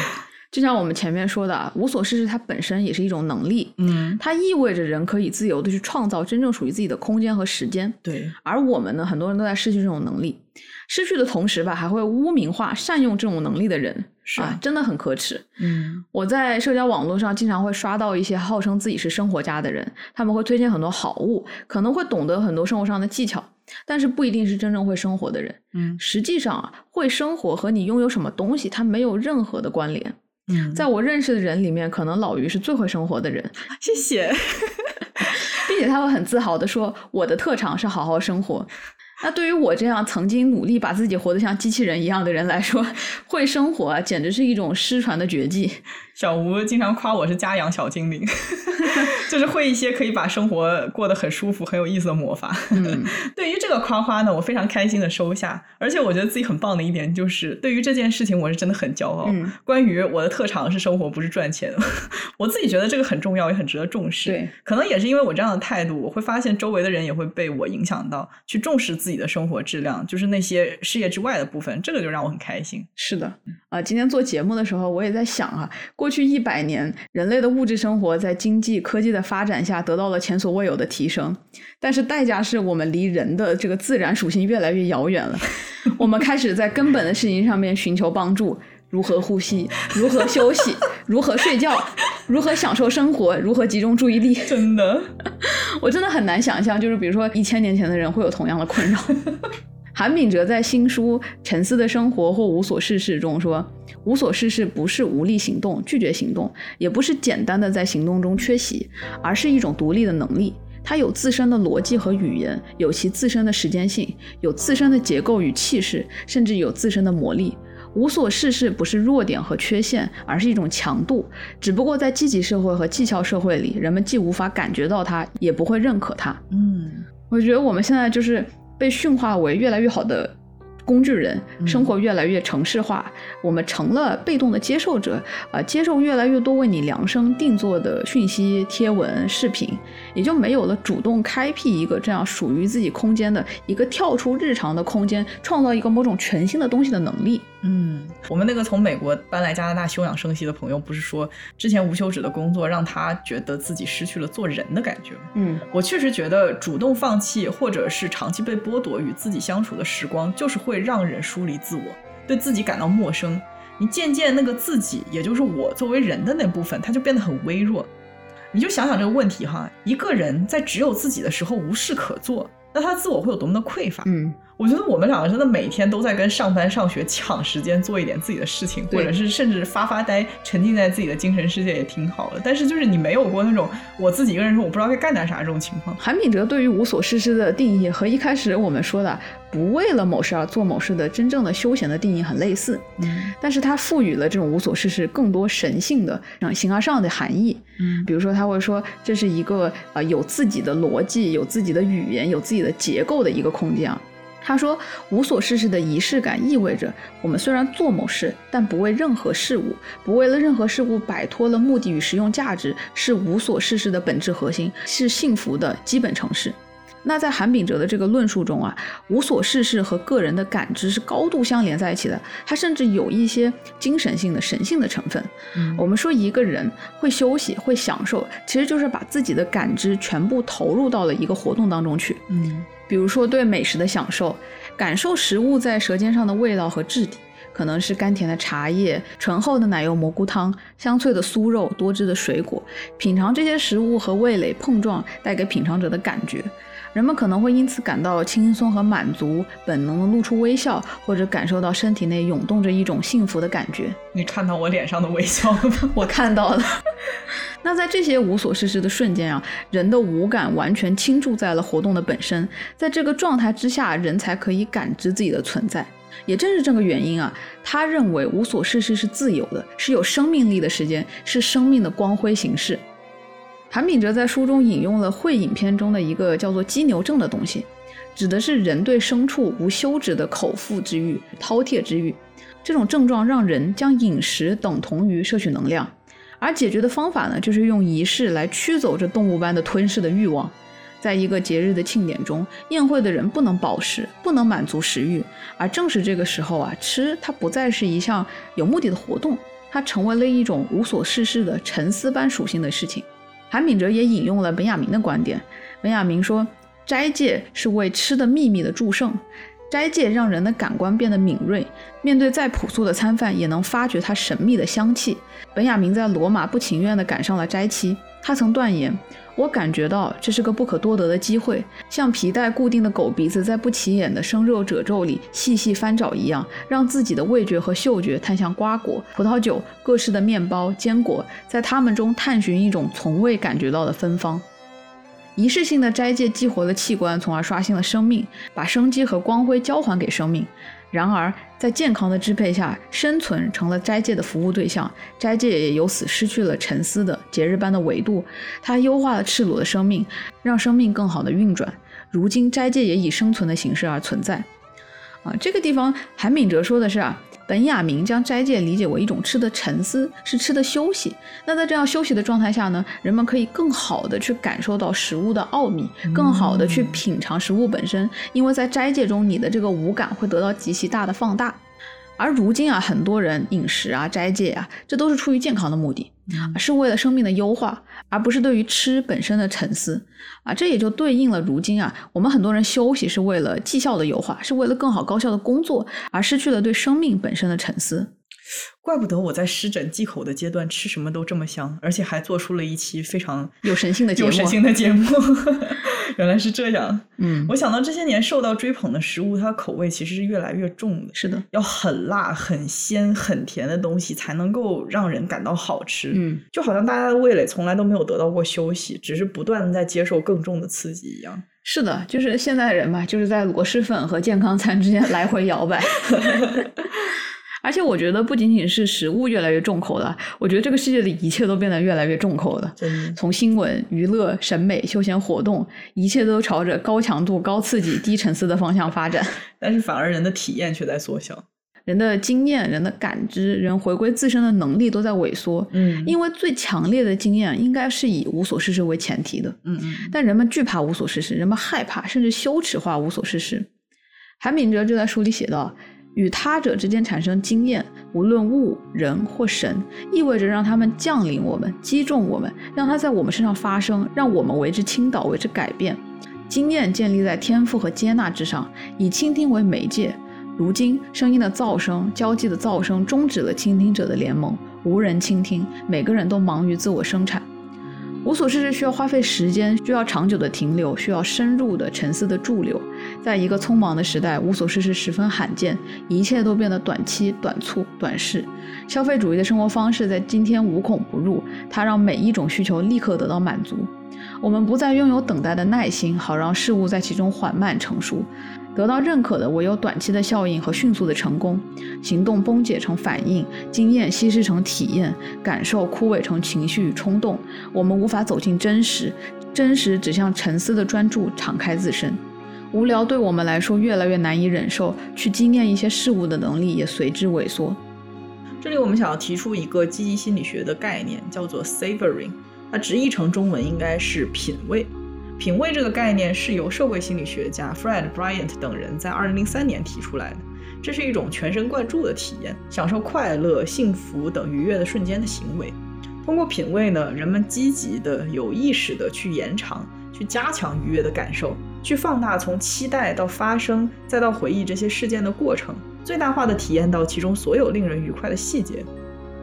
就像我们前面说的，无所事事它本身也是一种能力。嗯，它意味着人可以自由的去创造真正属于自己的空间和时间。对，而我们呢，很多人都在失去这种能力。失去的同时吧，还会污名化善用这种能力的人，是啊，真的很可耻。嗯，我在社交网络上经常会刷到一些号称自己是生活家的人，他们会推荐很多好物，可能会懂得很多生活上的技巧，但是不一定是真正会生活的人。嗯，实际上啊，会生活和你拥有什么东西，它没有任何的关联。嗯，在我认识的人里面，可能老于是最会生活的人。[LAUGHS] 谢谢，[LAUGHS] 并且他会很自豪的说：“我的特长是好好生活。”那对于我这样曾经努力把自己活得像机器人一样的人来说，[LAUGHS] 会生活简直是一种失传的绝技。小吴经常夸我是家养小精灵，[LAUGHS] 就是会一些可以把生活过得很舒服、很有意思的魔法。嗯，[LAUGHS] 对于这个夸夸呢，我非常开心的收下。而且我觉得自己很棒的一点就是，对于这件事情，我是真的很骄傲。嗯，关于我的特长是生活，不是赚钱，[LAUGHS] 我自己觉得这个很重要，也很值得重视。对，可能也是因为我这样的态度，我会发现周围的人也会被我影响到，去重视自己的生活质量，就是那些事业之外的部分，这个就让我很开心。是的，啊，今天做节目的时候，我也在想啊，过去一百年，人类的物质生活在经济科技的发展下得到了前所未有的提升，但是代价是我们离人的这个自然属性越来越遥远了。[LAUGHS] 我们开始在根本的事情上面寻求帮助：如何呼吸，如何休息，如何睡觉，如何享受生活，如何集中注意力。真的，[LAUGHS] 我真的很难想象，就是比如说一千年前的人会有同样的困扰。[LAUGHS] 韩炳哲在新书《沉思的生活》或《无所事事》中说：“无所事事不是无力行动、拒绝行动，也不是简单的在行动中缺席，而是一种独立的能力。它有自身的逻辑和语言，有其自身的时间性，有自身的结构与气势，甚至有自身的魔力。无所事事不是弱点和缺陷，而是一种强度。只不过在积极社会和技巧社会里，人们既无法感觉到它，也不会认可它。嗯，我觉得我们现在就是。”被驯化为越来越好的工具人，生活越来越城市化，我们成了被动的接受者，啊，接受越来越多为你量身定做的讯息、贴文、视频，也就没有了主动开辟一个这样属于自己空间的一个跳出日常的空间，创造一个某种全新的东西的能力。嗯，我们那个从美国搬来加拿大休养生息的朋友，不是说之前无休止的工作让他觉得自己失去了做人的感觉吗？嗯，我确实觉得主动放弃或者是长期被剥夺与自己相处的时光，就是会让人疏离自我，对自己感到陌生。你渐渐那个自己，也就是我作为人的那部分，它就变得很微弱。你就想想这个问题哈，一个人在只有自己的时候无事可做，那他自我会有多么的匮乏？嗯，我觉得我们两个真的每天都在跟上班上学抢时间做一点自己的事情，或者是甚至发发呆，沉浸在自己的精神世界也挺好的。但是就是你没有过那种我自己一个人说我不知道该干点啥这种情况。韩炳哲对于无所事事的定义和一开始我们说的不为了某事而做某事的真正的休闲的定义很类似，嗯但是他赋予了这种无所事事更多神性的、让形而上的含义。嗯比如说，他会说这是一个呃有自己的逻辑、有自己的语言、有自己的结构的一个空间啊。他说，无所事事的仪式感意味着我们虽然做某事，但不为任何事物，不为了任何事物摆脱了目的与实用价值，是无所事事的本质核心，是幸福的基本程式。那在韩炳哲的这个论述中啊，无所事事和个人的感知是高度相连在一起的，它甚至有一些精神性的、神性的成分。嗯我们说一个人会休息、会享受，其实就是把自己的感知全部投入到了一个活动当中去。嗯比如说对美食的享受，感受食物在舌尖上的味道和质地，可能是甘甜的茶叶、醇厚的奶油蘑菇汤、香脆的酥肉、多汁的水果，品尝这些食物和味蕾碰撞带给品尝者的感觉。人们可能会因此感到轻松和满足，本能的露出微笑，或者感受到身体内涌动着一种幸福的感觉。你看到我脸上的微笑了吗？[LAUGHS] 我看到了。[LAUGHS] 那在这些无所事事的瞬间啊，人的五感完全倾注在了活动的本身，在这个状态之下，人才可以感知自己的存在。也正是这个原因啊，他认为无所事事是自由的，是有生命力的时间，是生命的光辉形式。韩炳哲在书中引用了《会影片》中的一个叫做“鸡牛症”的东西，指的是人对牲畜无休止的口腹之欲、饕餮之欲。这种症状让人将饮食等同于摄取能量，而解决的方法呢，就是用仪式来驱走这动物般的吞噬的欲望。在一个节日的庆典中，宴会的人不能饱食，不能满足食欲，而正是这个时候啊，吃它不再是一项有目的的活动，它成为了一种无所事事的沉思般属性的事情。韩炳哲也引用了本雅明的观点，本雅明说，斋戒是为吃的秘密的祝圣。斋戒让人的感官变得敏锐，面对再朴素的餐饭，也能发觉它神秘的香气。本雅明在罗马不情愿地赶上了斋期，他曾断言：“我感觉到这是个不可多得的机会，像皮带固定的狗鼻子在不起眼的生肉褶皱里细细翻找一样，让自己的味觉和嗅觉探向瓜果、葡萄酒、各式的面包、坚果，在它们中探寻一种从未感觉到的芬芳。”仪式性的斋戒激活了器官，从而刷新了生命，把生机和光辉交还给生命。然而，在健康的支配下，生存成了斋戒的服务对象，斋戒也由此失去了沉思的节日般的维度。它优化了赤裸的生命，让生命更好的运转。如今，斋戒也以生存的形式而存在。啊，这个地方韩敏哲说的是啊，本雅明将斋戒理解为一种吃的沉思，是吃的休息。那在这样休息的状态下呢，人们可以更好的去感受到食物的奥秘，更好的去品尝食物本身。因为在斋戒中，你的这个五感会得到极其大的放大。而如今啊，很多人饮食啊、斋戒啊，这都是出于健康的目的，是为了生命的优化，而不是对于吃本身的沉思啊。这也就对应了如今啊，我们很多人休息是为了绩效的优化，是为了更好高效的工作，而失去了对生命本身的沉思。怪不得我在湿疹忌口的阶段吃什么都这么香，而且还做出了一期非常有神性的节目有神性的节目。原来是这样。嗯，我想到这些年受到追捧的食物，它的口味其实是越来越重的，是的，要很辣、很鲜、很甜的东西才能够让人感到好吃。嗯，就好像大家的味蕾从来都没有得到过休息，只是不断的在接受更重的刺激一样。是的，就是现在人吧，就是在螺蛳粉和健康餐之间 [LAUGHS] 来回摇摆。[LAUGHS] 而且我觉得不仅仅是食物越来越重口了，我觉得这个世界的一切都变得越来越重口了。从新闻、娱乐、审美、休闲活动，一切都朝着高强度、高刺激、低层次的方向发展。[LAUGHS] 但是反而人的体验却在缩小。人的经验、人的感知、人回归自身的能力都在萎缩。嗯因为最强烈的经验应该是以无所事事为前提的。嗯嗯但人们惧怕无所事事，人们害怕甚至羞耻化无所事事。韩炳哲就在书里写道：“与他者之间产生经验，无论物、人或神，意味着让他们降临我们，击中我们，让它在我们身上发生，让我们为之倾倒，为之改变。经验建立在天赋和接纳之上，以倾听为媒介。如今，声音的噪声、交际的噪声终止了倾听者的联盟，无人倾听，每个人都忙于自我生产。”无所事事需要花费时间，需要长久的停留，需要深入的沉思的驻留。在一个匆忙的时代，无所事事十分罕见，一切都变得短期、短促、短视。消费主义的生活方式在今天无孔不入，它让每一种需求立刻得到满足。我们不再拥有等待的耐心，好让事物在其中缓慢成熟。得到认可的唯有短期的效应和迅速的成功。行动崩解成反应，经验稀释成体验，感受枯萎成情绪与冲动。我们无法走进真实，真实只向沉思的专注敞开自身。无聊对我们来说越来越难以忍受，去经验一些事物的能力也随之萎缩。这里我们想要提出一个积极心理学的概念，叫做 savoring。它直译成中文应该是品味。品味这个概念是由社会心理学家 Fred Bryant 等人在2003年提出来的。这是一种全神贯注的体验，享受快乐、幸福等愉悦的瞬间的行为。通过品味呢，人们积极的、有意识的去延长、去加强愉悦的感受，去放大从期待到发生再到回忆这些事件的过程，最大化的体验到其中所有令人愉快的细节。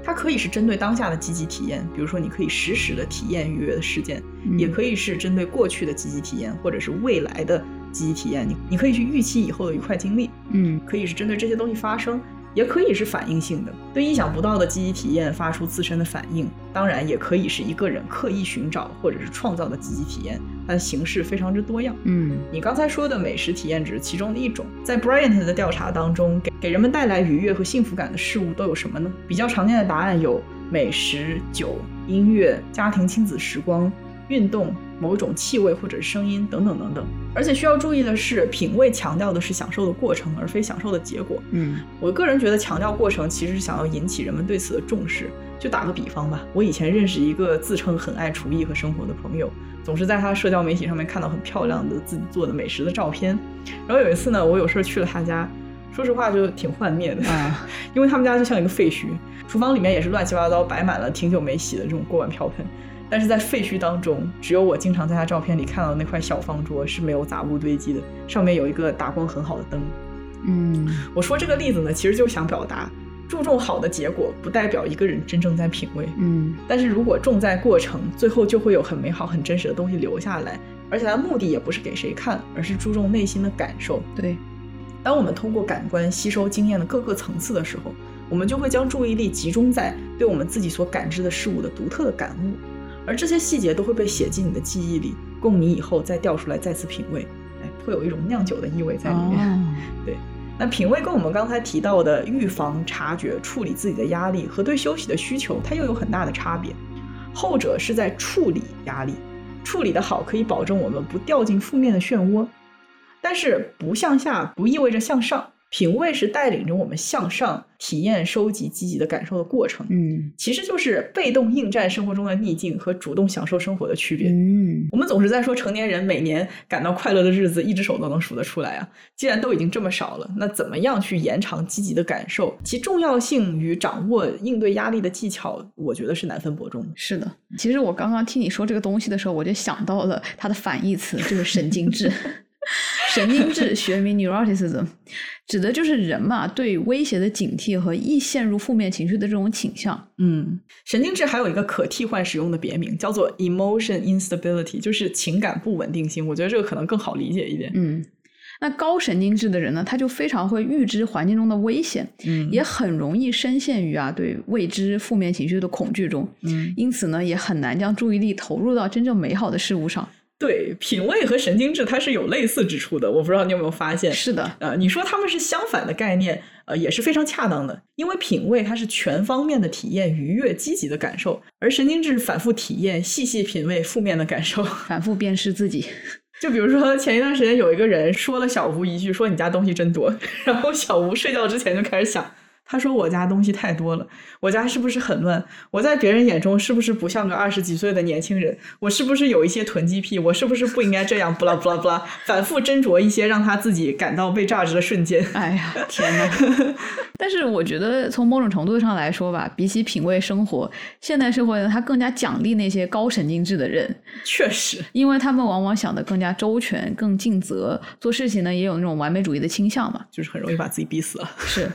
它可以是针对当下的积极体验，比如说你可以实时的体验愉悦的事件，也可以是针对过去的积极体验，或者是未来的积极体验。你你可以去预期以后的愉快经历，嗯，可以是针对这些东西发生，也可以是反应性的，对意想不到的积极体验发出自身的反应。当然，也可以是一个人刻意寻找或者是创造的积极体验，它的形式非常之多样。嗯，你刚才说的美食体验只是其中的一种。在 Bryant 的调查当中，给给人们带来愉悦和幸福感的事物都有什么呢？比较常见的答案有美食、酒、音乐、家庭亲子时光、运动、某种气味或者声音等等等等。而且需要注意的是，品味强调的是享受的过程，而非享受的结果。嗯，我个人觉得强调过程，其实是想要引起人们对此的重视。就打个比方吧，我以前认识一个自称很爱厨艺和生活的朋友，总是在他社交媒体上面看到很漂亮的自己做的美食的照片。然后有一次呢，我有事去了他家，说实话就挺幻灭的，啊，[LAUGHS] 因为他们家就像一个废墟，厨房里面也是乱七八糟摆满了挺久没洗的这种锅碗瓢盆。但是在废墟当中，只有我经常在他照片里看到的那块小方桌是没有杂物堆积的，上面有一个打光很好的灯。嗯，我说这个例子呢，其实就想表达，注重好的结果不代表一个人真正在品味，嗯，但是如果重在过程，最后就会有很美好、很真实的东西留下来，而且它的目的也不是给谁看，而是注重内心的感受。对，当我们通过感官吸收经验的各个层次的时候，我们就会将注意力集中在对我们自己所感知的事物的独特的感悟，而这些细节都会被写进你的记忆里，供你以后再调出来再次品味。哎，会有一种酿酒的意味在里面。哦 [LAUGHS] 对，那品味跟我们刚才提到的预防、察觉、处理自己的压力和对休息的需求，它又有很大的差别。后者是在处理压力，处理的好可以保证我们不掉进负面的漩涡，但是不向下不意味着向上。品味是带领着我们向上体验、收集积极的感受的过程，嗯其实就是被动应战生活中的逆境和主动享受生活的区别。嗯我们总是在说成年人每年感到快乐的日子，一只手都能数得出来啊。既然都已经这么少了，那怎么样去延长积极的感受？其重要性与掌握应对压力的技巧，我觉得是难分伯仲的。是的。其实我刚刚听你说这个东西的时候，我就想到了它的反义词，就是神经质。[LAUGHS] 神经质学名 neuroticism，指的就是人嘛对威胁的警惕和易陷入负面情绪的这种倾向。嗯，神经质还有一个可替换使用的别名，叫做 emotion instability，就是情感不稳定性。我觉得这个可能更好理解一点。嗯，那高神经质的人呢，他就非常会预知环境中的危险，嗯也很容易深陷于啊对未知负面情绪的恐惧中，嗯，因此呢，也很难将注意力投入到真正美好的事物上。对，品味和神经质它是有类似之处的。我不知道你有没有发现？是的，呃，你说他们是相反的概念，呃，也是非常恰当的。因为品味它是全方面的体验愉悦、积极的感受，而神经质反复体验、细细品味负面的感受。[LAUGHS] 反复辨识自己。就比如说前一段时间有一个人说了小吴一句，说你家东西真多，[LAUGHS] 然后小吴睡觉之前就开始想。他说：“我家东西太多了，我家是不是很乱？我在别人眼中是不是不像个二十几岁的年轻人？我是不是有一些囤积癖？我是不是不应该这样？[LAUGHS] 不啦不啦不啦，反复斟酌一些让他自己感到被榨汁的瞬间。哎呀，[LAUGHS] 天哪！但是我觉得从某种程度上来说吧，比起品味生活，现代社会呢，它更加奖励那些高神经质的人，确实，因为他们往往想的更加周全、更尽责，做事情呢也有那种完美主义的倾向嘛。就是很容易把自己逼死了。[LAUGHS] 是。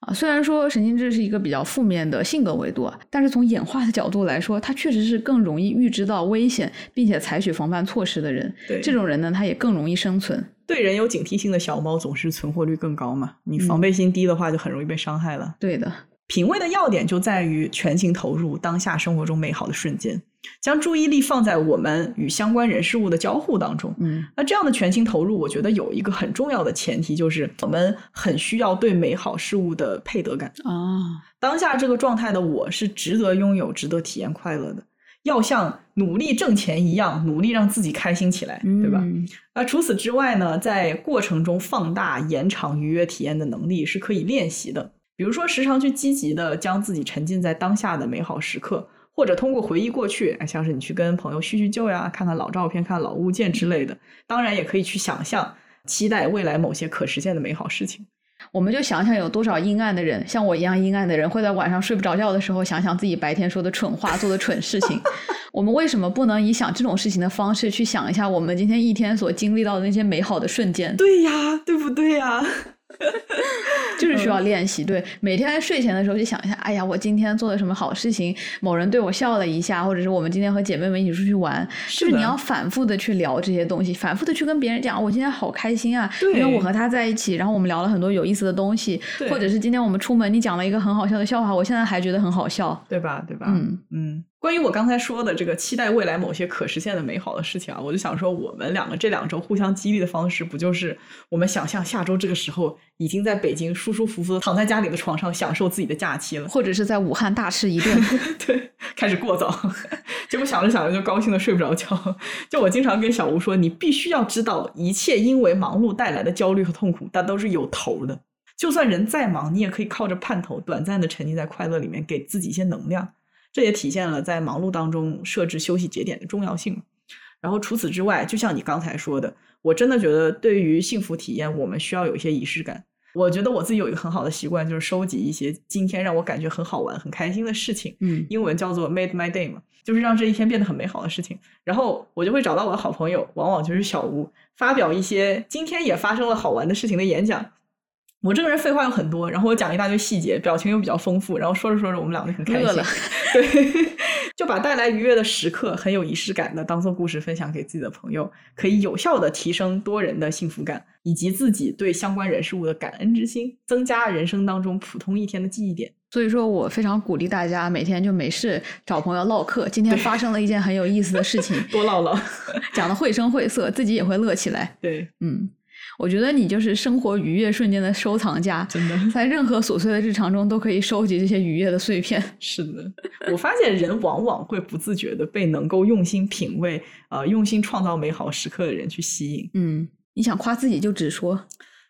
啊，虽然说神经质是一个比较负面的性格维度啊，但是从演化的角度来说，它确实是更容易预知到危险，并且采取防范措施的人。对这种人呢，他也更容易生存。对人有警惕性的小猫总是存活率更高嘛，你防备心低的话，就很容易被伤害了。对的，品味的要点就在于全情投入当下生活中美好的瞬间，将注意力放在我们与相关人事物的交互当中。嗯那这样的全情投入，我觉得有一个很重要的前提，就是我们很需要对美好事物的配得感。啊，当下这个状态的我是值得拥有、值得体验快乐的，要像努力挣钱一样，努力让自己开心起来，对吧？嗯那除此之外呢，在过程中放大、延长愉悦体验的能力是可以练习的。比如说，时常去积极的将自己沉浸在当下的美好时刻，或者通过回忆过去，哎像是你去跟朋友叙叙旧呀，看看老照片、看老物件之类的。当然，也可以去想象、期待未来某些可实现的美好事情。我们就想想有多少阴暗的人，像我一样阴暗的人，会在晚上睡不着觉的时候想想自己白天说的蠢话、做的蠢事情。[LAUGHS] 我们为什么不能以想这种事情的方式去想一下我们今天一天所经历到的那些美好的瞬间？对呀，对不对呀？[LAUGHS] 就是需要练习。对，每天睡前的时候就想一下，哎呀，我今天做了什么好事情，某人对我笑了一下，或者是我们今天和姐妹们一起出去玩，就是你要反复的去聊这些东西，反复的去跟别人讲，我今天好开心啊，因为我和他在一起，然后我们聊了很多有意思的东西，或者是今天我们出门，你讲了一个很好笑的笑话，我现在还觉得很好笑。对吧？对吧？嗯嗯。关于我刚才说的这个期待未来某些可实现的美好的事情啊，我就想说，我们两个这两周互相激励的方式，不就是我们想象下周这个时候已经在北京舒舒服服的躺在家里的床上享受自己的假期了？或者是在武汉大吃一顿，[LAUGHS] 对，开始过早，结果想着想着就高兴的睡不着觉。就我经常跟小吴说，你必须要知道，一切因为忙碌带来的焦虑和痛苦，它都是有头的。就算人再忙，你也可以靠着盼头，短暂的沉浸在快乐里面，给自己一些能量。这也体现了在忙碌当中设置休息节点的重要性。然后除此之外，就像你刚才说的，我真的觉得对于幸福体验，我们需要有一些仪式感。我觉得我自己有一个很好的习惯，就是收集一些今天让我感觉很好玩、很开心的事情。嗯英文叫做 made my day 嘛，就是让这一天变得很美好的事情。然后我就会找到我的好朋友，往往就是小吴，发表一些今天也发生了好玩的事情的演讲。我这个人废话有很多，然后我讲一大堆细节，表情又比较丰富，然后说着说着我们两个就很开心乐了，对，[LAUGHS] 就把带来愉悦的时刻很有仪式感的当做故事分享给自己的朋友，可以有效的提升多人的幸福感，以及自己对相关人事物的感恩之心，增加人生当中普通一天的记忆点。所以说我非常鼓励大家每天就没事找朋友唠嗑，今天发生了一件很有意思的事情，多唠唠，[LAUGHS] 讲的绘声绘色，自己也会乐起来。对，嗯，我觉得你就是生活愉悦瞬间的收藏家，[LAUGHS] 真的。在任何琐碎的日常中都可以收集这些愉悦的碎片。[LAUGHS] 是的，我发现人往往会不自觉的被能够用心品味、呃，用心创造美好时刻的人去吸引。嗯，你想夸自己就直说。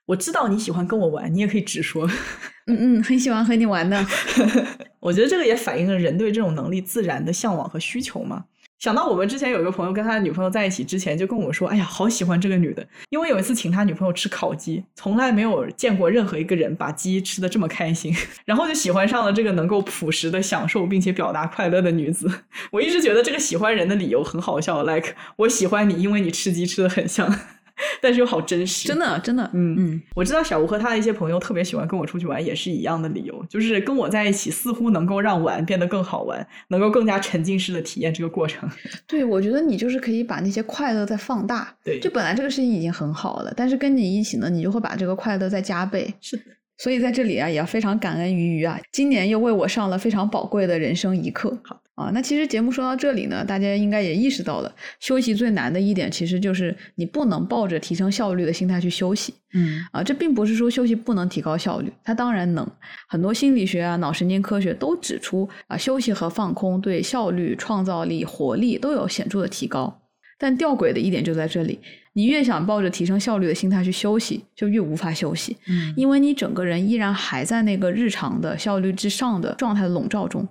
我知道你喜欢跟我玩，你也可以直说。[LAUGHS] 嗯嗯，很喜欢和你玩的。我觉得这个也反映了人对这种能力自然的向往和需求嘛。想到我们之前有一个朋友跟他女朋友在一起之前就跟我说：“哎呀，好喜欢这个女的，因为有一次请他女朋友吃烤鸡，从来没有见过任何一个人把鸡吃的这么开心，[LAUGHS] 然后就喜欢上了这个能够朴实的享受并且表达快乐的女子。[LAUGHS] 我一直觉得这个喜欢人的理由很好笑，like 我喜欢你，因为你吃鸡吃的很香。” [LAUGHS] 但是又好真实，真的真的，嗯嗯，我知道小吴和他的一些朋友特别喜欢跟我出去玩，也是一样的理由，就是跟我在一起似乎能够让玩变得更好玩，能够更加沉浸式的体验这个过程。[LAUGHS] 对，我觉得你就是可以把那些快乐再放大。对就本来这个事情已经很好了，但是跟你一起呢，你就会把这个快乐再加倍。是的，所以在这里啊，也要非常感恩鱼鱼啊，今年又为我上了非常宝贵的人生一课。好啊，那其实节目说到这里呢，大家应该也意识到了，休息最难的一点其实就是你不能抱着提升效率的心态去休息。嗯啊，这并不是说休息不能提高效率，它当然能。很多心理学啊、脑神经科学都指出啊，休息和放空对效率、创造力、活力都有显著的提高。但吊诡的一点就在这里，你越想抱着提升效率的心态去休息，就越无法休息，嗯因为你整个人依然还在那个日常的效率之上的状态的笼罩中，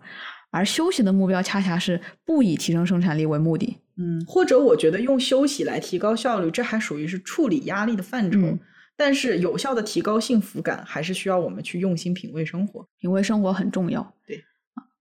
而休息的目标恰恰是不以提升生产力为目的。嗯，或者我觉得用休息来提高效率，这还属于是处理压力的范畴。嗯但是有效的提高幸福感，还是需要我们去用心品味生活。品味生活很重要。对啊，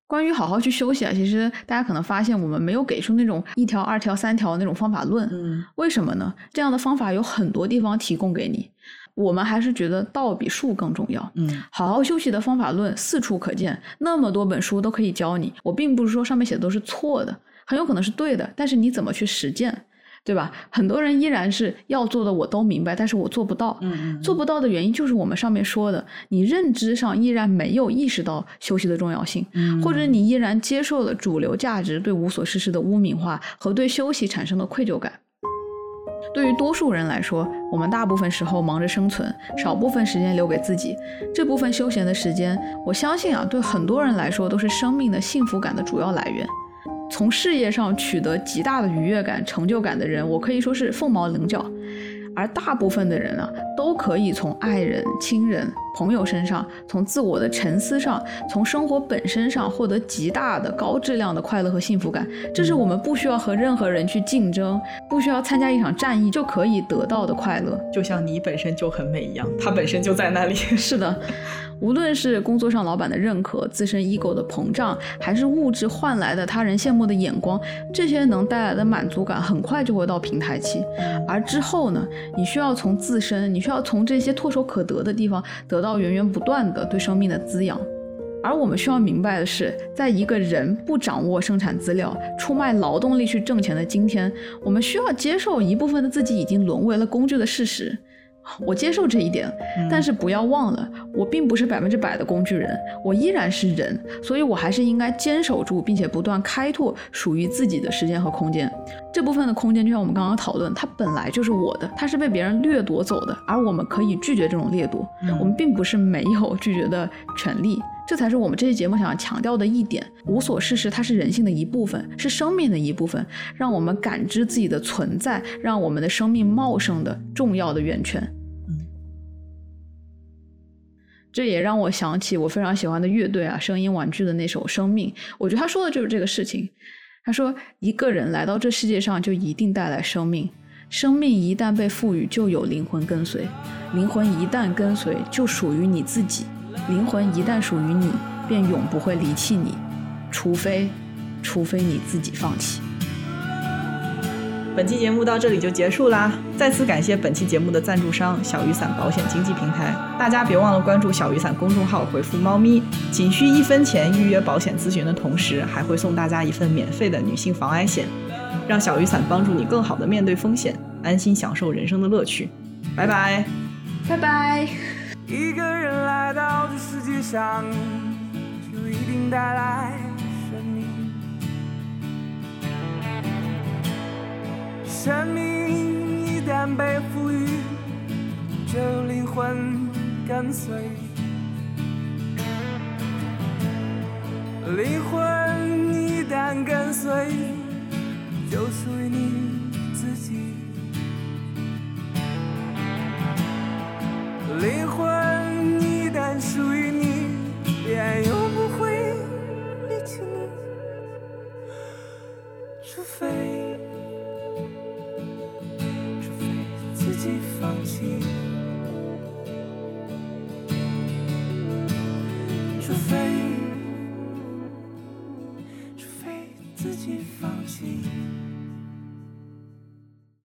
关于好好去休息啊，其实大家可能发现我们没有给出那种一条、二条、三条那种方法论。嗯为什么呢？这样的方法有很多地方提供给你。我们还是觉得道比术更重要。嗯，好好休息的方法论四处可见，那么多本书都可以教你。我并不是说上面写的都是错的，很有可能是对的，但是你怎么去实践？对吧？很多人依然是要做的，我都明白，但是我做不到。嗯做不到的原因就是我们上面说的，你认知上依然没有意识到休息的重要性，嗯或者你依然接受了主流价值对无所事事的污名化和对休息产生的愧疚感。对于多数人来说，我们大部分时候忙着生存，少部分时间留给自己。这部分休闲的时间，我相信啊，对很多人来说都是生命的幸福感的主要来源。从事业上取得极大的愉悦感、成就感的人，我可以说是凤毛麟角。而大部分的人啊，都可以从爱人、亲人、朋友身上，从自我的沉思上，从生活本身上获得极大的高质量的快乐和幸福感。这是我们不需要和任何人去竞争，不需要参加一场战役就可以得到的快乐。就像你本身就很美一样，它本身就在那里。[LAUGHS] [LAUGHS] 是的，无论是工作上老板的认可、自身 ego 的膨胀，还是物质换来的他人羡慕的眼光，这些能带来的满足感很快就会到平台期。而之后呢，你需要从自身，你需要从这些唾手可得的地方得到源源不断的对生命的滋养。而我们需要明白的是，在一个人不掌握生产资料、出卖劳动力去挣钱的今天，我们需要接受一部分的自己已经沦为了工具的事实。我接受这一点，但是不要忘了，我并不是百分之百的工具人，我依然是人，所以我还是应该坚守住，并且不断开拓属于自己的时间和空间。这部分的空间，就像我们刚刚讨论，它本来就是我的，它是被别人掠夺走的，而我们可以拒绝这种掠夺，我们并不是没有拒绝的权利。这才是我们这期节目想要强调的一点：无所事事，它是人性的一部分，是生命的一部分，让我们感知自己的存在，让我们的生命茂盛的重要的源泉。这也让我想起我非常喜欢的乐队啊，声音玩具的那首《生命》，我觉得他说的就是这个事情。他说，一个人来到这世界上，就一定带来生命。生命一旦被赋予，就有灵魂跟随。灵魂一旦跟随，就属于你自己。灵魂一旦属于你，便永不会离弃你，除非，除非你自己放弃。本期节目到这里就结束啦！再次感谢本期节目的赞助商小雨伞保险经纪平台，大家别忘了关注小雨伞公众号，回复“猫咪”，仅需一分钱预约保险咨询的同时，还会送大家一份免费的女性防癌险，让小雨伞帮助你更好的面对风险，安心享受人生的乐趣。拜拜，拜拜。一个人来到这世界上，就一定带来生命。生命一旦被赋予，就灵魂跟随。灵魂一旦跟随，就属于你自己。灵魂一旦属于你，便永不会离弃你，除非，除非自己放弃，除非，除非自己放弃。